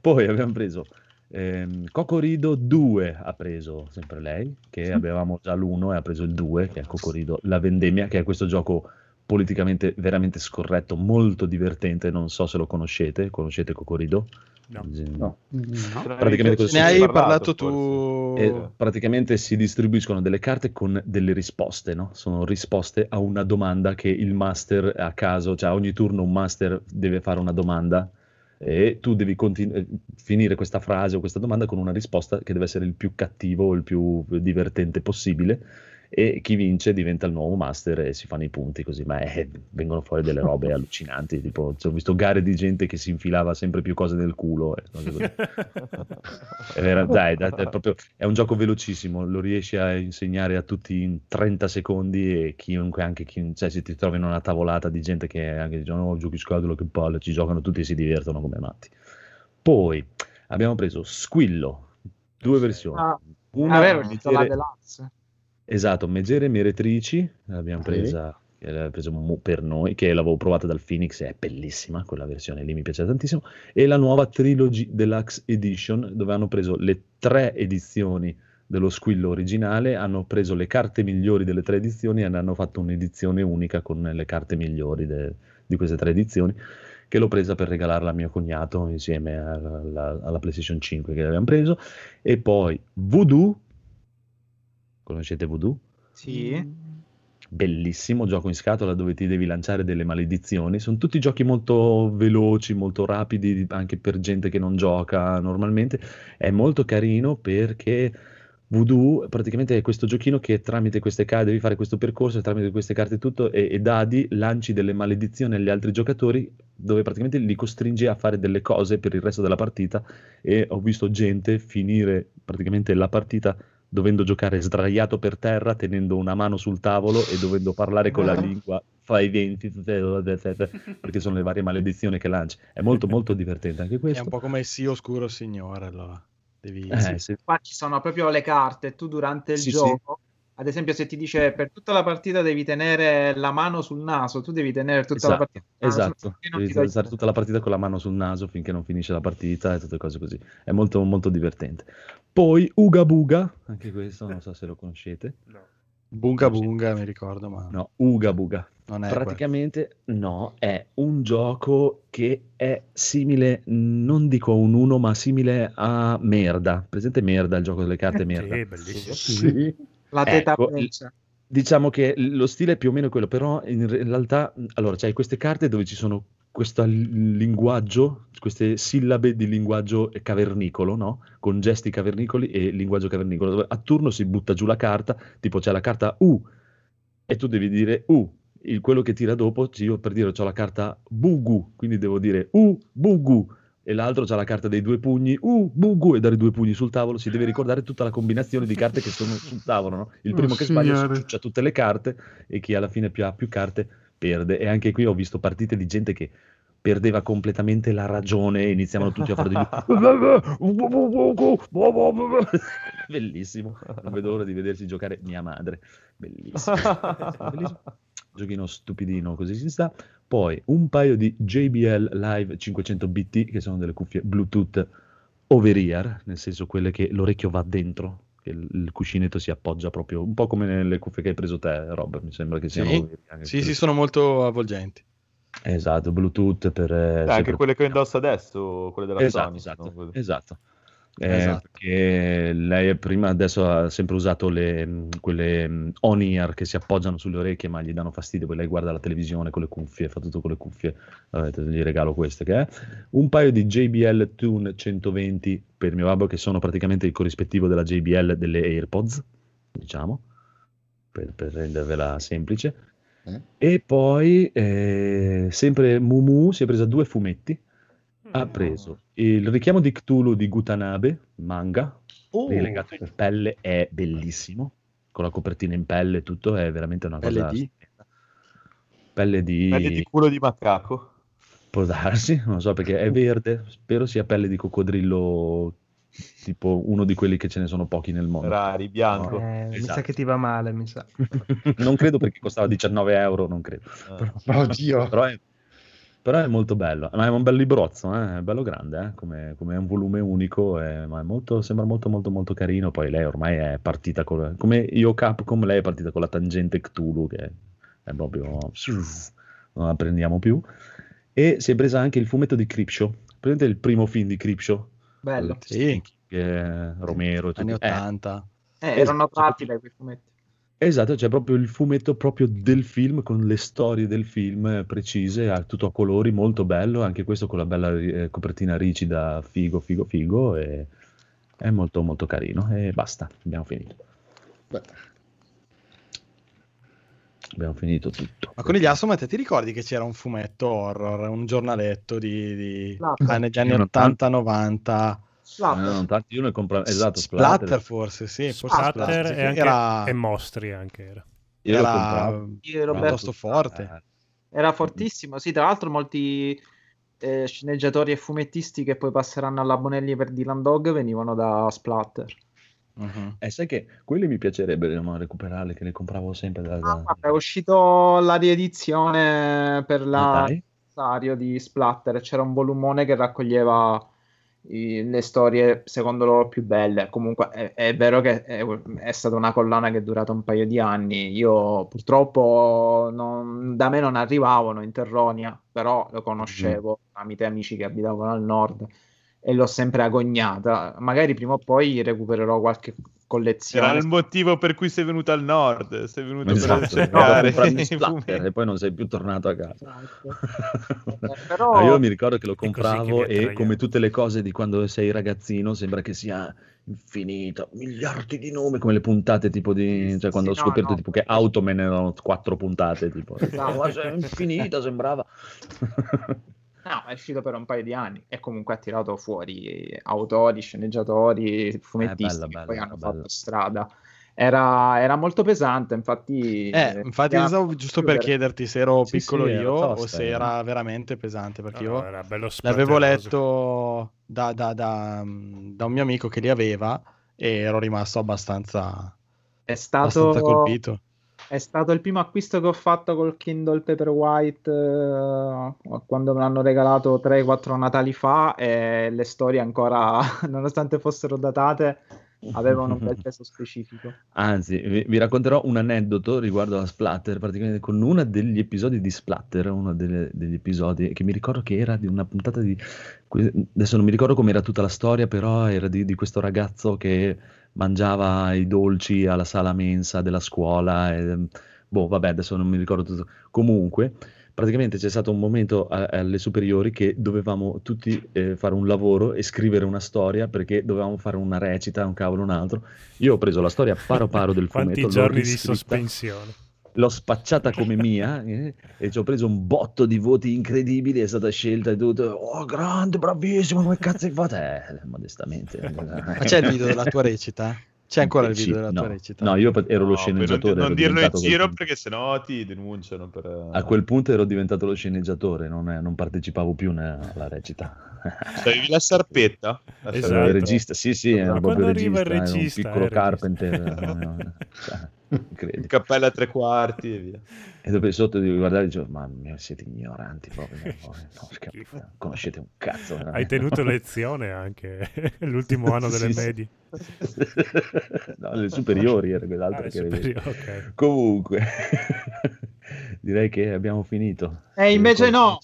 Poi abbiamo preso ehm, Cocorido 2, ha preso sempre lei, che avevamo già l'1 e ha preso il 2, che è Cocorido La Vendemmia, che è questo gioco politicamente veramente scorretto, molto divertente, non so se lo conoscete, conoscete Cocorido? No. Praticamente cosa Ne hai succede? parlato tu. E praticamente si distribuiscono delle carte con delle risposte, no? Sono risposte a una domanda che il master a caso, cioè ogni turno un master deve fare una domanda e tu devi continu- eh, finire questa frase o questa domanda con una risposta che deve essere il più cattivo o il più divertente possibile e chi vince diventa il nuovo master e si fanno i punti così, ma eh, vengono fuori delle robe *laughs* allucinanti, tipo cioè, ho visto gare di gente che si infilava sempre più cose nel culo. e così. *laughs* È, vera- dai, dai, è proprio- è un gioco velocissimo, lo riesci a insegnare a tutti in 30 secondi e chiunque, anche chi, cioè, se ti trovi in una tavolata di gente che anche dicono oh, giochi scatola che palle, ci giocano tutti e si divertono come matti. Poi abbiamo preso Squillo, due versioni. Ah, Una ah, vero, la deluxe. Esatto, Megere Meretrici, l'abbiamo Sì. presa, l'abbiamo per noi, che l'avevo provata dal Phoenix, è bellissima, quella versione lì mi piace tantissimo, e la nuova Trilogy Deluxe Edition, dove hanno preso le tre edizioni dello squillo originale, hanno preso le carte migliori delle tre edizioni e ne hanno fatto un'edizione unica con le carte migliori de- di queste tre edizioni, che l'ho presa per regalarla a mio cognato insieme alla, alla- PlayStation 5 che abbiamo preso, e poi Voodoo, conoscete Voodoo? Sì. bellissimo gioco in scatola dove ti devi lanciare delle maledizioni. Sono tutti giochi molto veloci, molto rapidi, anche per gente che non gioca normalmente. È molto carino perché Voodoo praticamente è questo giochino che tramite queste carte devi fare questo percorso tramite queste carte e tutto e, e dadi lanci delle maledizioni agli altri giocatori dove praticamente li costringi a fare delle cose per il resto della partita e ho visto gente finire praticamente la partita dovendo giocare sdraiato per terra, tenendo una mano sul tavolo e dovendo parlare con la lingua fra i denti, perché sono le varie maledizioni che lanci. È molto molto divertente anche È questo. un po' come sì oscuro signore, allora. Devi... Eh, sì. Qua ci sono proprio le carte. Tu durante il Sì, sì. gioco, ad esempio, se ti dice per tutta la partita devi tenere la mano sul naso, tu devi tenere tutta la Esatto, partita. sul naso, esatto. Devi ti togli- stare tutta la partita con la mano sul naso finché non finisce la partita e tutte cose così. È molto molto divertente. Poi Uga Buga, anche questo non so se lo conoscete. Bunga bunga, mi ricordo, ma No, Uga Buga. non è Praticamente no, è un gioco che è simile, non dico a un uno, ma simile a Merda. Presente Merda, il gioco delle carte Merda? Sì, bellissimo. Sì. La teta Ecco. Diciamo che lo stile è più o meno quello, però in realtà, allora, c'hai queste carte dove ci sono questo linguaggio, queste sillabe di linguaggio cavernicolo, no? Con gesti cavernicoli e linguaggio cavernicolo, dove a turno si butta giù la carta, tipo c'è la carta U e tu devi dire U. Il, quello che tira dopo, io per dire ho la carta Bugu, quindi devo dire U, Bugu. E l'altro c'ha la carta dei due pugni, U, Bugu, e dare due pugni sul tavolo. Si deve ricordare tutta la combinazione di carte che sono sul tavolo, no? Il Oh, primo che sbaglia signore. ciuccia tutte le carte e chi alla fine più ha più carte perde. E anche qui ho visto partite di gente che perdeva completamente la ragione e iniziavano tutti a fare degli *laughs* bellissimo. Non vedo l'ora di vedersi giocare mia madre. Bellissimo, *laughs* Bellissimo. giochino stupidino così si sta. Poi un paio di JBL Live 500 BT che sono delle cuffie Bluetooth over ear nel senso quelle che l'orecchio va dentro che il, cuscinetto si appoggia proprio un po' come nelle cuffie che hai preso te Rob mi sembra che siano Sì, sì, sì, sono molto avvolgenti. esatto Bluetooth per eh, anche quelle che indossa adesso, quelle della esatto, Sony. esatto, no? esatto. Eh, Esatto. Perché lei prima adesso ha sempre usato le, mh, quelle mh, on-ear che si appoggiano sulle orecchie ma gli danno fastidio, poi lei guarda la televisione con le cuffie, fa tutto con le cuffie, Vabbè, gli regalo queste che è. Un paio di JBL Tune 120 per mio babbo che sono praticamente il corrispettivo della JBL delle AirPods, diciamo, per, per rendervela semplice. Eh? E poi eh, sempre Mumu si è presa due fumetti ha preso il richiamo di Cthulhu di Gutanabe, manga, Oh, rilegato in pelle, è bellissimo, con la copertina in pelle e tutto, è veramente una Pelle cosa... di? Pelle di... Pelle di culo di macaco. Può darsi, non so perché è verde, spero sia pelle di coccodrillo, tipo uno di quelli che ce ne sono pochi nel mondo. Rari, bianco. Eh, Mi sa Esatto. che ti va male, mi sa. non credo perché costava 19 euro, non credo. *laughs* Eh. Però, Oddio. però è, però è molto bello, ma è un bel librozzo, eh, è bello grande, eh, come, come è un volume unico, eh, ma è molto, sembra molto molto molto carino, poi lei ormai è partita con, come io Capcom, lei è partita con la tangente Cthulhu, che è proprio, non la prendiamo più, e si è presa anche il fumetto di Creepshow, prendete il primo film di Creepshow? Bello. Sì, Romero, anni tutto. Eh, 80. Eh, Esatto, erano cioè, tratti dai quei fumetti. Esatto, c'è proprio il fumetto proprio del film con le storie del film eh, precise, tutto a colori, molto bello, anche questo con la bella eh, copertina rigida, figo, figo, figo, e è molto molto carino e basta, abbiamo finito. Beh, Abbiamo finito tutto. Ma con gli Assomat ti ricordi che c'era un fumetto horror, un giornaletto di, di... Negli anni Io non 80-90? Splatter. Eh, non tanti, io ne compravo, esatto, Splatter forse, sì, forse Splatter Splatter, sì, e, anche, era, e mostri anche era. Io era e piuttosto forte. Eh, Era fortissimo, sì, tra l'altro molti eh, sceneggiatori e fumettisti che poi passeranno alla Bonelli per Dylan Dog venivano da Splatter. Mhm. eh, sai che quelli mi piacerebbe no, recuperarli, che li compravo sempre da... Ah, da- guarda, è uscito la riedizione per Ah, l'anniversario di Splatter, c'era un volumone che raccoglieva i- le storie secondo loro più belle. Comunque è, è vero che è, è stata una collana che è durata un paio di anni. Io purtroppo non- da me non arrivavano in Terronia, però lo conoscevo tramite amici che abitavano al nord e l'ho sempre agognata. Magari prima o poi recupererò qualche collezione. Era il motivo per cui sei venuto al nord, sei venuto Esatto, per per cercare Splatter fumetti. e poi non sei più tornato a casa. *laughs* Eh, però- No, io mi ricordo che lo che compravo vi e come tutte le cose di quando sei ragazzino sembra che sia infinita, miliardi di nomi, come le puntate tipo di... cioè quando Sì, ho no, scoperto no. tipo che Automan erano quattro puntate, tipo... Esatto. "Ma sei infinita sembrava... No, è uscito per un paio di anni e comunque ha tirato fuori autori, sceneggiatori, fumettisti bella, che bella, poi hanno bella. fatto strada. Era, era molto pesante, infatti... Eh, infatti era- stavo giusto per chiederti se ero Sì, piccolo sì, era io o tosta, se eh. era veramente pesante, perché No, io bello l'avevo letto da, da- da- da un mio amico che li aveva e ero rimasto abbastanza, È stato, abbastanza colpito. È stato il primo acquisto che ho fatto col Kindle Paperwhite eh, quando me l'hanno regalato 3-4 Natali fa e le storie ancora, *laughs* nonostante fossero datate, avevano un bel peso specifico. Anzi, vi, vi racconterò un aneddoto riguardo a Splatter, praticamente con uno degli episodi di Splatter, uno delle- degli episodi che mi ricordo che era di una puntata di... Adesso non mi ricordo com'era tutta la storia, però era di, di questo ragazzo che mangiava i dolci alla sala mensa della scuola. E, boh, vabbè, adesso non mi ricordo tutto. Comunque, praticamente c'è stato un momento a- alle superiori che dovevamo tutti eh, fare un lavoro e scrivere una storia perché dovevamo fare una recita, un cavolo, un altro. Io ho preso la storia paro paro del *laughs* Quanti fumetto, l'ho giorni di sospensione. L'ho spacciata come mia *laughs* eh, e ci ho preso un botto di voti incredibili, è stata scelta e tutto. Oh, grande, bravissimo, come cazzo hai fatto? Eh, modestamente. Ma c'è il *laughs* video della tua recita? C'è ancora il video della no. tua recita? No, io ero lo No, sceneggiatore. non, non dirlo in quel giro punto. perché sennò ti denunciano per... A quel punto ero diventato lo sceneggiatore, non, non partecipavo più alla recita. *laughs* Avevi la sarpetta? La Esatto. Il regista, sì, sì, quando proprio arriva il regista, regista, un piccolo regista. Carpenter. *laughs* eh. Il cappello a tre quarti e via. E dopo sotto di guardare e dicevo, mamma mia, siete ignoranti proprio. no, no, *laughs* conoscete un cazzo. Hai veramente." tenuto *laughs* lezione anche l'ultimo anno delle Sì, sì. medie. no, le superiori era Ah, quell'altro le che superiori, ok. Comunque, direi che abbiamo finito. E invece no.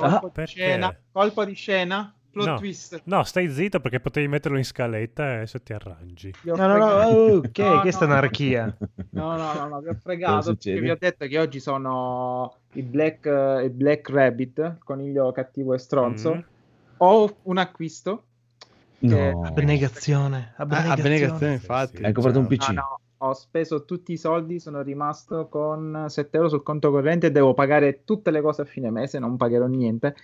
Ah, Colpo di perché? scena. Colpo di scena. Plot No. twist. No, stai zitto perché potevi metterlo in scaletta e adesso ti arrangi. No, no, no, oh, ok, No, questa è no. anarchia. No, no, no, no, vi ho fregato perché vi ho detto che oggi sono i Black, il Black Rabbit, il coniglio cattivo e stronzo. Mm. Ho un acquisto. No. Abnegazione. Ah, Abnegazione. abnegazione, Sì, infatti. sì. Hai comprato un PC? no, ho speso tutti i soldi, sono rimasto con 7 euro sul conto corrente e devo pagare tutte le cose a fine mese, non pagherò niente.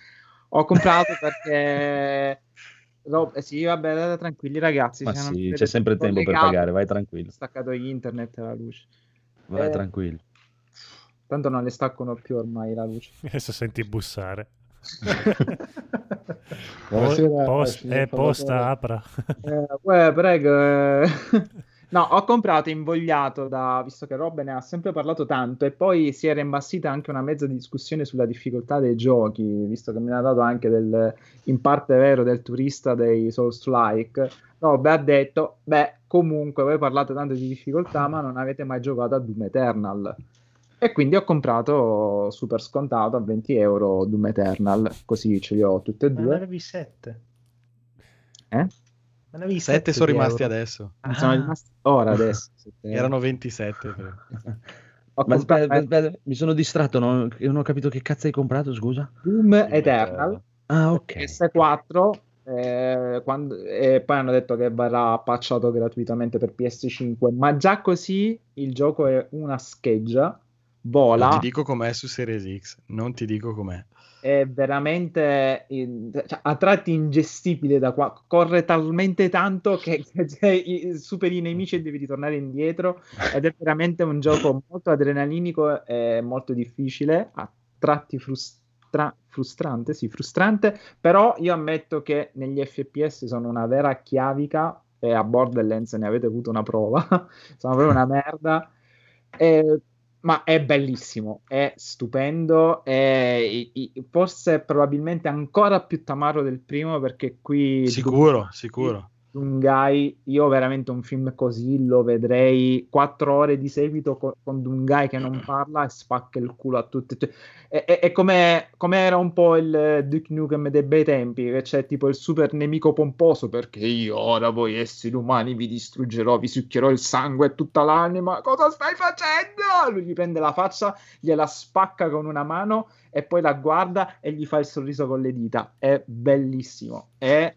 Ho comprato perché... Rob- eh sì, vabbè, date tranquilli ragazzi. Ma sì, c'è sempre tempo per pagare, vai tranquillo. Ho staccato internet e la luce. Vai Eh, tranquillo. Tanto non le staccano più ormai la luce. *laughs* Adesso senti bussare. *laughs* Buonasera, Post- eh, posta, apra. Eh, uè, prego. eh. *laughs* No, ho comprato invogliato da, visto che Rob ne ha sempre parlato tanto e poi si era imbassita anche una mezza discussione sulla difficoltà dei giochi, visto che ne ha dato anche del, in parte vero, del turista dei Souls-like. Rob ha detto, beh, comunque voi parlate tanto di difficoltà, ma non avete mai giocato a Doom Eternal. E quindi ho comprato super scontato a 20 euro Doom Eternal, così ce li ho tutte e Ma ne due. avevi sette. Eh? Ma ne avevi Sette sette sono rimasti euro. adesso. Non sono Ah. rimasti ora adesso. *laughs* euro. Erano 27. credo. Ho Ma aspetta, aspetta, mi sono distratto, no? non ho capito che cazzo hai comprato, scusa. Doom Eternal Ah, ok. PS4 eh, quando- e poi hanno detto che verrà patchato gratuitamente per PS5 ma già così il gioco è una scheggia Non vola ti dico com'è su Series X. Non ti dico com'è. È veramente cioè, a tratti ingestibile da qua. Corre talmente tanto che, *laughs* che- i- superi i nemici e devi ritornare indietro. Ed è veramente un gioco molto adrenalinico e molto difficile a tratti frustra- frustrante sì frustrante. Però io ammetto che negli FPS sono una vera chiavica e a Borderlands ne avete avuto una prova. *laughs* Sono proprio una merda. E ma è bellissimo, è stupendo, è forse probabilmente ancora più tamaro del primo perché qui Sicuro, sicuro. Dungai, io veramente un film così lo vedrei quattro ore di seguito co- con, Dungai che non *clears throat* parla e spacca il culo a tutti. È, è- è come, come era un po' il Duke Nukem dei bei tempi, che c'è tipo il super nemico pomposo perché io ora voi esseri umani vi distruggerò, vi succhierò il sangue e tutta l'anima. Cosa stai facendo? Lui gli prende la faccia, gliela spacca con una mano e poi la guarda e gli fa il sorriso con le dita. È bellissimo. È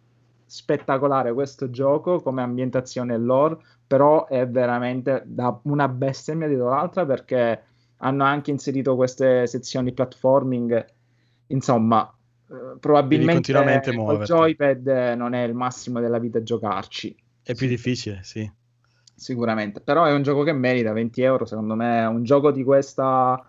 spettacolare questo gioco come ambientazione e lore, però è veramente da una bestemmia dietro l'altra perché hanno anche inserito queste sezioni platforming. Insomma, eh, probabilmente muoverti. joypad non è il massimo della vita giocarci. È più difficile, sì. Sicuramente, però è un gioco che merita 20 euro. Secondo me, un gioco di questa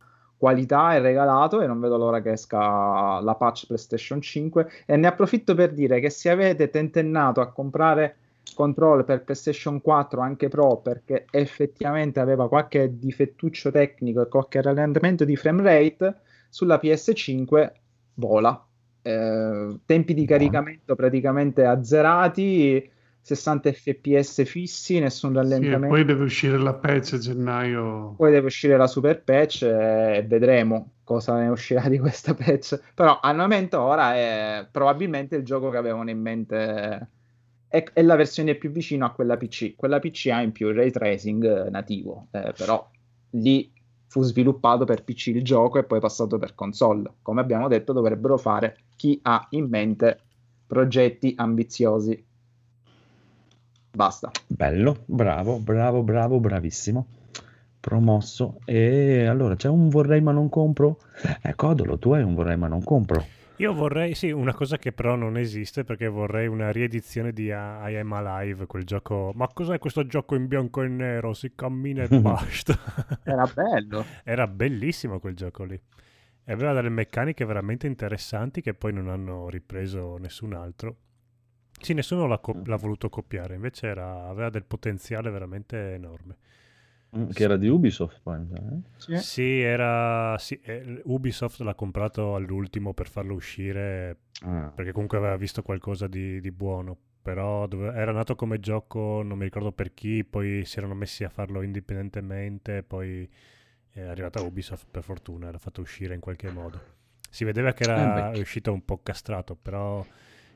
qualità è regalato e non vedo l'ora che esca la patch PlayStation 5. E ne approfitto per dire che se avete tentennato a comprare control per PlayStation 4 anche Pro perché effettivamente aveva qualche difettuccio tecnico e qualche rallentamento di frame rate, sulla PS5 vola. Eh, tempi di caricamento praticamente azzerati. 60 fps fissi, nessun Sì, rallentamento. poi deve uscire la patch a gennaio. Poi deve uscire la super patch e vedremo cosa ne uscirà di questa patch. Però al momento ora è probabilmente il gioco che avevano in mente. È, è la versione più vicina a quella PC. Quella PC ha in più il ray tracing eh, nativo, eh, però lì fu sviluppato per PC il gioco e poi passato per console. Come abbiamo detto, dovrebbero fare chi ha in mente progetti ambiziosi. Basta. Bello, bravo, bravo, bravo, bravissimo. Promosso. E allora c'è un vorrei ma non compro. Eh, Codolo, tu hai un vorrei ma non compro. Io vorrei, sì, una cosa che però non esiste perché vorrei una riedizione di I Am Alive, quel gioco. Ma cos'è questo gioco in bianco e nero? Si cammina e *laughs* basta. Era bello. Era bellissimo quel gioco lì. E aveva delle meccaniche veramente interessanti che poi non hanno ripreso nessun altro. Sì, nessuno l'ha, co- l'ha voluto copiare, invece era- aveva del potenziale veramente enorme. Mm, Che era di Ubisoft poi. eh? Sì, era. sì, eh, Ubisoft l'ha comprato all'ultimo per farlo uscire Ah. perché comunque aveva visto qualcosa di, di buono. Però dove- era nato come gioco, non mi ricordo per chi, poi si erano messi a farlo indipendentemente, poi è arrivata Ubisoft per fortuna, l'ha fatto uscire in qualche modo. Si vedeva che era Eh, uscito un po' castrato, però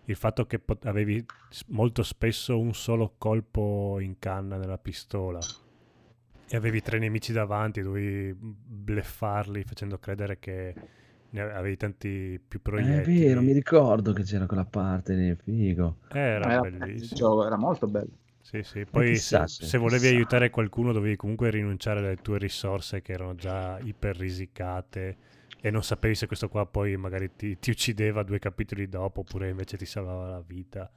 il fatto che pot- avevi molto spesso un solo colpo in canna nella pistola e avevi tre nemici davanti, dovevi bleffarli facendo credere che ne avevi tanti più È proiettili. vero, mi ricordo che c'era quella parte lì, figo. Era Era bellissimo. il gioco, era molto bello. Sì, sì. Poi chissà se, se- se volevi chissà. aiutare qualcuno dovevi comunque rinunciare alle tue risorse che erano già iper risicate e non sapevi se questo qua poi magari ti, ti uccideva due capitoli dopo oppure invece ti salvava la vita.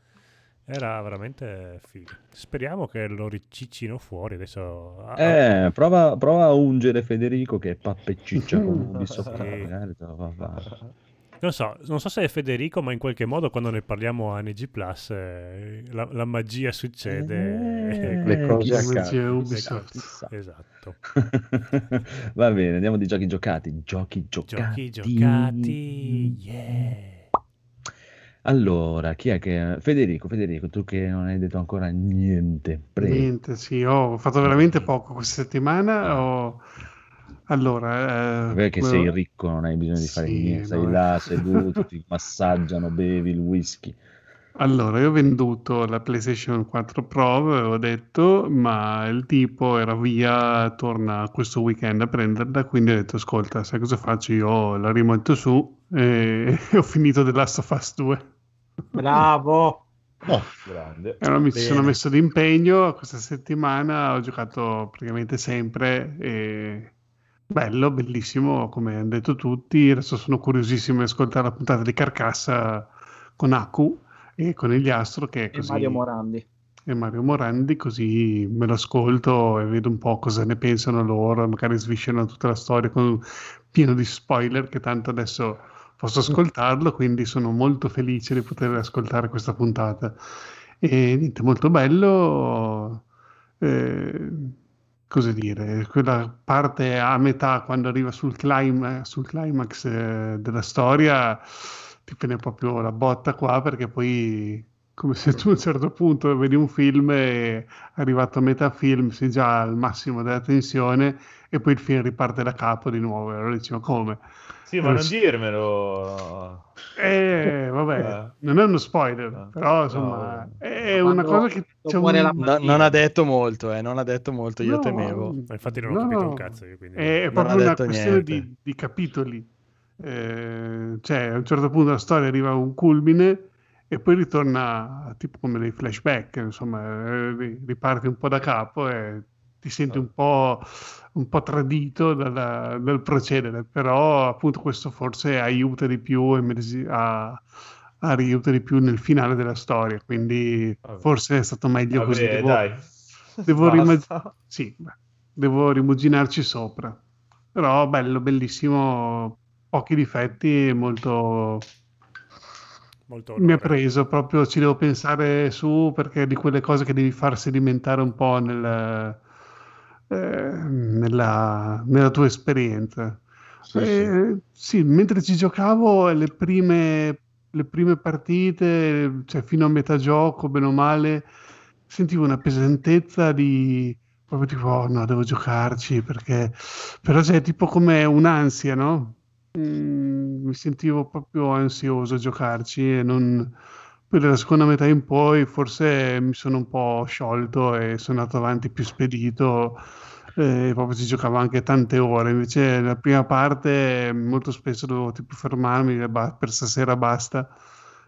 Era veramente figo. Speriamo che lo riciccino fuori adesso. ah, ah, Eh, prova, prova a ungere Federico che è pappeciccia *laughs* con Ubisoft. Sì. magari te lo fa fare. Non so, non so se è Federico, ma in qualche modo quando ne parliamo a NG Plus eh, la, la magia succede. Eh, *laughs* Le cose chissà, a caso. chissà, Ubisoft. chissà. Esatto. *laughs* Va bene, andiamo di giochi giocati. Giochi giocati. Giochi giocati. Yeah. Allora, chi è che... Federico, Federico, tu che non hai detto ancora niente. Prego. Niente, sì, ho fatto veramente poco questa settimana. Ho... Allora, eh, Perché come- sei ricco, non hai bisogno di fare Sì, niente. Sei no, là eh. seduto, ti *laughs* massaggiano, bevi il whisky. Allora, io ho venduto la PlayStation 4 Pro, avevo detto, ma il tipo era via, torna questo weekend a prenderla, quindi ho detto, ascolta, sai cosa faccio? Io la rimonto su e *laughs* ho finito The Last of Us 2. Bravo. Grande. E allora mi ci Bene. sono messo d'impegno, questa settimana ho giocato praticamente sempre e bello, bellissimo, come hanno detto tutti. Adesso sono curiosissimo di ascoltare la puntata di Carcassa con Aku e con Eliastro che è E così Mario Morandi. e Mario Morandi, così me lo ascolto e vedo un po' cosa ne pensano loro, magari sviscerano tutta la storia con pieno di spoiler che tanto adesso posso ascoltarlo, quindi sono molto felice di poter ascoltare questa puntata. E niente, molto bello. eh, cosa dire, quella parte a metà quando arriva sul, clima- sul climax eh, della storia ti prende proprio la botta qua perché poi come se tu a un certo punto vedi un film e arrivato a metà film sei già al massimo della tensione e poi il film riparte da capo di nuovo. Allora dici, ma come? Sì, ma Eh, non sì. dirmelo. Eh, vabbè, Eh. non è uno spoiler, però insomma è una cosa che c'è un... No, non ha detto molto, eh, non ha detto molto, io No, temevo. Ma infatti non ho No, capito un no, cazzo io, quindi... È, è Non proprio una questione di, di capitoli. Eh, cioè, a un certo punto la storia arriva a un culmine e poi ritorna tipo come dei flashback, insomma, eh, ri- riparti un po' da capo e ti senti un po', un po' tradito dalla- dal procedere, però appunto questo forse aiuta di più e a, a aiuta di più nel finale della storia, quindi Vabbè. forse è stato meglio Vabbè, così. Devo, dai. devo, rimag- sì, beh, devo rimuginarci sopra. Però bello, bellissimo, pochi difetti, molto... Molto Mi ha preso proprio, ci devo pensare su perché è di quelle cose che devi far sedimentare un po' nel, nella, nella tua esperienza. Sì, sì. Eh, sì, mentre ci giocavo le prime, le prime partite, cioè fino a metà gioco, bene o male, sentivo una pesantezza di proprio tipo, oh no, devo giocarci perché però c'è tipo come un'ansia, no? Mm, mi sentivo proprio ansioso a giocarci e non... Poi dalla seconda metà in poi forse mi sono un po' sciolto e sono andato avanti più spedito e proprio si giocava anche tante ore. Invece la prima parte molto spesso dovevo tipo fermarmi, dire, "Ba- per stasera basta.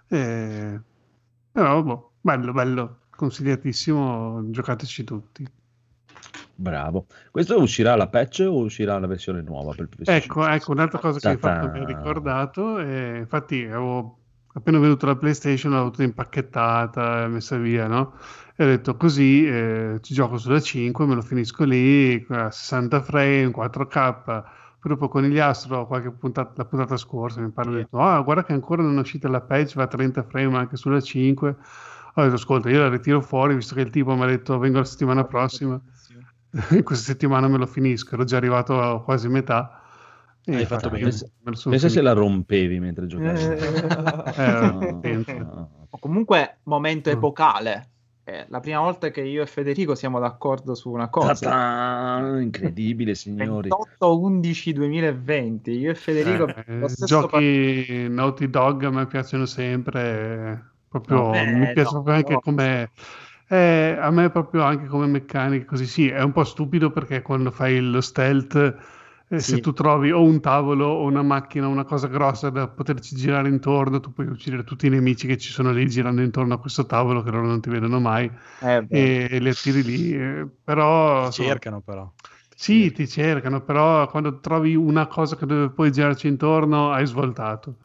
E... Però boh, bello, bello, consigliatissimo, giocateci tutti. Bravo. Questo uscirà la patch o uscirà la versione nuova per? Ecco, ecco, un'altra cosa che hai fatto mi ha ricordato, e infatti avevo appena venuto la PlayStation, l'avevo tutta impacchettata, messa via, no? E ho detto così eh, ci gioco sulla 5, me lo finisco lì, a 60 frame, 4K. Poi dopo con gli Astro, qualche puntata, la puntata scorsa, mi pare, ho detto, ah, guarda che ancora non è uscita la patch, va a 30 frame anche sulla 5. Ho detto, ascolta, io la ritiro fuori, visto che il tipo mi ha detto, vengo la settimana prossima. *laughs* Questa settimana me lo finisco, ero già arrivato a quasi metà. E Hai fatto bene. me Pensa, pensa se la rompevi mentre giocavi. Eh, No, pensa. no. O comunque momento Mm. epocale. È la prima volta che io e Federico siamo d'accordo su una cosa. Ta-ta! Incredibile, *laughs* signori. 28-11-2020. Io e Federico Eh, giochi Naughty Dog a me piacciono sempre, proprio, beh, mi piace no, proprio anche no. come eh, a me proprio anche come meccanica così sì, è un po' stupido perché quando fai lo stealth eh, se tu trovi o un tavolo o una macchina, una cosa grossa da poterci girare intorno, tu puoi uccidere tutti i nemici che ci sono lì girando intorno a questo tavolo che loro non ti vedono mai Eh, e, e li attiri lì, eh, però Ti cercano però. sì, ti cercano, però quando trovi una cosa che dove puoi girarci intorno, hai svoltato.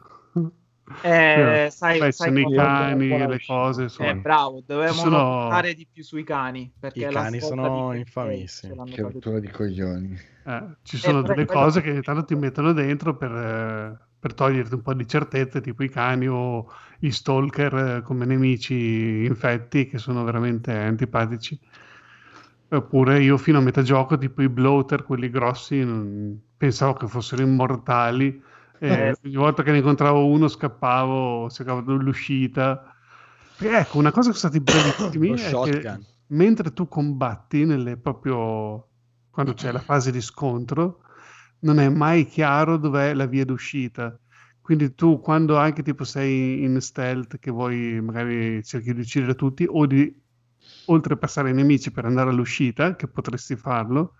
Eh, Eh, sai, sai sono i cani, buona le cose, Eh, insomma. bravo, dovevamo sono- puntare di più sui cani. Perché I la cani sono infamissimi. Che rottura di coglioni. Eh, ci sono però delle cose che intanto ti mettono dentro per, eh, per toglierti un po' di certezze, tipo i cani o gli stalker eh, come nemici infetti che sono veramente antipatici. Oppure io fino a metà gioco, tipo i bloater, quelli grossi, pensavo che fossero immortali. E Eh. ogni volta che ne incontravo uno scappavo, cercavo dell'uscita. E ecco, una cosa che sono stati bravissimi *coughs* è mentre tu combatti, nelle proprio quando c'è la fase di scontro, non è mai chiaro dov'è la via d'uscita. Quindi tu quando anche tipo sei in stealth che vuoi magari cerchi di uccidere tutti o di oltrepassare i nemici per andare all'uscita, che potresti farlo,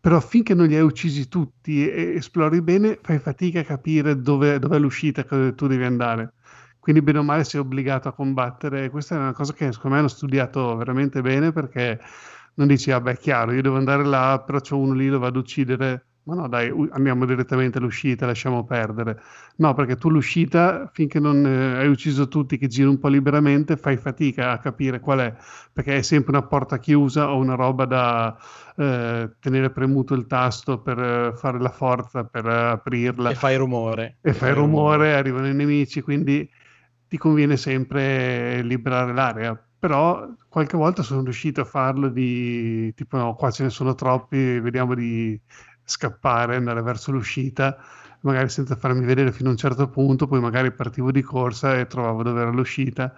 però finché non li hai uccisi tutti e esplori bene, fai fatica a capire dove, dov'è l'uscita che tu devi andare. Quindi bene o male sei obbligato a combattere. Questa è una cosa che secondo me hanno studiato veramente bene perché non dici, vabbè, è chiaro, io devo andare là, però c'è uno lì, lo vado ad uccidere. Ma no, dai, andiamo direttamente all'uscita, lasciamo perdere. No, perché tu l'uscita, finché non eh, hai ucciso tutti che giri un po' liberamente, fai fatica a capire qual è, perché è sempre una porta chiusa o una roba da eh, tenere premuto il tasto per eh, fare la forza, per eh, aprirla E fai rumore. e fai rumore, arrivano i nemici, quindi ti conviene sempre liberare l'area. Però qualche volta sono riuscito a farlo di tipo no, qua ce ne sono troppi, vediamo di scappare, andare verso l'uscita, magari senza farmi vedere fino a un certo punto, poi magari partivo di corsa e trovavo dove era l'uscita.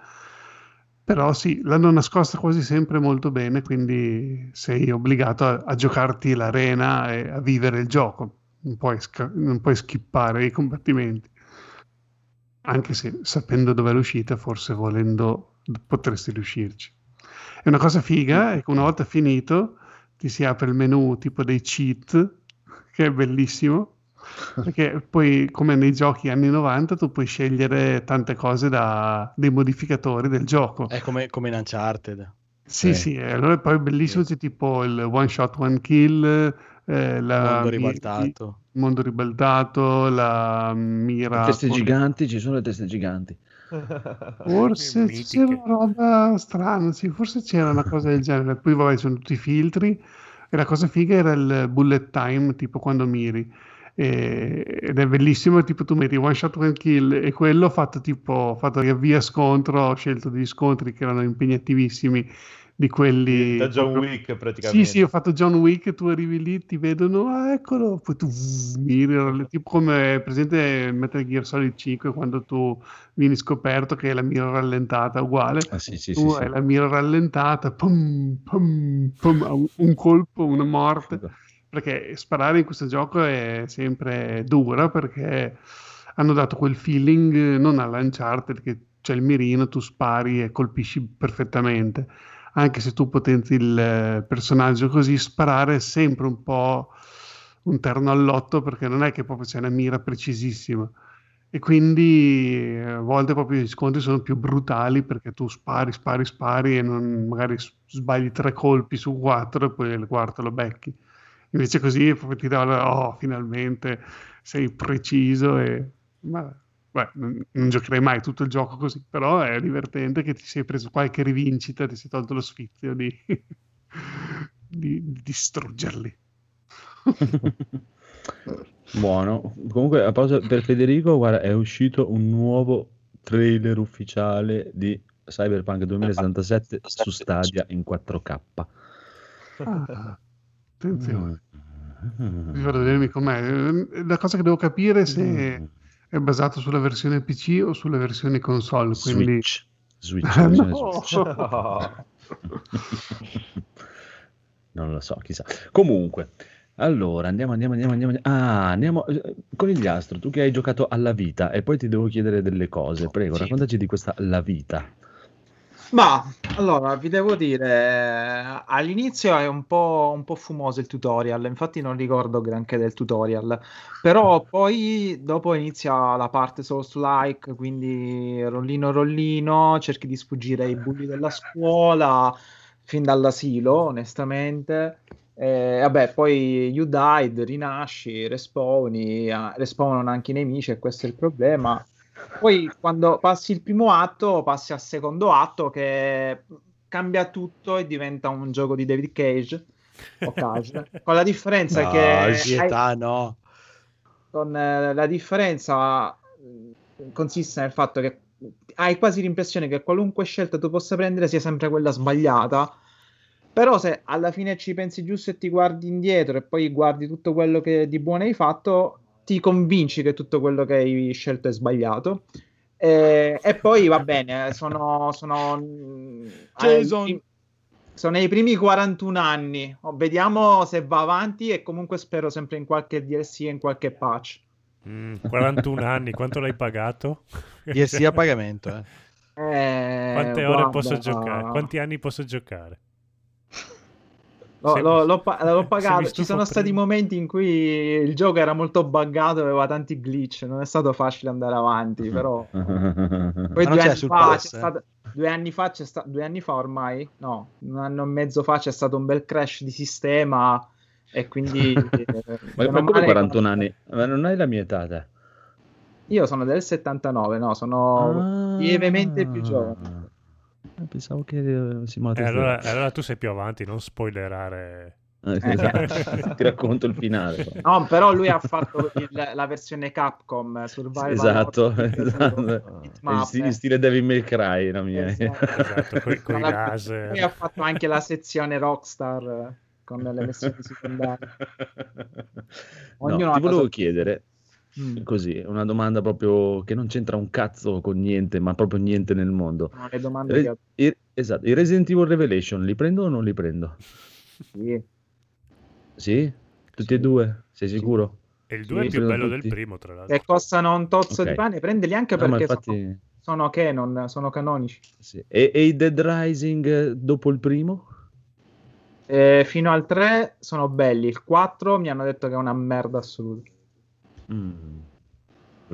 Però sì, l'hanno nascosta quasi sempre molto bene, quindi sei obbligato a, a giocarti l'arena e a vivere il gioco. Non puoi, sca- non puoi skippare i combattimenti. Anche se sapendo dov'è l'uscita, forse volendo potresti riuscirci. E una cosa figa è che una volta finito ti si apre il menu tipo dei cheat, che è bellissimo, *laughs* perché poi come nei giochi anni 90 tu puoi scegliere tante cose da dei modificatori del gioco. È come, come in Uncharted. Sì, Eh. sì, e allora poi è bellissimo, c'è tipo il one shot, one kill, eh, la Mondo ribaltato. il mondo ribaltato, la mira... Teste giganti, ci sono le teste giganti. *laughs* Forse c'era una roba strana, sì, forse c'era una cosa del genere. Poi vabbè, sono tutti i filtri e la cosa figa era il bullet time, tipo quando miri. E- ed è bellissimo, tipo tu metti one shot, one kill e quello fatto tipo, fatto riavvia scontro, ho scelto degli scontri che erano impegnativissimi di quelli... Da John proprio- Wick praticamente. Sì, sì, ho fatto John Wick, tu arrivi lì, ti vedono, ah, eccolo, poi tu miri, tipo come è presente in Metal Gear Solid 5 quando tu vieni scoperto che è la mira rallentata, uguale. Ah, sì, sì, tu sì, sì. hai la mira rallentata, pum, pum, pum, un- colpo, una morte. Perché sparare in questo gioco è sempre dura perché hanno dato quel feeling non all'Uncharted che c'è il mirino, tu spari e colpisci perfettamente. Anche se tu potenzi il eh, personaggio così, sparare è sempre un po' un terno all'otto perché non è che proprio c'è una mira precisissima. E quindi eh, a volte proprio gli scontri sono più brutali perché tu spari, spari, spari e non- magari sbagli tre colpi su quattro e poi il quarto lo becchi. Invece così proprio ti dà oh, finalmente sei preciso e... Ma, beh, non, non giocherei mai tutto il gioco così, però è divertente che ti sei preso qualche rivincita, ti sei tolto lo sfizio di, *laughs* di- di distruggerli. *laughs* Buono. Comunque, a pausa per Federico, guarda, è uscito un nuovo trailer ufficiale di Cyberpunk 2077 su Stadia in 4K. Ah, attenzione. Mm. Vi vado a vedermi com'è. La cosa che devo capire è se Mm. È basato sulla versione PC o sulle versioni console. Quindi... Switch. Switch, versione *laughs* no! *laughs* Switch. Non lo so, chissà. Comunque, allora andiamo, andiamo, andiamo, andiamo. Ah, andiamo. eh, Conigliastro, tu che hai giocato alla vita e poi ti devo chiedere delle cose. Prego, raccontaci di questa La Vita. Ma allora vi devo dire, all'inizio è un po', un po' fumoso il tutorial, infatti non ricordo granché del tutorial, però poi dopo inizia la parte Souls-like, quindi rollino rollino, cerchi di sfuggire ai bulli della scuola, fin dall'asilo, onestamente. E, vabbè, poi you died, rinasci, respawni, ah, respawnano anche i nemici e questo è il problema. Poi quando passi il primo atto, passi al secondo atto che cambia tutto e diventa un gioco di David Cage o Cage, *laughs* con la differenza No, che Gietà, hai- no. con eh, la differenza eh, consiste nel fatto che hai quasi l'impressione che qualunque scelta tu possa prendere sia sempre quella sbagliata. Però se alla fine ci pensi giusto e ti guardi indietro e poi guardi tutto quello che di buono hai fatto, ti convinci che tutto quello che hai scelto è sbagliato. E, e poi va bene, sono, sono, mm, Jason. ai- sono nei primi 41 anni. Oh, vediamo se va avanti e comunque spero sempre in qualche DLC e in qualche patch. Mm, 41 anni, quanto l'hai pagato? *laughs* DLC a pagamento, eh. Eh, Quante ore guarda, posso giocare? Quanti anni posso giocare? L'ho, Se- l'ho- l'ho l'ho pagato. Ci sono stati prima. momenti in cui il gioco era molto buggato, aveva tanti glitch, non è stato facile andare avanti, però *laughs* poi due anni, fa eh? stato- due anni fa c'è sta- due anni fa ormai, no, un anno e mezzo fa c'è stato un bel crash di sistema e quindi *laughs* eh, Ma, o come male- 41 anni? Ma non hai la mia età, te? Io sono del 79, no, sono lievemente più giovane. Ah, Pensavo che eh, Eh, allora, allora tu sei più avanti, non spoilerare. Eh, esatto. *laughs* Ti racconto il finale. No, però lui ha fatto il- la versione Capcom Survival Esatto, esatto. In eh. in stile Devil May Cry, la mia. Esatto, coi Alla- laser. Poi ha fatto anche la sezione Rockstar eh, con le missioni secondarie. No, Ognuno ti volevo sua- chiedere, Mm. Così, una domanda proprio che non c'entra un cazzo con niente, ma proprio niente nel mondo. Le domande Re- che i, esatto, i Resident Evil Revelation li prendo o non li prendo? sì. Sì? Tutti e due? Sei sicuro? E il 2 è Li più bello del tutti? primo, tra l'altro. che costano un tozzo Ok. di pane, prendeli anche No, perché infatti... sono, sono canon, sono canonici. sì. E, e i Dead Rising eh, dopo il primo? Eh, fino al 3 sono belli, il 4 mi hanno detto che è una merda assoluta. Mm.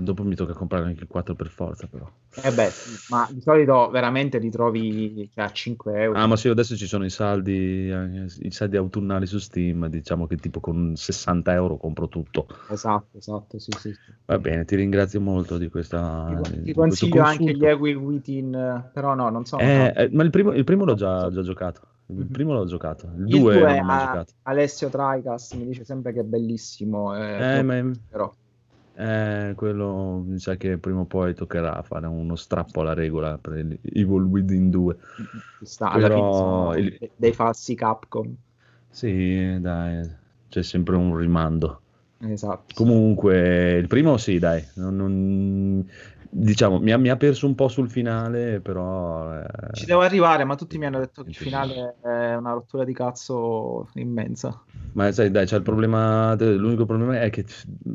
Dopo mi tocca comprare anche il 4 per forza, però. Eh beh, ma di solito veramente li trovi cioè, a 5 euro. Ah, ma sì, adesso ci sono i saldi, eh, i saldi autunnali su Steam. Diciamo che tipo con 60 euro compro tutto. Esatto, esatto, sì, sì. Va bene, ti ringrazio molto di questa. Ti, ti consiglio anche gli Evil Within, eh, però no, non sono... Eh, eh, ma il primo, il primo l'ho già, già giocato. Il Mhm. primo l'ho giocato. Il Il 2 due non l'ho giocato. Alessio Tricas mi dice sempre che è bellissimo. Eh, ma però. Eh, quello mi sa che prima o poi toccherà fare uno strappo alla regola per il Evil Within 2. Ci sta, alla Però il- de- dei falsi Capcom. Sì, dai, c'è sempre un rimando. Esatto. Comunque, il primo sì, dai, non- non- diciamo, mi ha, mi ha perso un po' sul finale, però... eh, Ci devo arrivare, ma tutti mi hanno detto che il finale è una rottura di cazzo immensa. Ma sai, dai, c'è il problema, l'unico problema è che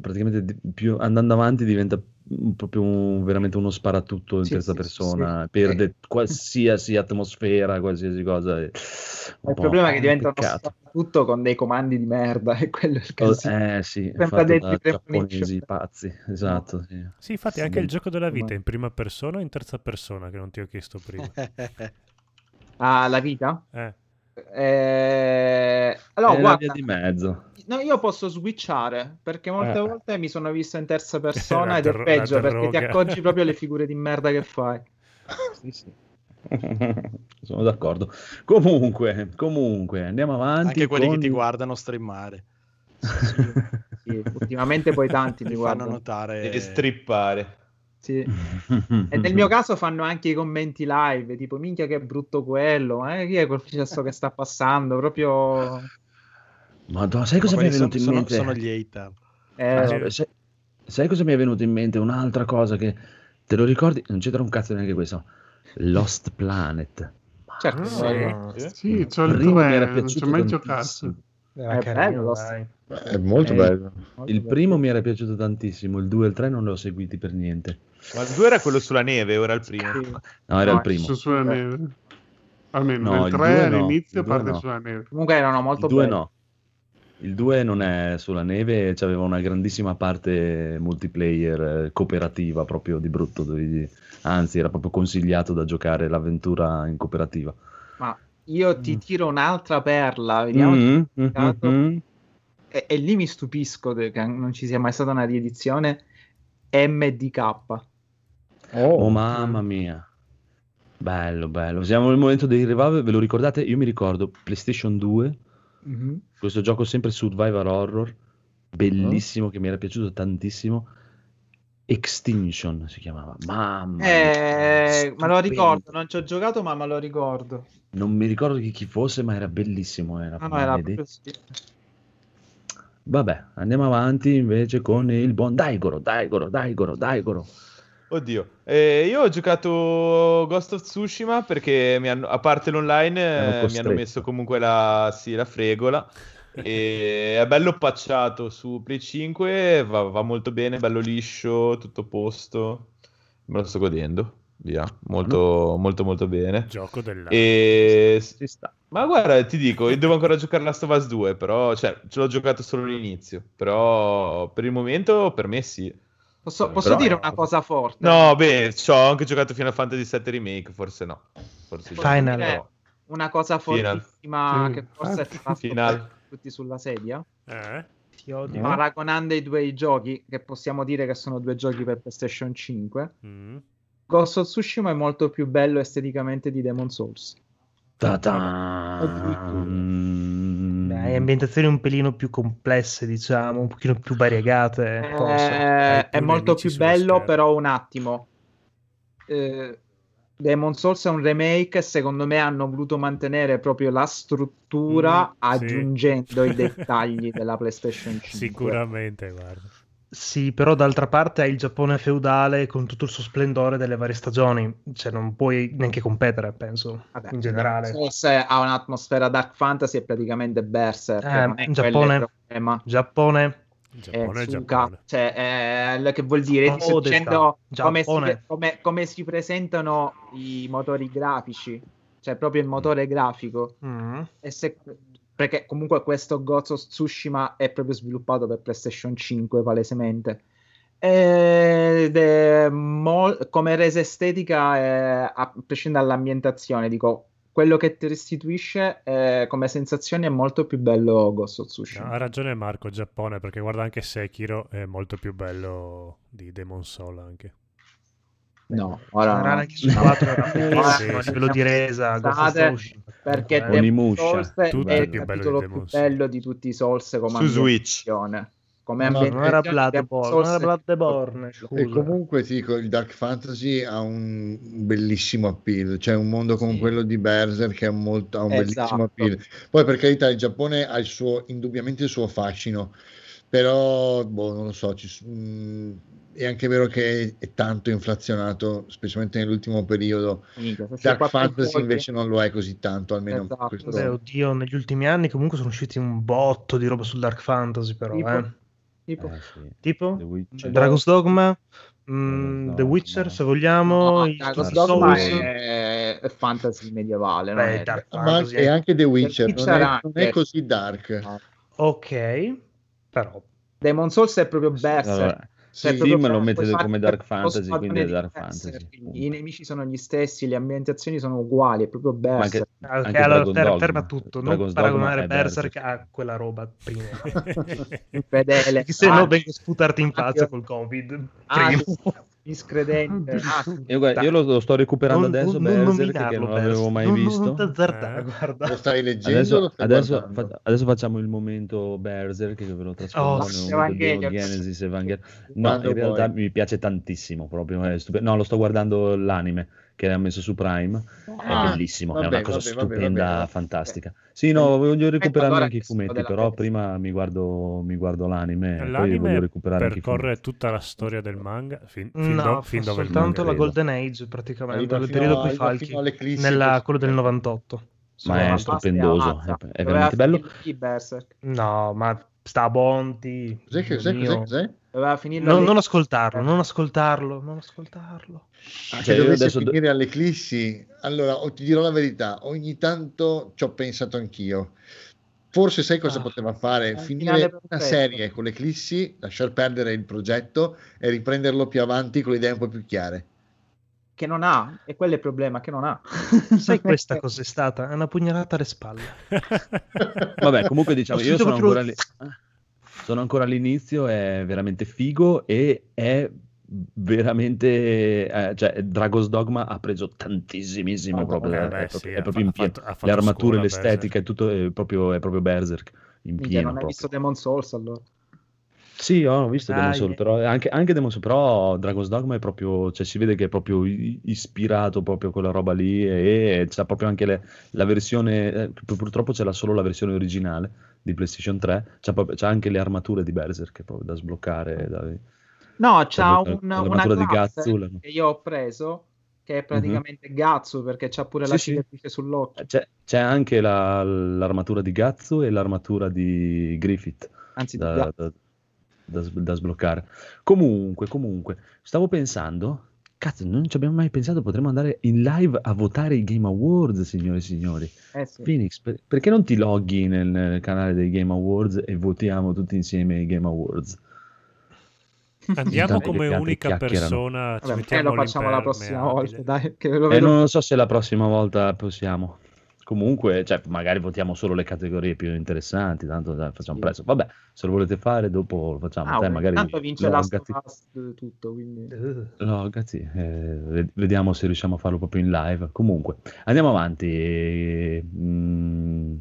praticamente più andando avanti diventa proprio un- veramente uno sparatutto in Sì, terza sì, persona, sì. perde qualsiasi atmosfera, qualsiasi cosa. Ma il un problema è che diventa uno peccato. tutto con dei comandi di merda *laughs* e quello è il Oh, casino. Eh sì, Sembra dei giapponesi pazzi, esatto. Sì. Sì, infatti Sì, anche il gioco della vita è in prima persona o in terza persona che non ti ho chiesto prima. *laughs* Ah, la vita? Eh. Eh, Allora, È la guarda, via di mezzo. No, io posso switchare perché molte Eh. volte mi sono visto in terza *laughs* persona La ed è ter- peggio perché ti accorgi proprio alle *laughs* figure di merda che fai. *laughs* Sono d'accordo. Comunque, comunque, andiamo avanti. Anche quelli con- che ti guardano streamare. Sì, ultimamente poi tanti mi Ti fanno guardano. notare. E strippare. Sì. E nel mio caso fanno anche i commenti live, tipo minchia che brutto quello, eh, chi è quel processo che sta passando? Proprio... Madonna, sai cosa Ma mi è venuto in sono, mente? sono, sono gli hater. Eh, Ah, sai, sai- cosa mi è venuto in mente? Un'altra cosa che te lo ricordi? Non c'entra un cazzo neanche questo. Lost Planet. certo, Ah, bello. Sì, c'ho il primo mi 3, era non ci piaciuto ho mai tantissimo. giocato. Era È carino, bello. È molto Eh, bello. Il primo mi era piaciuto tantissimo, il 2 e il 3 non li ho seguiti per niente. Ma il 2 era quello sulla neve, ora il primo. Sì. No, era No, il primo. Su sulla neve. Almeno No, il 3 due no, all'inizio due parte no. sulla neve. Comunque erano molto Il 2 belli. no. Il 2 non è sulla neve, c'aveva una grandissima parte multiplayer eh, cooperativa proprio di brutto, dovevi- anzi era proprio consigliato da giocare l'avventura in cooperativa. Ma io ti tiro un'altra perla, vediamo. Mm, se mm, ho giocato. mm, mm. E, e lì mi stupisco che non ci sia mai stata una riedizione MDK. Oh mamma mia. Bello, bello. Siamo nel momento dei revival, ve lo ricordate? Io mi ricordo PlayStation 2, Mhm. questo gioco sempre survival horror, bellissimo, che mi era piaciuto tantissimo. Extinction si chiamava. Mamma. Eh, me lo ricordo, non ci ho giocato, ma me lo ricordo. Non mi ricordo chi, chi fosse, ma era bellissimo. Era No, no, era. Vabbè, andiamo avanti invece con il buon Daigoro, Daigoro, Daigoro, Daigoro. Oddio, Eh, io ho giocato Ghost of Tsushima perché mi hanno- a parte l'online eh, mi hanno messo comunque la, sì, la fregola e *laughs* è bello pacciato su Play 5, va, va molto bene, bello liscio, tutto a posto, me lo sto godendo, via, molto molto molto bene. Gioco dell'anno. E... Ci sta. Ma guarda, ti dico, io devo ancora giocare Last of Us 2, però, cioè, ce l'ho giocato solo all'inizio, però per il momento per me sì. Posso, posso Però- dire una cosa forte? No, beh, ci ho anche giocato Final Fantasy VII Remake, forse no. Forse Final. dire però- Una cosa Final. fortissima Sì, che forse infatti. ti fa Final. tutti sulla sedia. Eh? Ti odio. Paragonando i due giochi, che possiamo dire che sono due giochi per PlayStation 5, Mm. Ghost of Tsushima è molto più bello esteticamente di Demon Souls. Ta-tan. Dai, ambientazioni un pelino più complesse, diciamo, un pochino più variegate. Eh, forse. è molto più bello, schermo. però un attimo. Eh, Demon Souls è un remake e secondo me hanno voluto mantenere proprio la struttura Mm, sì. aggiungendo i *laughs* dettagli della PlayStation 5. Sicuramente, guarda. Sì, però d'altra parte hai il Giappone feudale con tutto il suo splendore delle varie stagioni, cioè non puoi neanche competere, penso, Vabbè, in generale. Forse ha un'atmosfera dark fantasy e praticamente Berserk. Eh, Giappone, problema. Giappone, Giappone Eh, Giappone. cioè, eh, che vuol dire? Odesta, dicendo come si, come- come si presentano i motori grafici, cioè proprio il motore grafico. Mm. E se- perché comunque questo of Tsushima è proprio sviluppato per PlayStation 5 palesemente. Ed è mol- come resa estetica, è- a prescindere dall'ambientazione, dico, quello che ti restituisce eh, come sensazione è molto più bello Ghost of No, Tsushima. ha ragione Marco, Giappone, perché guarda anche Sekiro è molto più bello di Demon Soul anche. No, ora no. anche su No. 4 era Ora bellissimo, a sì, livello di resa, perché Eh, Demon. Souls è il capitolo più bello di tutti i Souls come Su Switch. Come No, no, non era Bloodborne, Bloodborne, E comunque ti dico, il Dark Fantasy ha un bellissimo appeal, cioè un mondo come Sì. quello di Berserk che ha, molto, ha un bellissimo Esatto. appeal. Poi per carità il Giappone ha il suo, indubbiamente il suo fascino, però boh, non lo so, ci mh, è anche vero che è tanto inflazionato, specialmente nell'ultimo periodo. Minchia, Dark Fantasy invece non lo è così tanto, almeno Esatto. questo. Beh, oddio, negli ultimi anni comunque sono usciti un botto di roba sul Dark Fantasy, però, Tipo? eh. tipo- Eh, sì. Tipo? Dragon's Dogma, mm, Dragon's The. Witcher, se vogliamo, No, Dragon's Souls. Dogma è, è fantasy medievale, non Beh, è- Dark Ma Fantasy e anche The Witcher, non Witcher è, non è così dark. No. Ok, però Demon Souls è proprio Berserk. Allora, Sì, proprio Steam lo puoi mette fare come Dark Fantasy, quindi è Dark Berserk. Fantasy. I nemici sono gli stessi, le ambientazioni sono uguali, è proprio Ma anche, Berserk. Ah, ok, anche allora Dragon ferma tutto, non Dragon's Dogma paragonare Berserk a quella roba prima. *laughs* Fedele. se no Ah, vengo a sputarti in faccia col Covid. ah. Miscredente. *laughs* Ah, Io, guarda, io lo, lo sto recuperando Non- adesso, non- non Berserk, che nominarlo, non l'avevo Berserk. mai Non- non visto. t'azzardare, Eh? guarda. Lo stai leggendo? Adesso, lo stai adesso, fa- adesso facciamo il momento Berserk che ve lo trasformo Oh, Evangelion. Genesis Evangelion. No, Quando in realtà vuoi. mi piace tantissimo proprio. È stupe- no, lo sto guardando l'anime che ha messo su Prime. Ah, è bellissimo, è vabbè, una cosa vabbè, stupenda, vabbè. fantastica. Sì, no, voglio recuperarmi allora anche i fumetti, però testa. prima mi guardo, mi guardo l'anime e poi voglio L'anime recuperare percorre tutta la storia del manga fin, fin No, do- fin dove soltanto manga la credo. Golden Age praticamente, il periodo a- falchi, nella, quello del 98. Ma è stupendoso, è, è veramente bello. No, ma sta a Bonti. Cos'è, che- cos'è, cos'è? Doveva finire Non, non ascoltarlo, non ascoltarlo, non ascoltarlo. Ah, Cioè, se dovesse adesso finire all'eclissi, allora o- ti dirò la verità, ogni tanto ci ho pensato anch'io. Forse sai cosa Ah. poteva fare? Finire una perfetto. serie con l'eclissi, lasciar perdere il progetto e riprenderlo più avanti con le idee un po' più chiare. Che non ha, e quello è il problema, che non ha. *laughs* Sai questa *laughs* cosa è stata? È una pugnalata alle spalle. *laughs* Vabbè, comunque diciamo, io sono ancora, lì- sono ancora all'inizio, è veramente figo e è veramente, eh, cioè Dragon's Dogma ha preso tantissimissimo Ah, proprio, vabbè, è, beh, proprio, sì, è proprio in pieno, le armature, scuola l'estetica, è tutto è proprio, è proprio Berserk, in pieno non hai proprio. visto Demon Souls allora. Sì, ho visto Demon Ah, yeah. però anche, anche Demon Souls, però Dragon's Dogma è proprio, cioè si vede che è proprio ispirato proprio a quella roba lì e, c'ha proprio anche le- la versione, eh, pur- purtroppo c'è la- solo la versione originale di PlayStation 3, c'ha, proprio- c'ha anche le armature di Berserk proprio da sbloccare, da- No, c'ha proprio un, una di la- che io ho preso, che è praticamente Gatsu, perché c'ha pure la Sì, sì. cicatrice sull'occhio. C'è, c'è anche la- l'armatura di Gatsu e l'armatura di Griffith Anzi, di da, Gatsu. da- da da sbloccare. Comunque, comunque, stavo pensando, cazzo, non ci abbiamo mai pensato, potremmo andare in live a votare i Game Awards, signore e signori. Eh sì. Phoenix, per- perché non ti loghi nel, nel canale dei Game Awards e votiamo tutti insieme i Game Awards? *laughs* Andiamo Intanto come unica persona, ci Vabbè, eh, lo facciamo la prossima volta, dai, che lo E vedo. non so se la prossima volta possiamo. Comunque, cioè, magari votiamo solo le categorie più interessanti, tanto dai, facciamo Sì. presto. Vabbè, se lo volete fare, dopo lo facciamo. Ah, Te magari tanto vince la logati. tutto, quindi... Eh, Logati, eh, ved- vediamo se riusciamo a farlo proprio in live. Comunque, andiamo avanti. Mm,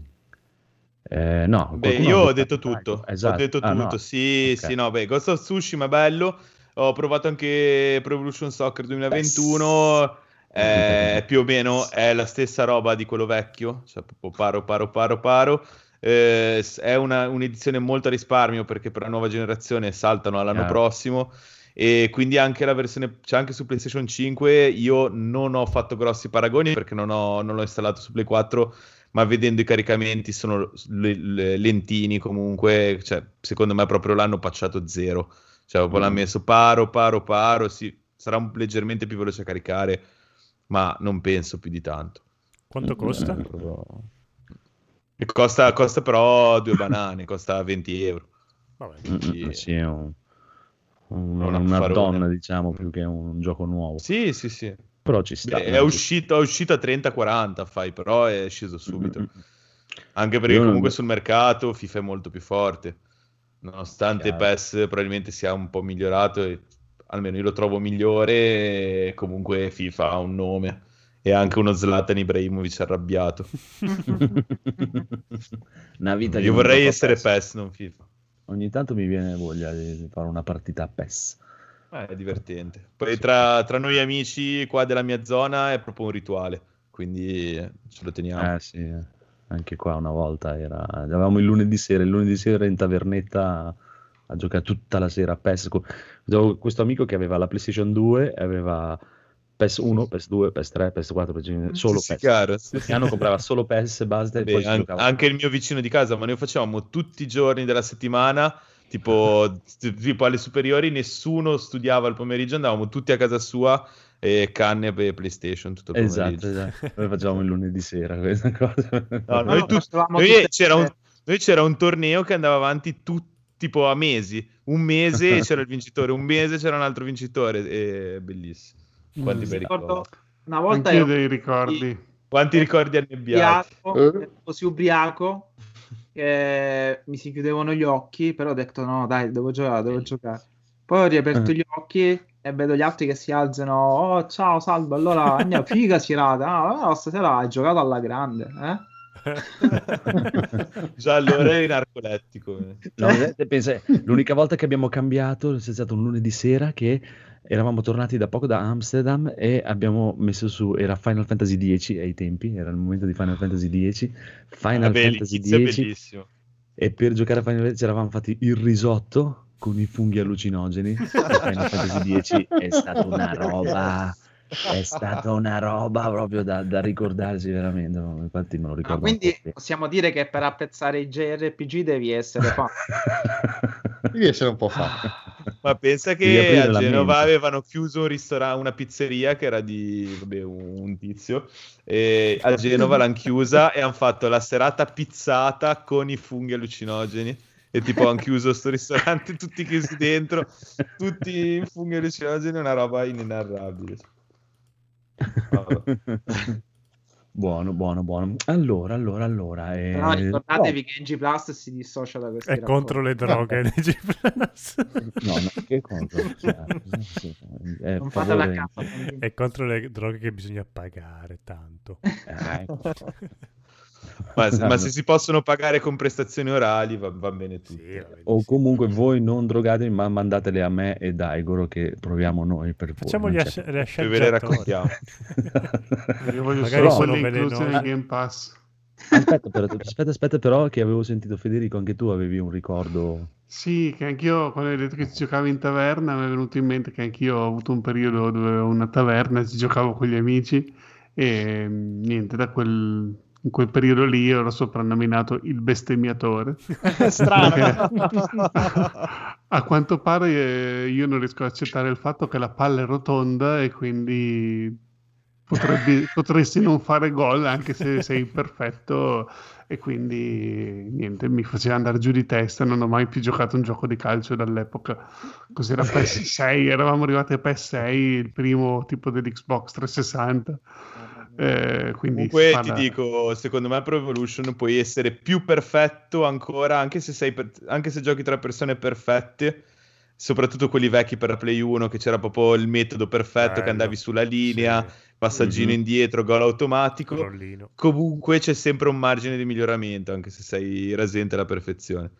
eh, no, Beh, io ho detto tutto, esatto. ho detto Ah, tutto, no. sì, Ok. sì, no, beh, Ghost of Tsushima è bello, ho provato anche Pro Evolution Soccer 2021, eh, più o meno è la stessa roba di quello vecchio, cioè proprio paro, paro, paro, paro, eh, è una- un'edizione molto a risparmio perché per la nuova generazione saltano all'anno Chiaro. prossimo. E quindi anche la versione c'è anche su PlayStation 5 io non ho fatto grossi paragoni perché non, ho- non l'ho installato su Play 4 ma vedendo i caricamenti sono le- le- lentini comunque. Cioè, secondo me proprio l'hanno patchato zero. Cioè proprio l'hanno Mm. messo paro paro paro. Sì, sarà un- leggermente più veloce a caricare ma non penso più di tanto Quanto costa? Eh, e costa, costa però due banane costa 20 euro Vabbè. Mm, Quindi- mm, sì, è un, un, Un un affarone. add-on, diciamo, più che un gioco nuovo. sì sì sì Però ci sta. Beh, è uscito, è uscito a 30-40 fai però è sceso subito Mm, Anche perché Io non- comunque sul mercato FIFA è molto più forte, nonostante Chiaro. PES probabilmente sia un po' migliorato, e almeno io lo trovo migliore, e comunque FIFA ha un nome e anche uno Zlatan Ibrahimovic arrabbiato. *laughs* Una vita Io vorrei essere PES. PES, non FIFA. Ogni tanto mi viene voglia di fare una partita a PES. Eh, è divertente. Poi tra, tra noi amici qua della mia zona è proprio un rituale, quindi eh, ce lo teniamo. Eh sì, anche qua una volta era... Avevamo il lunedì sera, il lunedì sera in tavernetta a giocare tutta la sera a PES. Avevo questo amico che aveva la PlayStation 2, aveva PES 1, PES 2, PES 3, PES 4, PES 5, solo Sì, sì, PES. chiaro, sì, piano comprava solo PES e basta e Beh, poi si an- anche il mio vicino di casa, ma noi facevamo tutti i giorni della settimana, tipo, *laughs* tipo alle superiori, nessuno studiava il pomeriggio, andavamo tutti a casa sua e canne per PlayStation tutto il Esatto, pomeriggio. esatto. Noi facevamo il lunedì sera questa cosa. No, noi, tu- noi c'era, un, noi c'era un torneo che andava avanti tu- tipo a mesi, un mese *laughs* c'era il vincitore, un mese c'era un altro vincitore, e bellissimo. Quanti bei Ricordo ricordi. una volta Anch'io ero dei ricordi. Quanti ricordi annebbiati. ubriaco, ero così ubriaco che mi si chiudevano gli occhi, però ho detto no, dai, devo giocare, devo giocare. Poi ho riaperto Eh. gli occhi e vedo gli altri che si alzano. Oh, ciao, salve. Allora, andiamo, figa serata. Ah, no, stasera hai giocato alla grande, eh? Già allora eri narcolettico. No, vedete, pensa, l'unica volta che abbiamo cambiato è stato un lunedì sera che eravamo tornati da poco da Amsterdam e abbiamo messo su, era Final Fantasy X ai tempi, era il momento di Final Fantasy X, Final Vabbè, Fantasy X bellissimo. e per giocare a Final Fantasy ci eravamo fatti il risotto con i funghi allucinogeni *laughs* Final Fantasy X è stata una roba è stata una roba proprio da, da ricordarsi veramente infatti me lo Ah, ricordo quindi ancora. possiamo dire che per apprezzare i JRPG devi essere fan. *laughs* *laughs* Devi essere un po' fan. Ma pensa che a Genova avevano chiuso un ristorante, una pizzeria che era di vabbè, un tizio. E a Genova l'hanno chiusa e hanno fatto la serata pizzata con i funghi allucinogeni. E tipo hanno chiuso sto ristorante, tutti chiusi dentro, tutti i funghi allucinogeni, una roba inenarrabile. *laughs* Buono, buono, buono. Allora, allora, allora. eh, Però ricordatevi che NG Plus si dissocia da questi È contro le droghe. NG Plus. *laughs* No, no, che contro? *laughs* Sì, è Non fate la cazzo. È contro le droghe che bisogna pagare tanto. Eh, ecco. Ma, se- ma Sanno. se si possono pagare con prestazioni orali va, va bene tutto. Sì, O comunque voi non drogatevi, ma mandatele a me e Daigoro che proviamo noi per voi. Facciamo gli Poi ve le raccontiamo. *laughs* Io voglio Magari solo sono quelle incluse nel Game Pass. Aspetta, però, aspetta, aspetta, però, che avevo sentito Federico, anche tu avevi un ricordo. Sì, che anch'io quando hai detto che si giocava in taverna mi è venuto in mente che anch'io ho avuto un periodo dove avevo una taverna, ci giocavo con gli amici e mm, niente, da quel, in quel periodo lì ero soprannominato il bestemmiatore. *laughs* Strano. A quanto pare eh, io non riesco ad accettare il fatto che la palla è rotonda e quindi potrebbe- *laughs* potresti non fare gol anche se sei imperfetto e quindi niente, mi faceva andare giù di testa, non ho mai più giocato un gioco di calcio dall'epoca. Cos'era PS6, eravamo arrivati a PS6, il primo tipo dell'Xbox 360. Eh, quindi Comunque si ti parla- dico, secondo me Pro Evolution puoi essere più perfetto ancora, anche se, sei per- anche se giochi tra persone perfette, soprattutto quelli vecchi per la Play 1, che c'era proprio il metodo perfetto, che Bello. andavi sulla linea, Sì. passaggino Mhm. indietro, gol automatico. Rollino. Comunque c'è sempre un margine di miglioramento, anche se sei rasente alla perfezione.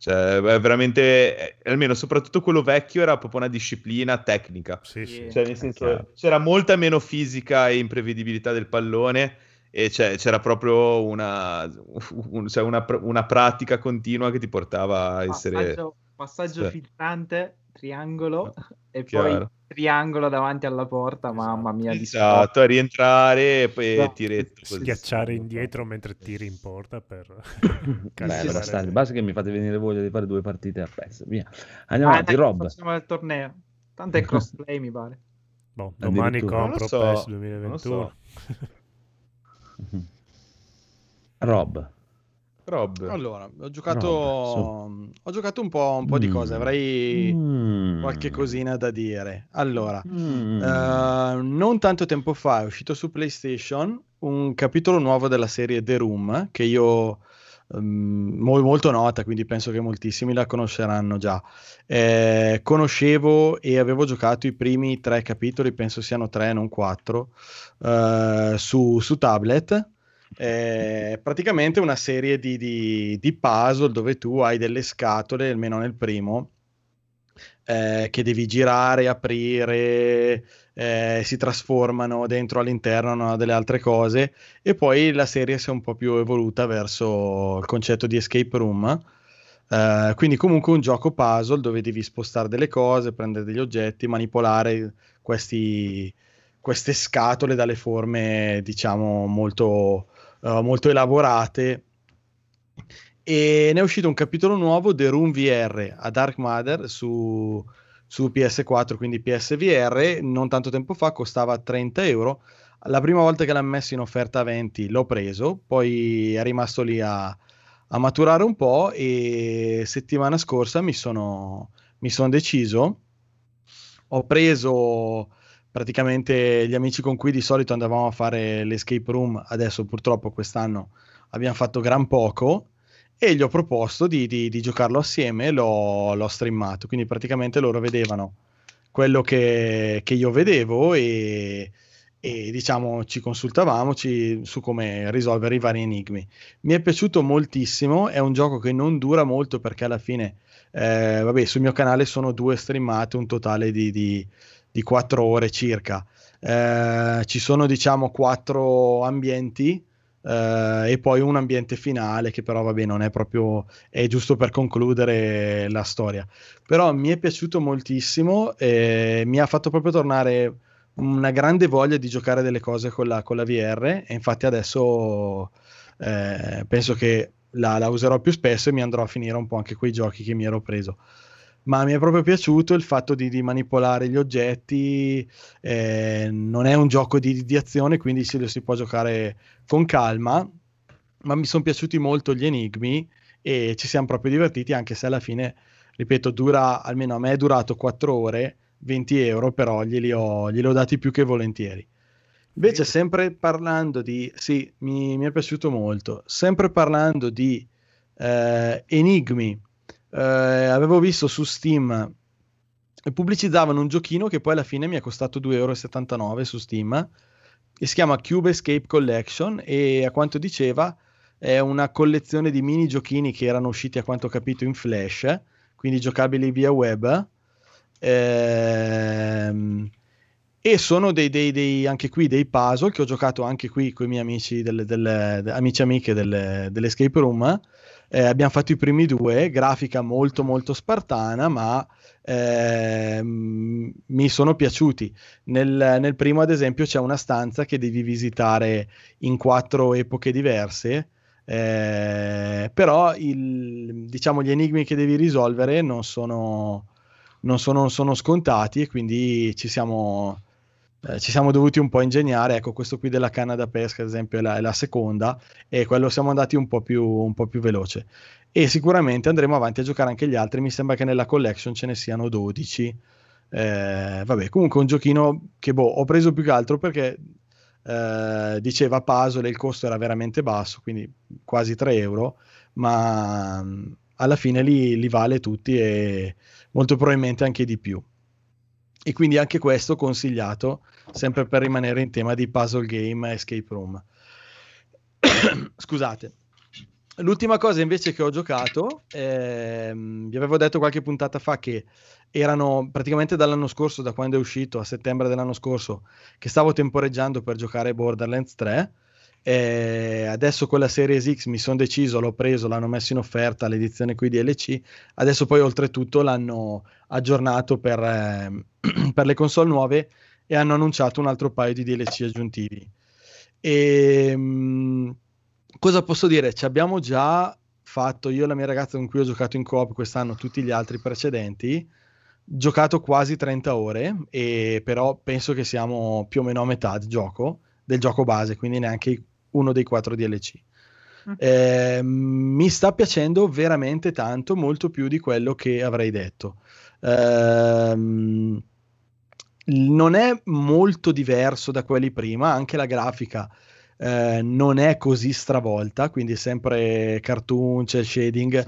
Cioè, è veramente, eh, almeno soprattutto quello vecchio era proprio una disciplina tecnica. Sì, sì. Cioè, nel senso, c'era molta meno fisica e imprevedibilità del pallone e c'è- c'era proprio una, *laughs* un- cioè una, una pratica continua che ti portava a essere... Passaggio, passaggio filtrante, triangolo e Chiaro. poi triangolo davanti alla porta, mamma mia. Esatto, a rientrare e poi Esatto. tiretto così. Schiacciare indietro mentre tiri in porta per Beh, cancellare- basta, basta che mi fate venire voglia di fare due partite a PES. Via. Andiamo Ah, avanti, dai, Rob. Facciamo il torneo. Tanto è crossplay, mi pare. Boh, domani compro so, PES non lo 2021. *laughs* Rob. Rob. Allora, ho giocato, Rob, ho giocato un po', un po' di Mm. cose, avrei Mm. qualche cosina da dire. Allora, Mm. eh, non tanto tempo fa è uscito su PlayStation un capitolo nuovo della serie The Room che io mo- molto nota, quindi penso che moltissimi la conosceranno già. Eh, conoscevo e avevo giocato i primi tre capitoli, penso siano tre, non quattro, eh, su, su tablet. È praticamente una serie di, di- di puzzle dove tu hai delle scatole, almeno nel primo, eh, che devi girare, aprire, eh, si trasformano dentro all'interno no, delle altre cose e poi la serie si è un po' più evoluta verso il concetto di escape room. Eh, quindi comunque un gioco puzzle dove devi spostare delle cose, prendere degli oggetti, manipolare questi, queste scatole dalle forme diciamo molto, eh, molto elaborate. E ne è uscito un capitolo nuovo The Room VR a Dark Matter su, su PS4 quindi PSVR non tanto tempo fa costava 30 euro. La prima volta che l'hanno messo in offerta a 20 l'ho preso poi è rimasto lì a, a maturare un po' e settimana scorsa mi sono, mi sono deciso. Ho preso praticamente gli amici con cui di solito andavamo a fare l'escape room adesso purtroppo quest'anno abbiamo fatto gran poco e gli ho proposto di, di- di giocarlo assieme e l'ho, l'ho streamato. Quindi praticamente loro vedevano quello che, che io vedevo e, e, diciamo ci consultavamo ci- su come risolvere i vari enigmi. Mi è piaciuto moltissimo, è un gioco che non dura molto perché alla fine, eh, vabbè, sul mio canale sono due streamate, un totale di, di, di 4 ore circa. Eh, ci sono diciamo quattro ambienti eh, e poi un ambiente finale che però vabbè non è proprio è giusto per concludere la storia. Però mi è piaciuto moltissimo e mi ha fatto proprio tornare una grande voglia di giocare delle cose con la, con la VR e infatti adesso eh, penso che la, la userò più spesso e mi andrò a finire un po' anche quei giochi che mi ero preso ma mi è proprio piaciuto il fatto di, di manipolare gli oggetti, eh, non è un gioco di, di azione, quindi si, lo si può giocare con calma, ma mi sono piaciuti molto gli enigmi e ci siamo proprio divertiti, anche se alla fine, ripeto, dura, almeno a me è durato 4 ore, 20 euro, però glieli ho, glieli ho dati più che volentieri. Invece, sempre parlando di, sì, mi, mi è piaciuto molto, sempre parlando di eh, enigmi, eh, avevo visto su Steam pubblicizzavano un giochino che poi alla fine mi è costato 2,79 euro su Steam e si chiama Cube Escape Collection e a quanto diceva è una collezione di mini giochini che erano usciti a quanto ho capito in flash quindi giocabili via web. Ehm, e sono dei, dei- dei- anche qui dei puzzle che ho giocato anche qui con i miei amici delle, delle- de- amici amiche delle, dell'escape room Eh, abbiamo fatto i primi due grafica molto molto spartana ma ehm, mi sono piaciuti. Nel, nel primo ad esempio c'è una stanza che devi visitare in quattro epoche diverse eh, però il- diciamo gli enigmi che devi risolvere non sono, non sono, sono scontati e quindi ci siamo, eh, ci siamo dovuti un po' ingegnare. Ecco, questo qui della canna da pesca, ad esempio, è la, è la seconda e quello siamo andati un po' più, un po' più veloce. E sicuramente andremo avanti a giocare anche gli altri. Mi sembra che nella collection ce ne siano 12. Eh, vabbè, comunque un giochino che boh, ho preso più che altro perché eh, diceva puzzle e il costo era veramente basso, quindi quasi 3 euro, ma mh, alla fine li, li vale tutti e molto probabilmente anche di più. E quindi anche questo consigliato, sempre per rimanere in tema di puzzle game escape room. *coughs* Scusate. L'ultima cosa invece che ho giocato, ehm, vi avevo detto qualche puntata fa che erano praticamente dall'anno scorso, da quando è uscito a settembre dell'anno scorso, che stavo temporeggiando per giocare Borderlands 3 Eh, adesso con la Series X mi sono deciso, l'ho preso, l'hanno messo in offerta l'edizione qui DLC. Adesso poi oltretutto l'hanno aggiornato per, eh, *clears throat* per le console nuove e hanno annunciato un altro paio di DLC aggiuntivi. E, mh, cosa posso dire? Ci abbiamo già fatto, io e la mia ragazza con cui ho giocato in coop quest'anno, tutti gli altri precedenti, giocato quasi 30 ore, e però penso che siamo più o meno a metà del gioco, del gioco base, quindi neanche uno dei quattro DLC. Eh, mi sta piacendo veramente tanto, molto più di quello che avrei detto. Ehm, non è molto diverso da quelli prima, anche la grafica eh, non è così stravolta, quindi sempre cartoon, cel shading,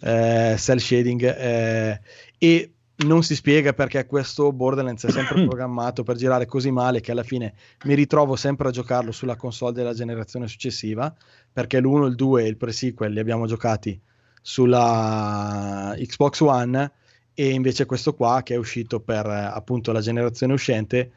eh, cell shading eh, e non si spiega perché questo Borderlands è sempre *clears throat* programmato per girare così male che alla fine mi ritrovo sempre a giocarlo sulla console della generazione successiva, perché l'1, il 2 e il pre-sequel li abbiamo giocati sulla Xbox One e invece questo qua che è uscito per eh, appunto la generazione uscente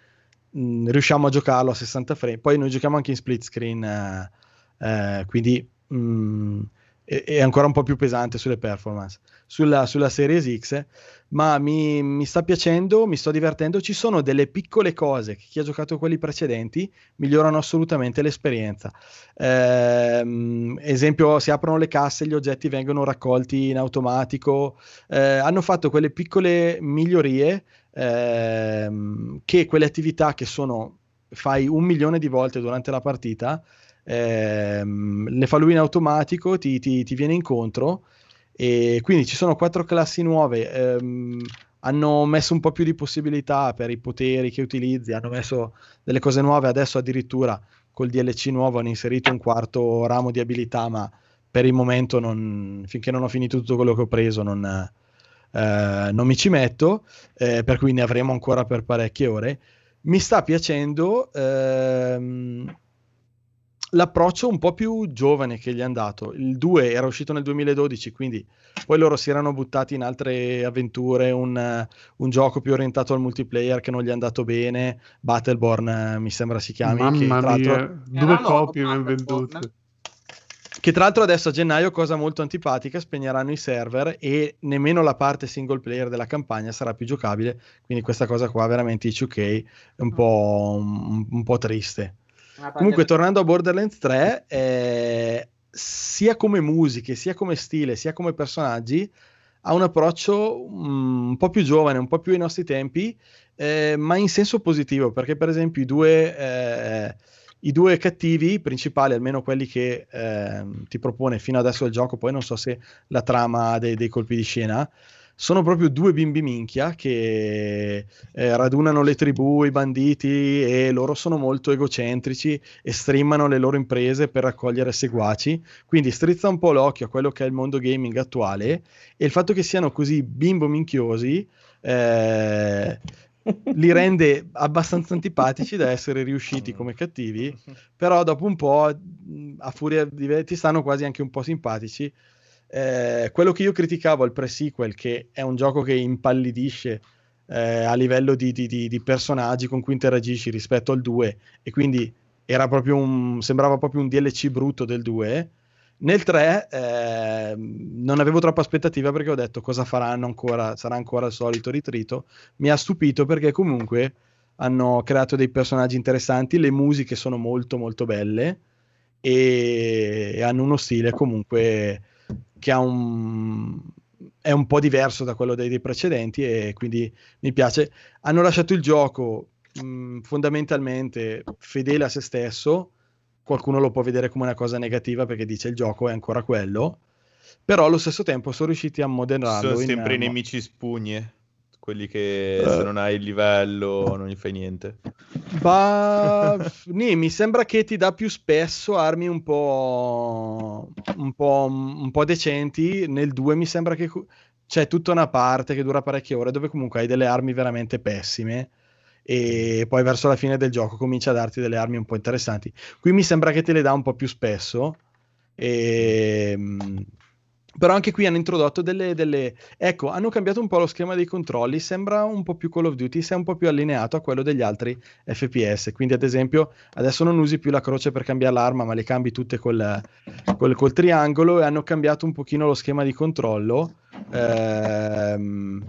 mh, riusciamo a giocarlo a 60 frame. Poi noi giochiamo anche in split screen eh, eh, quindi mh, è ancora un po' più pesante sulle performance sulla, sulla Series X ma mi, mi, sta piacendo, mi sto divertendo. Ci sono delle piccole cose che chi ha giocato quelli precedenti migliorano assolutamente l'esperienza. Ehm, esempio, si aprono le casse, gli oggetti vengono raccolti in automatico. Eh, hanno fatto quelle piccole migliorie ehm, che quelle attività che sono fai un milione di volte durante la partita. Ehm, le fa lui in automatico, ti, ti, ti viene incontro e quindi ci sono quattro classi nuove. Ehm, hanno messo un po' più di possibilità per i poteri che utilizzi, hanno messo delle cose nuove. Adesso addirittura col DLC nuovo hanno inserito un quarto ramo di abilità, ma per il momento, non, finché non ho finito tutto quello che ho preso, non, eh, non mi ci metto, eh, per cui ne avremo ancora per parecchie ore. Mi sta piacendo. Ehm, l'approccio un po' più giovane che gli hanno dato. Il 2 era uscito nel 2012, quindi poi loro si erano buttati in altre avventure, un, un gioco più orientato al multiplayer che non gli è andato bene, Battleborn eh, mi sembra si chiami. Mamma che, tra mia, l'altro, due copie hanno vendute. che tra l'altro adesso a gennaio, cosa molto antipatica, spegneranno i server e nemmeno la parte single player della campagna sarà più giocabile, quindi questa cosa qua veramente i 2K è un po', un, un po' triste. Comunque, tornando a Borderlands 3, eh, sia come musiche, sia come stile, sia come personaggi, ha un approccio um, un po' più giovane, un po' più ai nostri tempi, eh, ma in senso positivo, perché per esempio i due, eh, i due cattivi principali, almeno quelli che ehm, ti propone fino adesso il gioco, poi non so se la trama dei, dei colpi di scena, sono proprio due bimbi minchia che eh, radunano le tribù, i banditi e loro sono molto egocentrici e streamano le loro imprese per raccogliere seguaci. Quindi strizza un po' l'occhio a quello che è il mondo gaming attuale e il fatto che siano così bimbo minchiosi eh, li rende *laughs* abbastanza antipatici da essere riusciti come cattivi, però dopo un po' a furia di ti stanno quasi anche un po' simpatici eh, quello che io criticavo al pre-sequel, che è un gioco che impallidisce eh, a livello di, di, di, di, personaggi con cui interagisci rispetto al 2, e quindi proprio un, sembrava proprio un DLC brutto del 2. Nel 3 eh, non avevo troppa aspettativa perché ho detto cosa faranno ancora, sarà ancora il solito ritrito. Mi ha stupito perché comunque hanno creato dei personaggi interessanti, le musiche sono molto molto belle e, e hanno uno stile comunque che ha un, è un po' diverso da quello dei, dei, precedenti e quindi mi piace. Hanno lasciato il gioco mh, fondamentalmente fedele a se stesso, qualcuno lo può vedere come una cosa negativa perché dice il gioco è ancora quello, però allo stesso tempo sono riusciti a moderarlo. Sono sempre in, i nemici spugne quelli che uh, se non hai il livello non gli fai niente. Bah, *laughs* nì, mi sembra che ti dà più spesso armi un po', un po', un po' decenti. Nel 2 mi sembra che c'è tutta una parte che dura parecchie ore dove comunque hai delle armi veramente pessime e poi verso la fine del gioco comincia a darti delle armi un po' interessanti. Qui mi sembra che te le dà un po' più spesso e Però anche qui hanno introdotto delle, delle- Ecco, hanno cambiato un po' lo schema dei controlli, sembra un po' più Call of Duty, si è un po' più allineato a quello degli altri FPS. Quindi, ad esempio, adesso non usi più la croce per cambiare l'arma, ma le cambi tutte col, col- col triangolo e hanno cambiato un pochino lo schema di controllo. Ehm,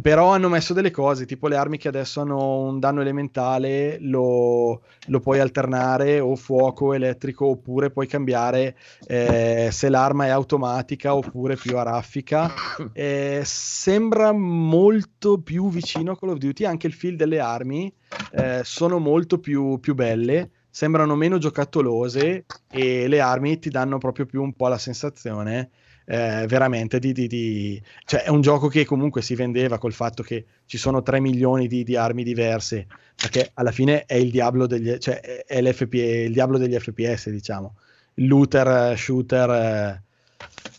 però hanno messo delle cose, tipo le armi che adesso hanno un danno elementale, lo, lo puoi alternare o fuoco, elettrico, oppure puoi cambiare eh, se l'arma è automatica oppure più a raffica. *coughs* Eh, sembra molto più vicino a Call of Duty, anche il feel delle armi eh, sono molto più, più belle, sembrano meno giocattolose e le armi ti danno proprio più un po' la sensazione eh, veramente di, di- di- cioè è un gioco che comunque si vendeva col fatto che ci sono 3 milioni di, di armi diverse perché alla fine è il diavolo degli, cioè è- il diavolo degli FPS diciamo. Looter eh, shooter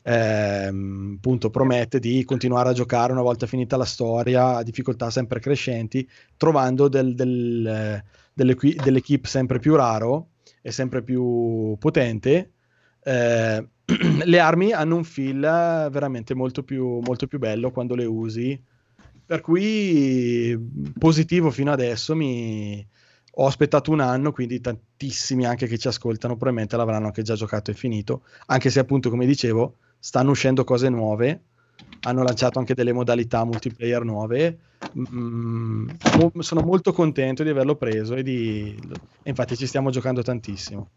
eh, ehm, appunto promette di continuare a giocare una volta finita la storia a difficoltà sempre crescenti trovando del, del, eh, dell'equi- dell'equipe sempre più raro e sempre più potente eh, *clears throat* le armi hanno un feel veramente molto più, molto più bello quando le usi. Per cui positivo fino adesso. Mi... Ho aspettato un anno, quindi tantissimi anche che ci ascoltano probabilmente l'avranno anche già giocato e finito. Anche se appunto, come dicevo, stanno uscendo cose nuove. Hanno lanciato anche delle modalità multiplayer nuove. Mm, sono molto contento di averlo preso e, di... infatti ci stiamo giocando tantissimo.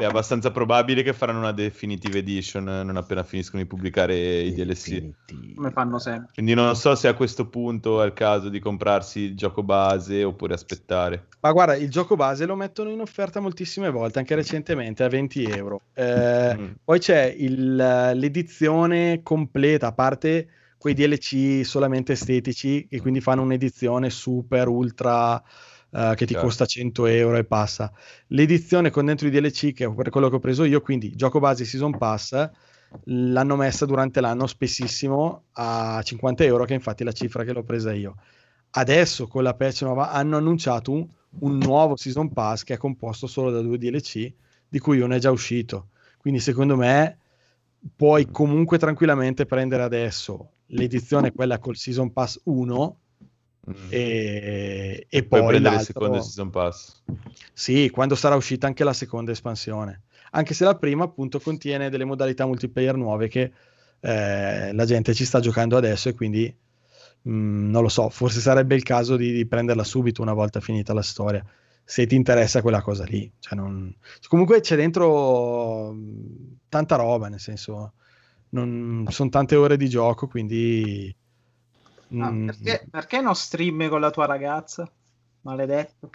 È abbastanza probabile che faranno una definitive edition eh, non appena finiscono di pubblicare i DLC. Come fanno sempre. Quindi non so se a questo punto è il caso di comprarsi il gioco base oppure aspettare. Ma guarda, il gioco base lo mettono in offerta moltissime volte, anche recentemente a 20 euro. Eh, Mm. Poi c'è il- l'edizione completa, a parte quei DLC solamente estetici, che quindi fanno un'edizione super, ultra, eh, che ti Chiaro. costa 100 euro e passa. L'edizione con dentro i DLC, che è per quello che ho preso io, quindi gioco base Season Pass, l'hanno messa durante l'anno spessissimo a 50 euro, che è infatti la cifra che l'ho presa io. Adesso con la patch nuova hanno annunciato un, un nuovo Season Pass che è composto solo da due DLC, di cui uno è già uscito. Quindi secondo me puoi comunque tranquillamente prendere adesso l'edizione quella col Season Pass 1 e, e Mm. Puoi poi prendere il secondo Season Pass. sì, quando sarà uscita anche la seconda espansione. Anche se la prima appunto contiene delle modalità multiplayer nuove che eh, la gente ci sta giocando adesso e quindi mh, non lo so, forse sarebbe il caso di, di prenderla subito una volta finita la storia, se ti interessa quella cosa lì. Cioè, non- Comunque c'è dentro mh, tanta roba, nel senso, non... sono tante ore di gioco, quindi... Ah, mh, perché, perché non stream con la tua ragazza? Maledetto.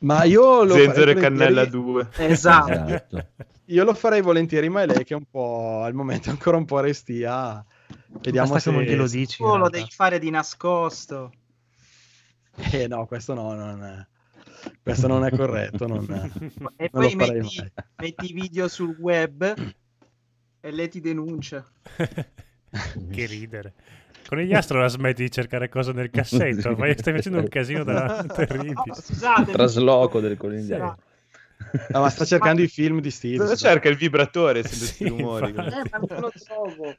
Ma io lo Zenzero farei e Cannella volentieri- 2. Esatto. Io lo farei volentieri, ma è lei che è un po' al momento è ancora un po' restia. Vediamo Basta se che non glielo dici. Tu lo devi fare di nascosto. Eh no, questo no, non è... questo non è corretto, non, *laughs* E non lo poi farei metti, mai. metti i video sul web e lei ti denuncia. *laughs* che ridere. Con gli astro la smetti di cercare cose nel cassetto, *laughs* fai- stai facendo un casino da *laughs* terribile. Scusate, Trasloco del conigliaio. No, ma sta cercando i film di Steve. Cosa cerca il vibratore? Sì, questi rumori. infatti. Eh, ma non lo trovo.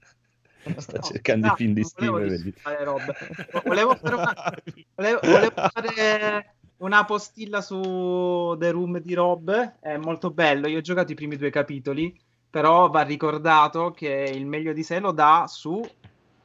Sta No, cercando no, i film di Steve. Volevo fare una, *laughs* volevo, volevo fare una postilla su The Room di Rob. È molto bello. Io ho giocato i primi due capitoli. Però va ricordato che il meglio di sé lo dà su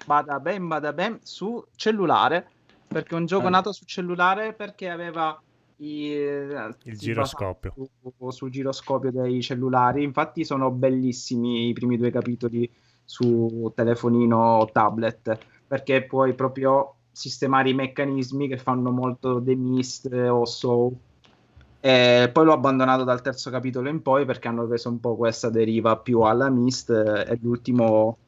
bada bem, bada bem, su cellulare. Perché è un gioco Ah. nato su cellulare perché aveva i, Il si giroscopio. Su, sul giroscopio dei cellulari. Infatti sono bellissimi i primi due capitoli su telefonino o tablet perché puoi proprio sistemare i meccanismi che fanno molto The Mist o Soul. E poi l'ho abbandonato dal terzo capitolo in poi perché hanno preso un po' questa deriva più alla Mist eh, e l'ultimo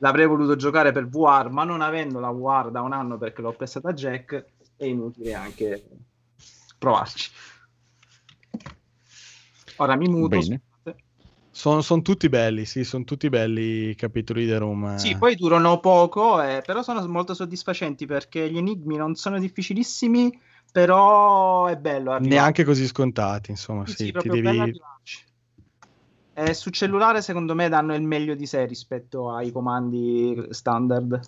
l'avrei voluto giocare per VR ma non avendo la VR da un anno perché l'ho prestata a Jack è inutile anche provarci. Ora mi muto. Bene. scusate. Sono tutti belli, sì, sono tutti belli i capitoli di Room. eh. Sì, poi durano poco, eh, però sono molto soddisfacenti perché gli enigmi non sono difficilissimi, però è bello. arrivare. Neanche così scontati, insomma, Sì, sì, sì, ti proprio devi... arrivarci. E su cellulare secondo me danno il meglio di sé rispetto ai comandi standard.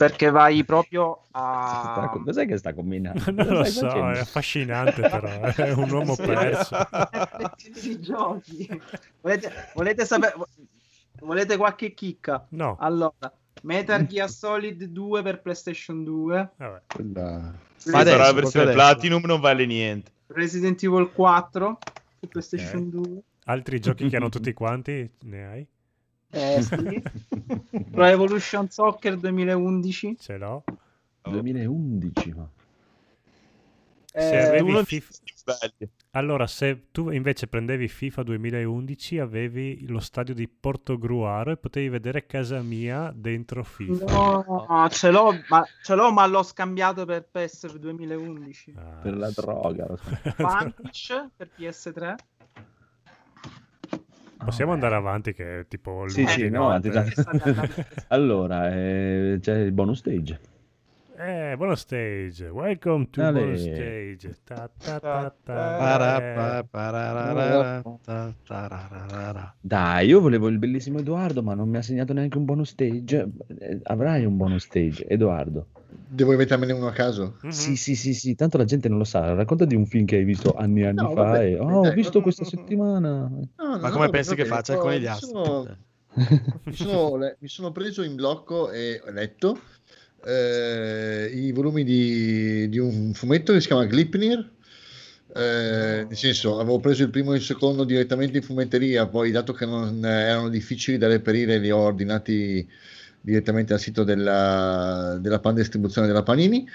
Perché vai proprio Sta- a... Cos'è che sta combinando? *laughs* Non lo so, facendo? è affascinante però, è un uomo perso. di giochi. Volete, volete sapere... Volete qualche chicca? No. Allora, Metal Gear Solid 2 per PlayStation 2. Ma Sì, adesso, la versione. Platinum non vale niente. Resident Evil 4 su PlayStation 2. Altri giochi che hanno *laughs* tutti quanti ne hai? Eh, sì. *laughs* Pro Evolution Soccer 2011. Ce l'ho. 2011, ma... Se Eh, avevi uno- FIFA... Allora, se tu invece prendevi FIFA 2011, avevi lo stadio di Portogruaro e potevi vedere casa mia dentro FIFA. No, ce l'ho, ma, ce l'ho, ma l'ho scambiato per PS 2011. Per la droga. lo so. Vanquish per PS3. Possiamo andare avanti che è tipo Sì, sì, l'ultimo, no, avanti, *laughs* *laughs* allora, eh, c'è il bonus stage. Eh, buono stage. Welcome to Ale. bonus stage. Ta, ta, ta, ta. Parappa, Eh. ta. Dai, io volevo il bellissimo Edoardo, ma non mi ha segnato neanche un bonus stage. Eh, Avrai un bonus stage, Edoardo. Devo inventarmene uno a caso? Mhm. Sì, sì, sì, sì, tanto la gente non lo sa. Racconta di un film che hai visto anni e anni No, fa vabbè, e oh, ho visto non- questa settimana. No, no, Ma come no, pensi che faccia il ho- conigliastro? Mi sono, mi sono- le- mi sono preso in blocco e ho letto eh, i volumi di, di un fumetto che si chiama Glipnir. Eh, nel senso, avevo preso il primo e il secondo direttamente in fumetteria, poi dato che non erano difficili da reperire, li ho ordinati direttamente al sito della, della pan distribuzione della Panini.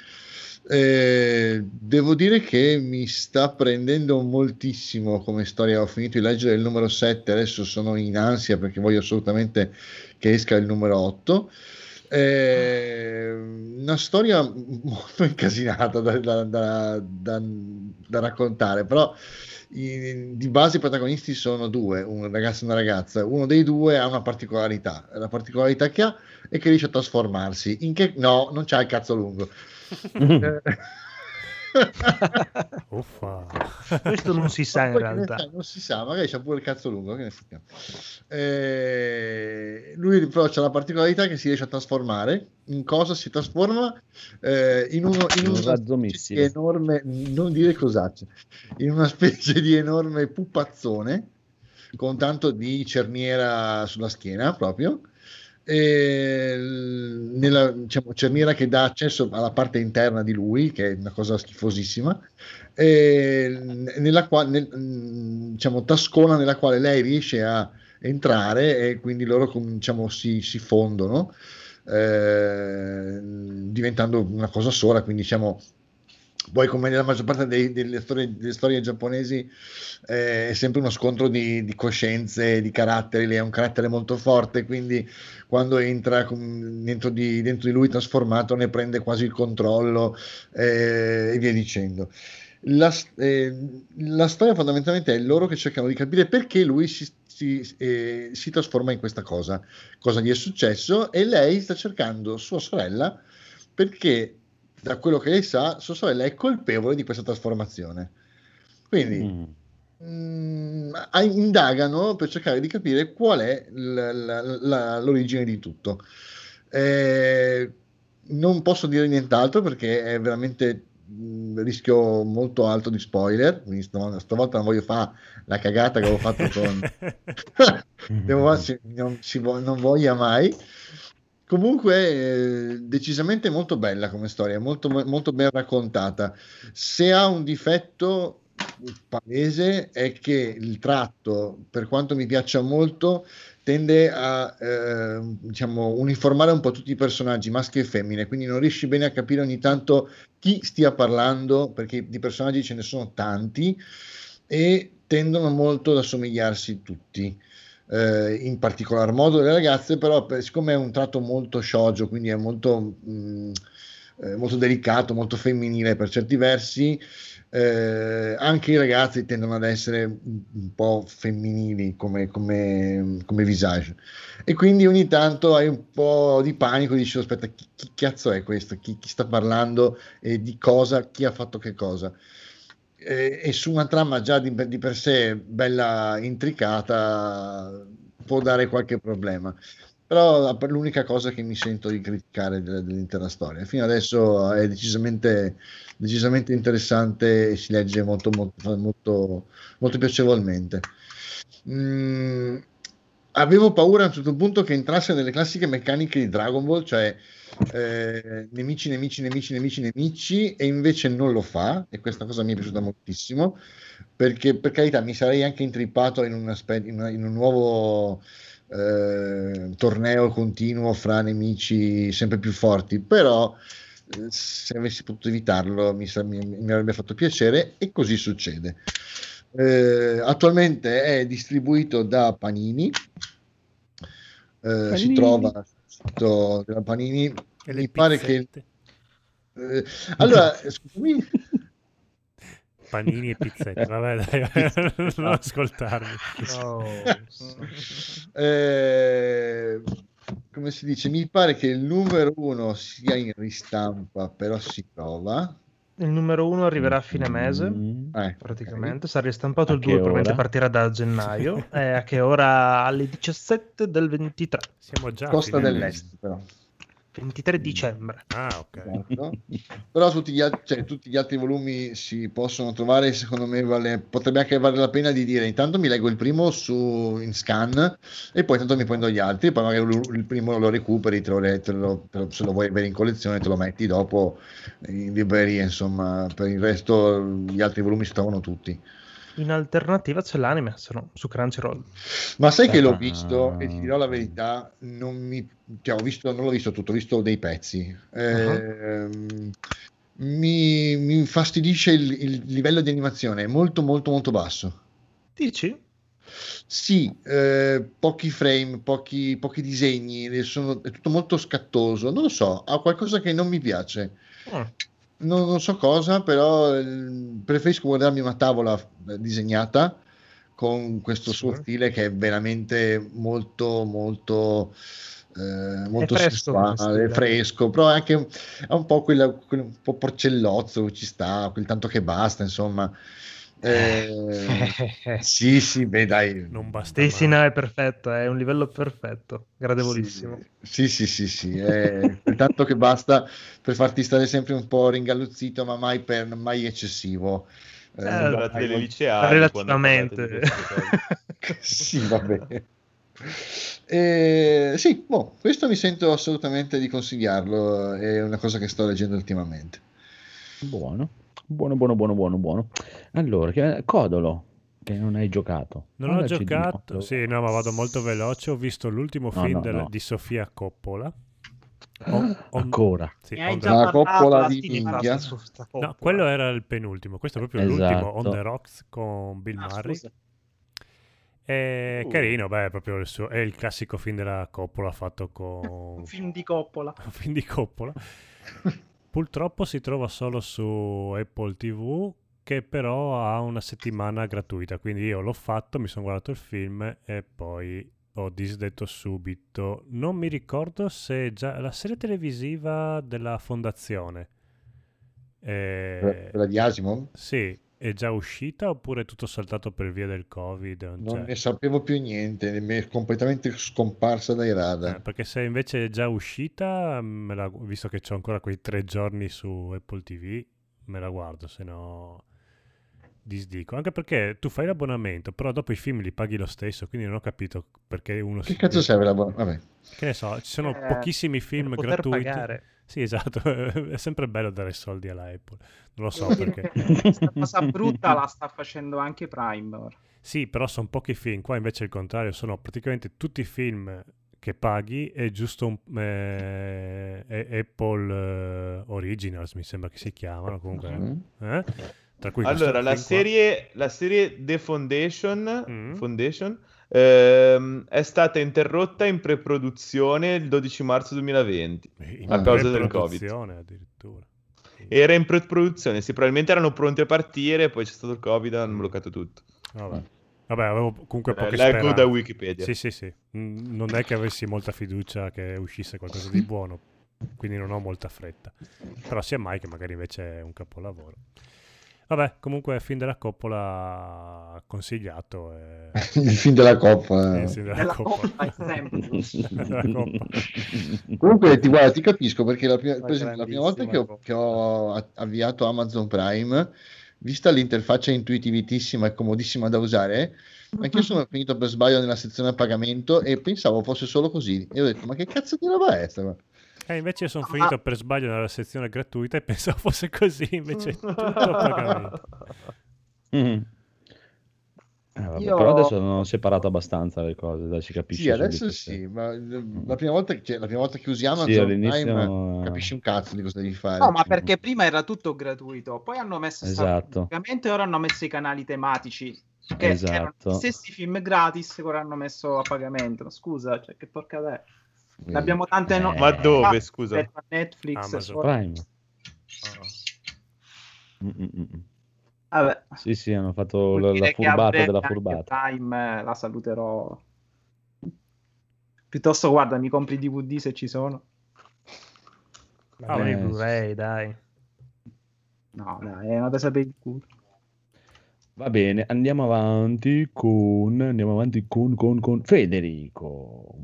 Eh, devo dire che mi sta prendendo moltissimo come storia. Ho finito di leggere il numero 7, adesso sono in ansia perché voglio assolutamente che esca il numero 8. Eh, una storia molto incasinata da, da- da- da- raccontare, però i- di base i protagonisti sono due, un ragazzo e una ragazza. Uno dei due ha una particolarità, la particolarità che ha è che riesce a trasformarsi. In che... No, non c'ha il cazzo lungo. *laughs* *laughs* *laughs* Uffa. Questo non si sa in realtà. non si sa, magari c'ha pure il cazzo lungo. che ne frega. Eh, lui però c'ha la particolarità che si riesce a trasformare. In cosa si trasforma? Eh, in uno, in Un razzo missile. enorme, non dire cosacce, in una specie di enorme pupazzone con tanto di cerniera sulla schiena proprio. Nella diciamo, cerniera che dà accesso alla parte interna di lui, che è una cosa schifosissima, nella quale, nel- diciamo, tascona nella quale lei riesce a entrare e quindi loro diciamo, si, si fondono, eh, diventando una cosa sola, quindi diciamo poi come nella maggior parte dei- delle, storie, delle storie giapponesi eh, è sempre uno scontro di, di coscienze, di caratteri, lei ha un carattere molto forte, quindi quando entra dentro di, dentro di lui trasformato ne prende quasi il controllo eh, e via dicendo. La, eh, la storia fondamentalmente è loro che cercano di capire perché lui si, si- eh, si trasforma in questa cosa, cosa gli è successo e lei sta cercando sua sorella perché da quello che lei sa, sua sorella è colpevole di questa trasformazione. Quindi mm, a- indagano per cercare di capire qual è l- la- la- l'origine di tutto. Eh, non posso dire nient'altro perché è veramente mm, rischio molto alto di spoiler. Quindi stav- stavolta non voglio fare la cagata che avevo fatto con *laughs* *laughs* Devo- si- non, si vo- non voglia mai. Comunque, eh, decisamente molto bella come storia, molto, molto ben raccontata. Se ha un difetto palese è che il tratto, per quanto mi piaccia molto, tende a eh, diciamo, uniformare un po' tutti i personaggi, maschi e femmine, quindi non riesci bene a capire ogni tanto chi stia parlando, perché di personaggi ce ne sono tanti e tendono molto ad assomigliarsi tutti eh, in particolar modo le ragazze, però per- siccome è un tratto molto shoujo, quindi è molto, mh, eh, molto delicato, molto femminile per certi versi, eh, anche i ragazzi tendono ad essere un, un po' femminili come, come, come visage. E quindi ogni tanto hai un po' di panico, dici aspetta, chi, chi cazzo è questo? Chi, chi sta parlando e di cosa? Chi ha fatto che cosa? E, e su una trama già di, di per sé bella intricata può dare qualche problema. Però la- l'unica cosa che mi sento di criticare dell'intera storia. Fino adesso è decisamente, decisamente interessante e si legge molto, molto, molto, molto piacevolmente. Mm, avevo paura a un certo punto che entrasse nelle classiche meccaniche di Dragon Ball, cioè eh, nemici, nemici, nemici, nemici, nemici, e invece non lo fa, e questa cosa mi è piaciuta moltissimo, perché per carità mi sarei anche intrippato in, un aspe- in una- in un nuovo eh, torneo continuo fra nemici sempre più forti, però eh, se avessi potuto evitarlo mi, sa- mi- mi avrebbe fatto piacere e così succede. Eh, attualmente è distribuito da Panini, Eh, si Panini. trova sul sito della Panini. E Mi pare che pizzette. eh, allora, *laughs* scusami, Panini e pizzette. Vabbè, dai, *laughs* non ascoltarmi. *laughs* Eh, come si dice, mi pare che il numero uno sia in ristampa, però si trova. Il numero uno arriverà a fine mese, Eh, praticamente. Sarà ristampato A il che 2, probabilmente partirà da gennaio. *laughs* e a che ora? Alle 17 del 23. Siamo già a Costa dell'Est, però. 23 dicembre. Ah, ok. Esatto. Però tutti gli, al- cioè, tutti gli altri volumi si possono trovare. Secondo me vale- potrebbe anche valere la pena di dire: intanto mi leggo il primo su, in scan e poi intanto mi prendo gli altri. Poi magari il primo lo recuperi, te lo, te lo- te lo- se lo vuoi avere in collezione, te lo metti dopo in libreria. Insomma, per il resto, gli altri volumi si trovano tutti. In alternativa c'è l'anime, sono su Crunchyroll. Ma sai che l'ho Ah. visto e ti dirò la verità, non, mi, cioè, ho visto, non l'ho visto tutto, ho visto dei pezzi. Ehm, mi, mi infastidisce il, il livello di animazione, è molto molto molto basso. Dici? Sì, eh, pochi frame, pochi, pochi disegni, eh, sono- è tutto molto scattoso, non lo so, ha qualcosa che non mi piace. Ah. Non, non so cosa, però eh, preferisco guardarmi una tavola eh, disegnata con questo Sì. suo stile che è veramente molto, molto, eh, molto fresco come sensuale, fresco, però è anche è un po' quella, quel un po' porcellozzo, ci sta, quel tanto che basta, insomma. Eh, *laughs* sì, sì, beh, dai. Non basta Sì, sì, no, è perfetto, è un livello perfetto, gradevolissimo. Sì, sì, sì, sì, è quel tanto che basta per farti stare sempre un po' ringalluzzito, ma mai, per, mai eccessivo. Eh, Eh, non Guardate mai- le liceali Relativamente. *laughs* sì, vabbè. Eh, sì, boh, questo mi sento assolutamente di consigliarlo, è una cosa che sto leggendo ultimamente. Buono, buono, buono, buono, buono, buono. Allora, Codolo, che non hai giocato. Non ho Parlaci di giocato, sì, no, ma vado molto veloce. Ho visto l'ultimo No, film no, del- no. di Sofia Coppola. On- Ancora. sì, on the- La coppola di minchia. No, quello era il penultimo. Questo è proprio Esatto. l'ultimo, On the Rocks con Bill Ah, Murray. scusa. È Uh. carino, beh, è proprio il, suo, è il classico film della Coppola fatto con Un *laughs* film di coppola. un *laughs* film di Coppola. *laughs* Purtroppo si trova solo su Apple TV, che però ha una settimana gratuita. Quindi io l'ho fatto, mi sono guardato il film e poi ho disdetto subito. Non mi ricordo se già la serie televisiva della Fondazione. eh, Quella di Asimov? sì, è già uscita oppure è tutto saltato per via del Covid? Non Non ne sapevo più niente, mi è completamente scomparsa dai Eh, radar. perché se invece è già uscita, la- visto che c'ho ancora quei tre giorni su Apple TV, me la guardo, se no disdico. Anche perché tu fai l'abbonamento, però dopo i film li paghi lo stesso, quindi non ho capito perché uno Che si... cazzo serve la bo- Vabbè. Che ne so, ci sono Eh, pochissimi film gratuiti. pagare. Sì, esatto, *laughs* è sempre bello dare soldi alla Apple. Non lo so perché. *laughs* Questa cosa brutta la sta facendo anche Prime ora. Sì, però sono pochi film. Qua invece è il contrario, sono praticamente tutti i film che paghi e giusto un, eh, è Apple eh, Originals, mi sembra che si chiamano comunque. Mhm. eh? Tra cui questo Allora, la serie, la serie The Foundation, Mm. Foundation, ehm, è stata interrotta in preproduzione il 12 marzo 2020 In a causa del Covid. addirittura. Era in preproduzione, sì, probabilmente erano pronti a partire, poi c'è stato il Covid e hanno bloccato tutto. Vabbè. Vabbè, avevo comunque Eh, poche leggo speranze. da Wikipedia. Sì, sì, sì. Mm, Non è che avessi molta fiducia che uscisse qualcosa di *laughs* buono, quindi non ho molta fretta. Però sia mai che magari invece è un capolavoro. Vabbè, comunque film della Coppola consigliato. *laughs* eh. Il film della Coppa. Eh, il film della *laughs* Della Coppola. Comunque ti, guarda, ti capisco perché la prima, esempio, la prima volta che ho, che ho avviato Amazon Prime, vista l'interfaccia intuitivitissima e comodissima da usare, anche io sono finito per sbaglio nella sezione a pagamento e pensavo fosse solo così. E ho detto, ma che cazzo di roba è sta? Qua?" Eh, invece io sono Ah. finito per sbaglio nella sezione gratuita e pensavo fosse così, invece è *laughs* tutto a pagamento. Mm. Eh, vabbè, Io- Però adesso hanno separato abbastanza le cose, dai, si capisce Sì, adesso sì, ma la prima volta, che- la prima volta che usi Amazon Sì, all'inizio, eh, capisci un cazzo di cosa devi fare. No, ma perché prima era tutto gratuito, poi hanno messo Esatto. e ora hanno messo i canali tematici. Che erano Esatto. gli stessi film gratis che ora hanno messo a pagamento. Scusa, cioè, che porca è? Ne abbiamo tante Eh, no- Ma dove, Ah, scusa? Netflix. Amazon Prime. Mm, mm, mm. Vabbè. Sì, sì, hanno fatto la, la furbata della furbata. Prime eh, la saluterò. Piuttosto, guarda, mi compri i DVD se ci sono. Bene, Eh, Blu-ray, dai. No, dai, è una presa per il culo. Va bene, andiamo avanti con, andiamo avanti con, con, con Federico.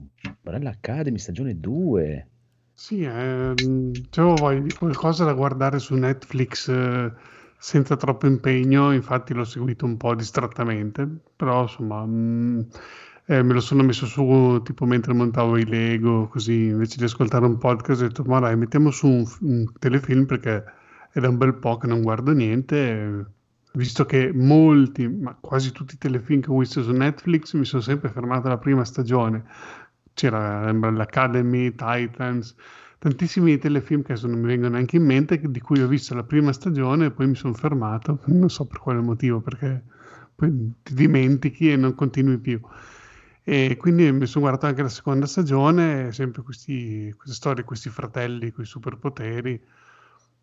Umbrella Academy stagione 2. Sì, ehm, avevo qualcosa da guardare su Netflix eh, senza troppo impegno, infatti l'ho seguito un po' distrattamente, però insomma mm, eh, me lo sono messo su tipo mentre montavo i Lego, così invece di ascoltare un podcast ho detto ma dai mettiamo su un, un telefilm perché è da un bel po' che non guardo niente, visto che molti, ma quasi tutti i telefilm che ho visto su Netflix mi sono sempre fermato alla prima stagione c'era Umbrella Academy, Titans, tantissimi telefilm che adesso non mi vengono neanche in mente, di cui ho visto la prima stagione e poi mi sono fermato, non so per quale motivo, perché poi ti dimentichi e non continui più. E quindi mi sono guardato anche la seconda stagione, sempre questi, queste storie, questi fratelli con i superpoteri.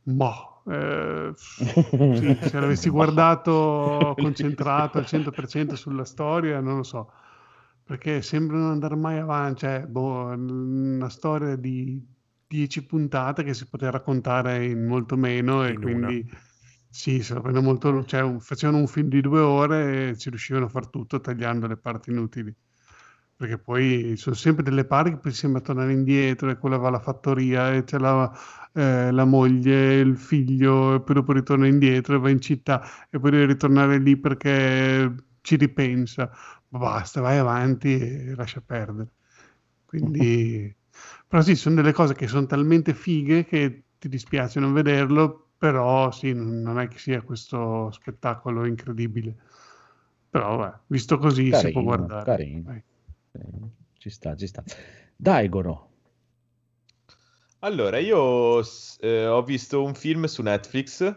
Boh, eh, sì, se l'avessi *laughs* guardato concentrato al 100% sulla storia, non lo so perché sembra non andare mai avanti, cioè, boh, una storia di 10 puntate che si poteva raccontare in molto meno e In quindi sì, molto, cioè, un- facevano un film di due ore e ci riuscivano a far tutto tagliando le parti inutili. Perché poi sono sempre delle parti che poi sembra tornare indietro e quella va alla fattoria e c'è la, eh, la moglie, il figlio e poi dopo ritorna indietro e va in città e poi deve ritornare lì perché ci ripensa basta, vai avanti e lascia perdere. Quindi, però sì, sono delle cose che sono talmente fighe che ti dispiace non vederlo, però sì, non è che sia questo spettacolo incredibile. Però, vabbè, visto così si può Carino, guardare. carino. Vai. Ci sta, ci sta. Daigoro. Allora, io eh, ho visto un film su Netflix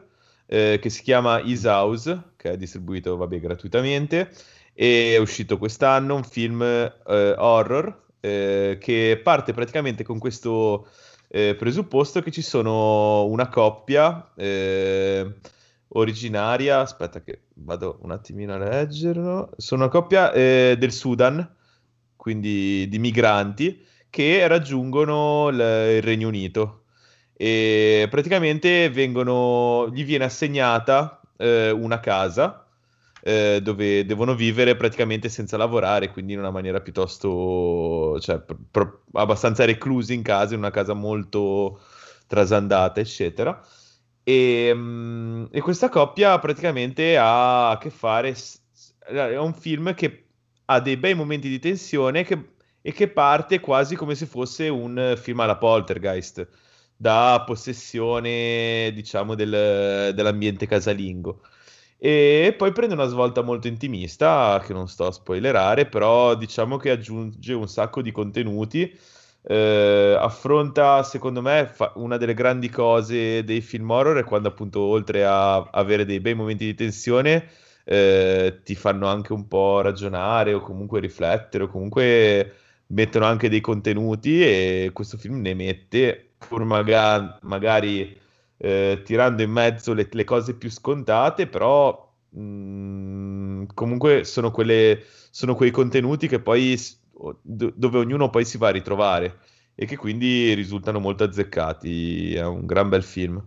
eh, che si chiama Is House, che è distribuito, vabbè, gratuitamente, e è uscito quest'anno un film eh, horror eh, che parte praticamente con questo eh, presupposto che ci sono una coppia eh, originaria, aspetta che vado un attimino a leggerlo, sono una coppia eh, del Sudan, quindi di migranti, che raggiungono il, il Regno Unito. E praticamente vengono, gli viene assegnata eh, una casa eh, dove devono vivere praticamente senza lavorare, quindi in una maniera piuttosto, cioè, pr- pr- abbastanza reclusi in casa, in una casa molto trasandata, eccetera. E, mm, e questa coppia praticamente ha a che fare, è un film che ha dei bei momenti di tensione che- e che parte quasi come se fosse un film alla Poltergeist, da possessione, diciamo, del- dell'ambiente casalingo. E poi prende una svolta molto intimista, che non sto a spoilerare, però diciamo che aggiunge un sacco di contenuti. eh, affronta, secondo me, una delle grandi cose dei film horror è quando appunto oltre a avere dei bei momenti di tensione, eh, ti fanno anche un po' ragionare o comunque riflettere o comunque mettono anche dei contenuti e questo film ne mette, pur maga- magari eh, tirando in mezzo le, le cose più scontate, però mh, comunque sono quelle, sono quei contenuti poi dove ognuno poi si va a ritrovare e che quindi risultano molto azzeccati. È un gran bel film.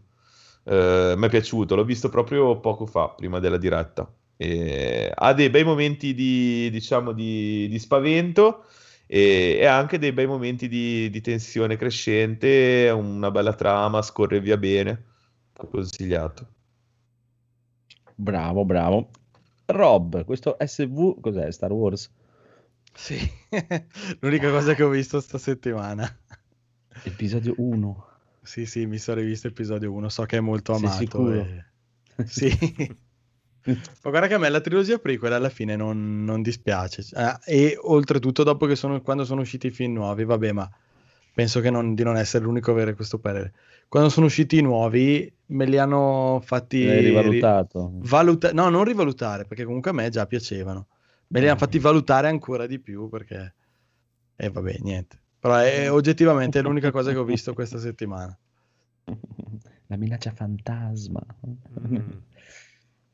Eh, mi è piaciuto, l'ho visto proprio poco fa, prima della diretta. E ha dei bei momenti di, diciamo, di, di spavento e, e anche dei bei momenti di, di tensione crescente, una bella trama, scorre via bene. Consigliato. Bravo, bravo. Rob, questo SV cos'è? Star Wars? Sì, *laughs* l'unica cosa che ho visto sta settimana. Episodio 1. Sì, sì, mi sono rivisto episodio 1, so che è molto Sei amato. sicuro? e- Sì. *laughs* Ma guarda che a me la trilogia prequel alla fine non, non dispiace. Ah, e oltretutto dopo che sono, quando sono usciti i film nuovi, vabbè, ma penso che non- di non essere l'unico a avere questo parere. Quando sono usciti i nuovi, me li hanno fatti... L'hai rivalutato? ri- valuta- no, non rivalutare, perché comunque a me già piacevano. Me li hanno fatti valutare ancora di più perché... E vabbè, niente. Però è, oggettivamente è l'unica cosa che ho visto questa settimana. *laughs* La minaccia fantasma. Mm.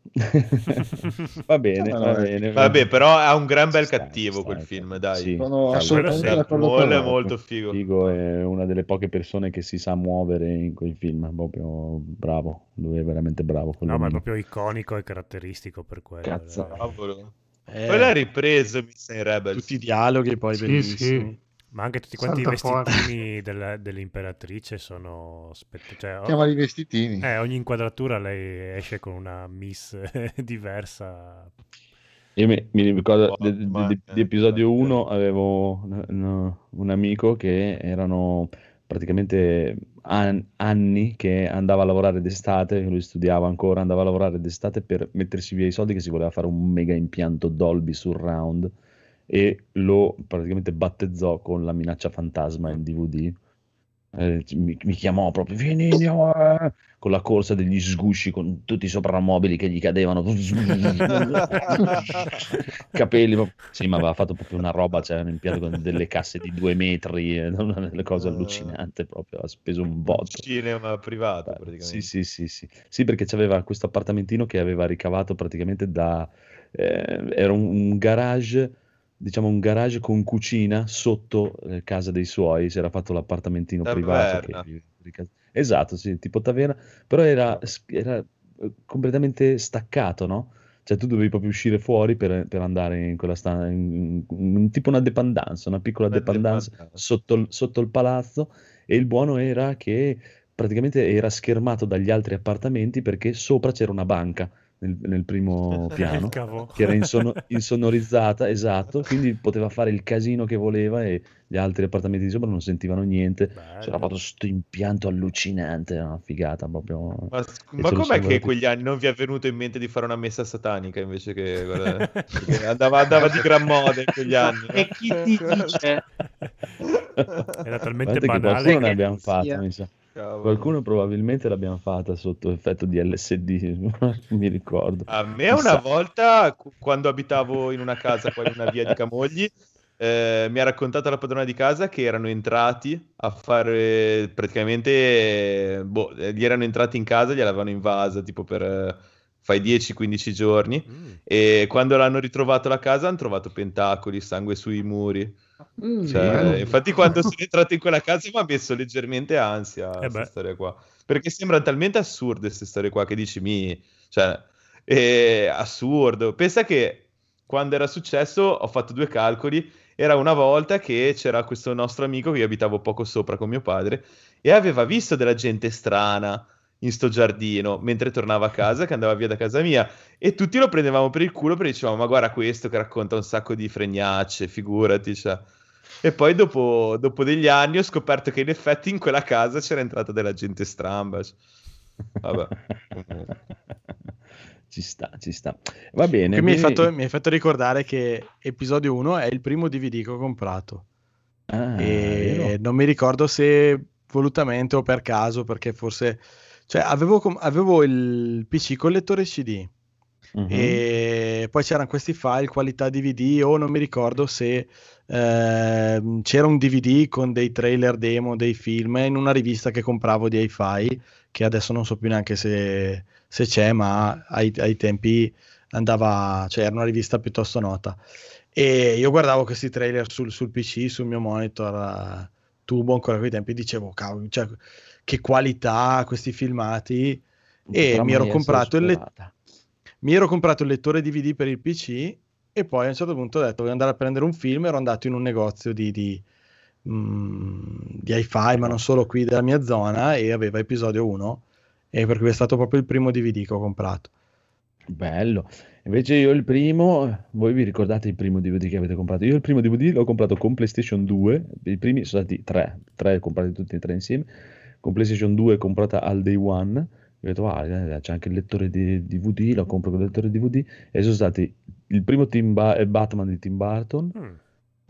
*laughs* va bene, No, va no, bene. Vabbè, però ha un gran bel cattivo quel film, sì. dai. Sì. Sono Ah, assolutamente quello sì. d'accordo con Molto, è molto figo. Figo è una delle poche persone che si sa muovere in quei film, proprio bravo, lui è veramente bravo. quello No, ma è proprio iconico e caratteristico per quello. Cazzo. eh. Cavolo. Eh, Poi l'ha ripreso Missing Rebels. tutti i dialoghi poi Sì, bellissimi. Ma anche tutti quanti i Salta fuori. vestitini della- dell'imperatrice sono spett- cioè, o- Chiama i vestitini. eh, ogni inquadratura lei esce con una miss diversa. Io mi, mi ricordo Oh, de- ma- de- di episodio 1 avevo un, un- un amico che erano praticamente an- anni che andava a lavorare d'estate, lui studiava ancora, andava a lavorare d'estate per mettersi via i soldi che si voleva fare un mega impianto Dolby Surround e lo praticamente battezzò con la minaccia fantasma in DVD. Eh, mi, mi chiamò proprio, vieni, andiamo, eh", con la corsa degli sgusci con tutti i soprammobili che gli cadevano *laughs* capelli proprio- sì ma aveva fatto proprio una roba c'era un impianto con delle casse di due metri eh, *laughs* una delle cose Eh. allucinanti proprio ha speso un botto Cinema privato, praticamente. sì, sì, sì, sì. Sì, perché c'aveva questo appartamentino che aveva ricavato praticamente da... eh, era un, un garage, diciamo un garage con cucina sotto eh, casa dei suoi, si era fatto l'appartamentino privato. Taverna. che- rica- Esatto, sì, tipo taverna, però era, era eh, completamente staccato, no? Cioè tu dovevi proprio uscire fuori per, per andare in quella stanza, in, in- in- tipo una dependance, una piccola Una dependance dependance. sotto sotto il palazzo e il buono era che praticamente era schermato dagli altri appartamenti perché sopra c'era una banca nel, nel primo *laughs* piano che era insono- *laughs* insonorizzata, esatto, quindi poteva fare il casino che voleva e gli altri appartamenti di sopra non sentivano niente. Bello. C'era fatto questo impianto allucinante, era una figata proprio. Ma, ma com'è che in quegli anni non vi è venuto in mente di fare una messa satanica invece che guarda, *laughs* andava, andava di gran moda in quegli anni? E chi ti dice? Era talmente Guardate che banale qualcuno ne che... abbiamo fatta, sia. mi sa. Cavolo. Qualcuno probabilmente l'abbiamo fatta sotto effetto di LSD, *laughs* mi ricordo. A me Chissà. una volta, quando abitavo in una casa qua in una via di Camogli, eh, mi ha raccontato la padrona di casa che erano entrati a fare praticamente, boh, eh, gli erano entrati in casa, gliel'avevano invasa tipo per eh, fai 10-15 giorni Mm. e quando l'hanno ritrovato la casa hanno trovato pentacoli, sangue sui muri. Mm, Cioè, infatti quando sono entrato in quella casa mi ha messo leggermente ansia Eh questa storia qua. Perché sembrano talmente assurde queste storie qua che dici mi... Cioè, è assurdo. Pensa che quando era successo ho fatto due calcoli. Era una volta che c'era questo nostro amico che io abitavo poco sopra con mio padre e aveva visto della gente strana in sto giardino mentre tornava a casa, che andava via da casa mia e tutti lo prendevamo per il culo perché dicevamo ma guarda questo che racconta un sacco di fregnacce, figurati, cioè. E poi dopo, dopo degli anni ho scoperto che in effetti in quella casa c'era entrata della gente stramba. cioè. Vabbè. *laughs* ci sta, ci sta. Va bene. Che mi, hai fatto, mi hai fatto ricordare che episodio 1 è il primo DVD che ho comprato. Ah, e non mi ricordo se volutamente o per caso, perché forse... Cioè, avevo, com- avevo il PC con lettore CD Mhm. e poi c'erano questi file qualità DVD o non mi ricordo se ehm, c'era un DVD con dei trailer demo dei film in una rivista che compravo di hi-fi che adesso non so più neanche se, se c'è ma ai, ai tempi andava cioè era una rivista piuttosto nota e io guardavo questi trailer sul, sul PC sul mio monitor eh, tubo ancora quei tempi dicevo cavolo cioè, che qualità questi filmati e mi ero il essere le- superata. mi ero comprato il lettore DVD per il PC e poi a un certo punto ho detto voglio andare a prendere un film ero andato in un negozio di, di, mm, di hi-fi ma non solo qui della mia zona e aveva episodio 1 e per cui è stato proprio il primo DVD che ho comprato Bello. Invece io il primo, voi vi ricordate il primo DVD che avete comprato? Io il primo DVD l'ho comprato con PlayStation 2, i primi sono stati tre, tre comprati tutti e tre insieme, con PlayStation 2 comprata al day one, ho detto ah, eh, c'è anche il lettore di DVD, lo compro con il lettore DVD, e sono stati il primo Tim Ba- eh, Batman di Tim Burton,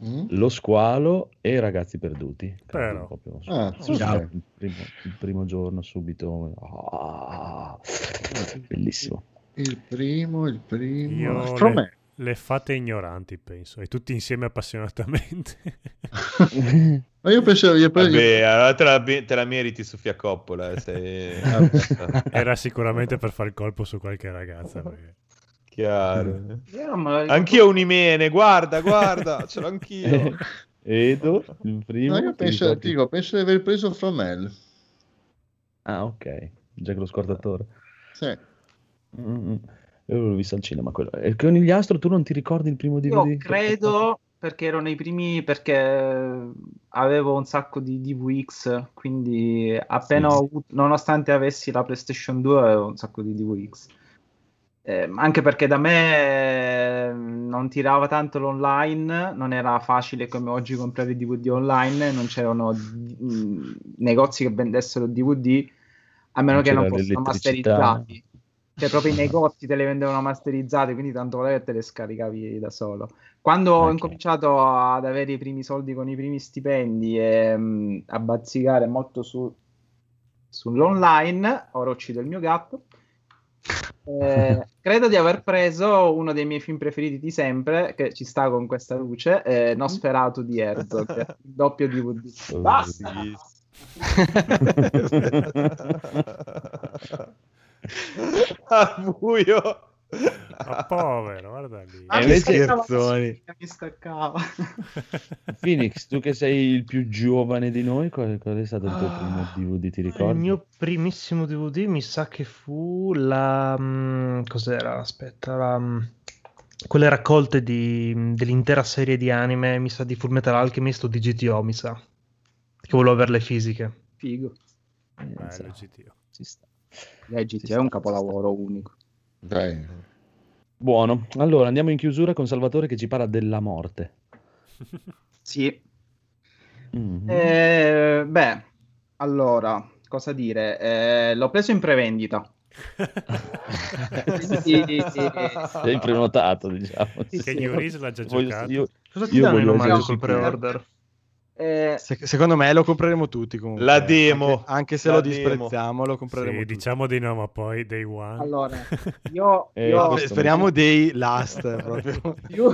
Mm. Lo Squalo e I Ragazzi Perduti. Però. Proprio, Ah, sì, ok. il, primo, il primo giorno subito, ah, bellissimo. Il primo, il primo. Io le, le fate ignoranti, penso, e tutti insieme appassionatamente. *laughs* *laughs* Ma io penso, io penso- Vabbè, allora te la, te la meriti Sofia Coppola. eh, sei- *laughs* Era sicuramente per fare il colpo su qualche ragazza. perché- Chiaro. Ricordo. Anch'io un imene, guarda, guarda, ce l'ho anch'io. *laughs* Edo, il primo. no, io penso, ti dico, penso di aver preso From Hell. Ah, ok. Già che lo scordatore. Sì. Mm, Io l'ho visto al cinema quello. E il conigliastro, tu non ti ricordi il primo DVD? Io credo perché erano i primi, perché avevo un sacco di DVX, quindi appena Sì. ho avuto, nonostante avessi la PlayStation 2, avevo un sacco di DVX. Eh, anche perché da me eh, non tirava tanto l'online, non era facile come oggi comprare DVD online, non c'erano mm, negozi che vendessero DVD, a meno Non che non fossero masterizzati. Cioè, proprio i negozi te le vendevano masterizzate, quindi tanto che te le scaricavi da solo. Quando ho Ok. incominciato ad avere i primi soldi con i primi stipendi e mm, a bazzicare molto su, sull'online, ora uccido il mio gatto. *laughs* Eh, credo di aver preso uno dei miei film preferiti di sempre, che ci sta con questa luce, eh, Nosferatu di Herzog, il doppio DVD. Basta! *laughs* Al buio. *laughs* Ma povero, guarda lì. Ah, E mi invece- scherzoni. mi staccava. *laughs* Phoenix, tu che sei il più giovane di noi, qual, qual è stato il tuo primo Ah, DVD, ti Il ricordi? mio primissimo DVD mi sa che fu la... mm, cos'era? Aspetta, la, mm, quelle raccolte di- dell'intera serie di anime, mi sa di Fullmetal Alchemist o di GTO, mi sa. Che volevo avere le fisiche. Figo. Eh, Bello GTO. ci sta. Legit, Ci è un sta, ci capolavoro unico. Dai. Buono, allora andiamo in chiusura con Salvatore che ci parla della morte. *laughs* Sì. Mhm. Eh, beh, allora, cosa dire? Eh, l'ho preso in prevendita. Quindi, *laughs* Sei prenotato, diciamo. Che Yuris l'ha già Voglio- giocato. io- Cosa ti Io danno in omaggio sicuro. pre-order? Eh, Se- secondo me lo compreremo tutti comunque La demo. anche, anche se lo demo. disprezziamo lo compreremo Sì, tutti. diciamo di no, ma poi day one. allora, *laughs* io, Eh, io speriamo dei last proprio *laughs* più,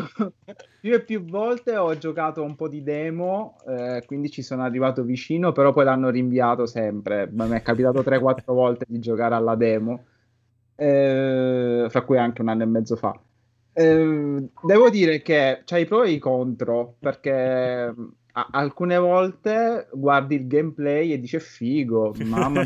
più e più volte ho giocato un po' di demo, eh, quindi ci sono arrivato vicino, però poi l'hanno rinviato sempre. Ma Mi è capitato 3-4 *laughs* volte di giocare alla demo, eh, fra cui anche un anno e mezzo fa. Eh, devo dire che c'hai i pro e i contro, perché a- alcune volte guardi il gameplay e dici "È figo, *laughs* mamma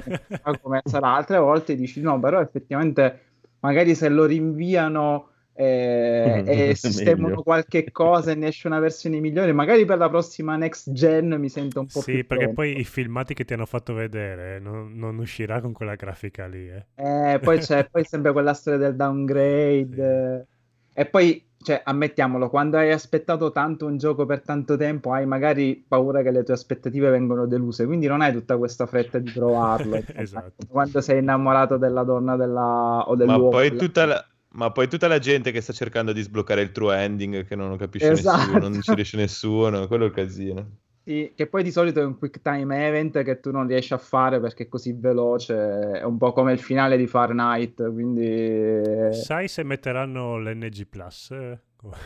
come sarà, altre volte dici no, però effettivamente magari se lo rinviano eh, *laughs* e sistemano qualche cosa e ne esce una versione migliore, magari per la prossima next gen mi sento un po' Sì, più perché pronto. poi i filmati che ti hanno fatto vedere eh, non, non uscirà con quella grafica lì. Eh. Eh, poi c'è poi sempre quella storia del downgrade. *laughs* eh. E poi, cioè, ammettiamolo, quando hai aspettato tanto un gioco per tanto tempo, hai magari paura che le tue aspettative vengano deluse, quindi non hai tutta questa fretta di provarlo. *laughs* Esatto. Quando sei innamorato della donna della... o Ma dell'uomo. poi, della- tutta la, ma poi tutta la gente che sta cercando di sbloccare il true ending che non capisce Esatto. nessuno, non ci riesce nessuno, quello è il casino. Sì, che poi di solito è un quick time event che tu non riesci a fare perché è così veloce, è un po' come il finale di Fahrenheit, quindi... Sai se metteranno l'NG Plus? Eh,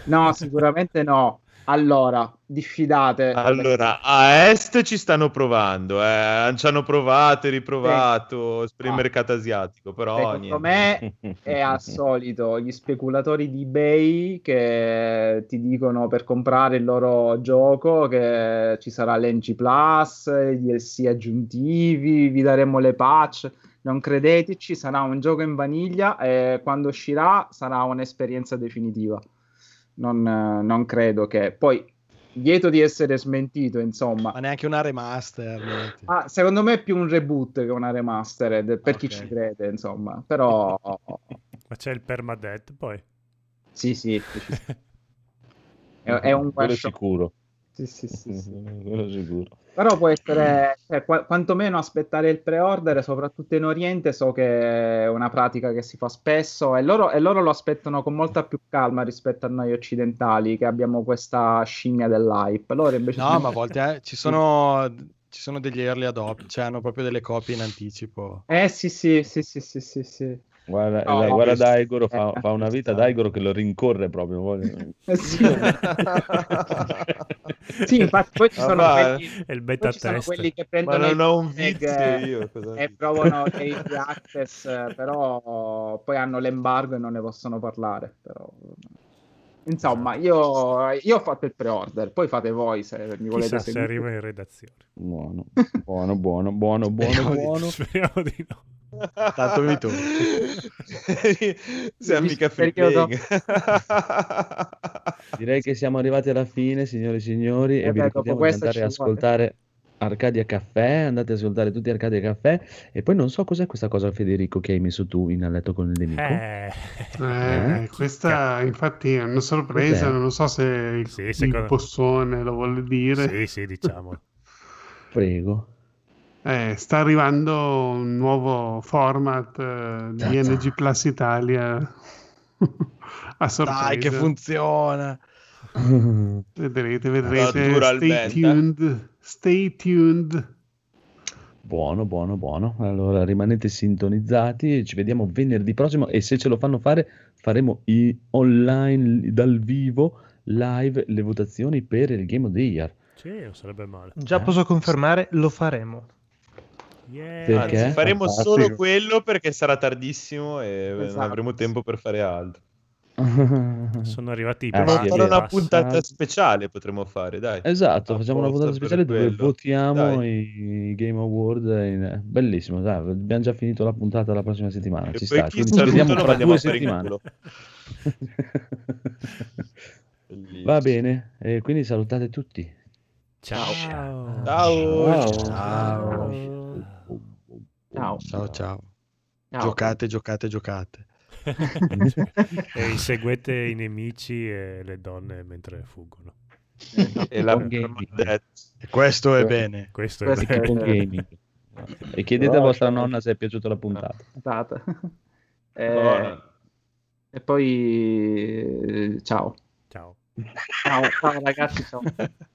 No, *laughs* sicuramente no. Allora, diffidate. Allora, a Est ci stanno provando, eh, ci hanno provato e riprovato per il Ah. mercato asiatico, però Secondo niente. me è al *laughs* solito gli speculatori di eBay che ti dicono per comprare il loro gioco che ci sarà l'NG Plus, i DLC aggiuntivi, vi daremo le patch. Non credeteci, sarà un gioco in vaniglia e quando uscirà sarà un'esperienza definitiva. Non, non credo che poi, lieto di essere smentito, insomma, Ma neanche una remaster. Ah, secondo me è più un reboot che una remastered, per chi Ok. ci crede, insomma. Però *laughs* Ma c'è il permadeath poi. sì, sì. *laughs* È, è un Quello one shot. sicuro. Sì, sì, sì, sì. *laughs* Quello sicuro. Però può essere, cioè, qua- quantomeno aspettare il pre-order, soprattutto in Oriente, so che è una pratica che si fa spesso e loro, e loro lo aspettano con molta più calma rispetto a noi occidentali, che abbiamo questa scimmia dell'hype. Loro invece No, ma a volte eh, ci, sono, ci sono degli early adopt, cioè hanno proprio delle copie in anticipo. Eh sì, sì, sì, sì, sì, sì, sì. Guarda, No, la- no, guarda Daigoro, fa, fa una vita Daigoro che lo rincorre proprio. Eh, sì. *laughs* Sì, infatti poi ci Ah, sono ma- quelli, il poi beta ci sono test. quelli che Ma prendono non ho e dici? provano *laughs* Early Access, però poi hanno l'embargo e non ne possono parlare. Però... Insomma, io, io ho fatto il pre-order, poi fate voi se mi volete Chissà se seguire. arriva in redazione. Buono, buono, buono, buono, *laughs* buono, Speriamo buono. Speriamo di no. Tanto mi tocca. Sei mica playing. *laughs* Direi che siamo arrivati alla fine, signori e signori, e Eh vi beh, ricordiamo dopo di andare a vuole. ascoltare Arcadia Caffè, andate ad ascoltare tutti Arcadia Caffè, e poi non so cos'è questa cosa, Federico, che hai messo tu in a letto con il nemico. Eh, Eh, Eh? questa infatti è una sorpresa, Cos'è? non so se il, Sì, il secondo- bossone lo vuole dire. sì, sì, diciamo. Prego. Eh, sta arrivando un nuovo format eh, di. NG Plus Italia *laughs* a sorpresa. Dai, che funziona. *laughs* Vedrete, vedrete. Stay Naturalmente. tuned. Stay tuned. Buono, buono, buono. Allora rimanete sintonizzati, ci vediamo venerdì prossimo e se ce lo fanno fare faremo i online dal vivo live le votazioni per il Game of the Year. Sì, non sarebbe male. Già Eh? posso confermare, lo faremo. Yeah. Anzi, faremo Fantastico. solo quello perché sarà tardissimo e non Esatto. avremo tempo per fare altro. *laughs* Sono arrivati i Ah, Potremmo sì, fare una puntata speciale, potremmo fare, dai. Esatto, facciamo una puntata speciale dove quello. votiamo Dai. i Game Award. in- Bellissimo, dai, abbiamo già finito la puntata la prossima settimana. E Ci sta, ci vediamo fra due a fare in settimane. *laughs* Va bene, e quindi salutate tutti. Ciao. Ciao. Ciao. Ciao. Ciao. Ciao, ciao. Ciao. Giocate, giocate, giocate. *laughs* e inseguete i nemici e le donne mentre fuggono. E la. E questo è bene. Questo è gaming. E chiedete a vostra nonna se è piaciuta la puntata. Puntata. *laughs* Eh, e poi ciao. Ciao. Ciao, ciao ragazzi, ciao. *laughs*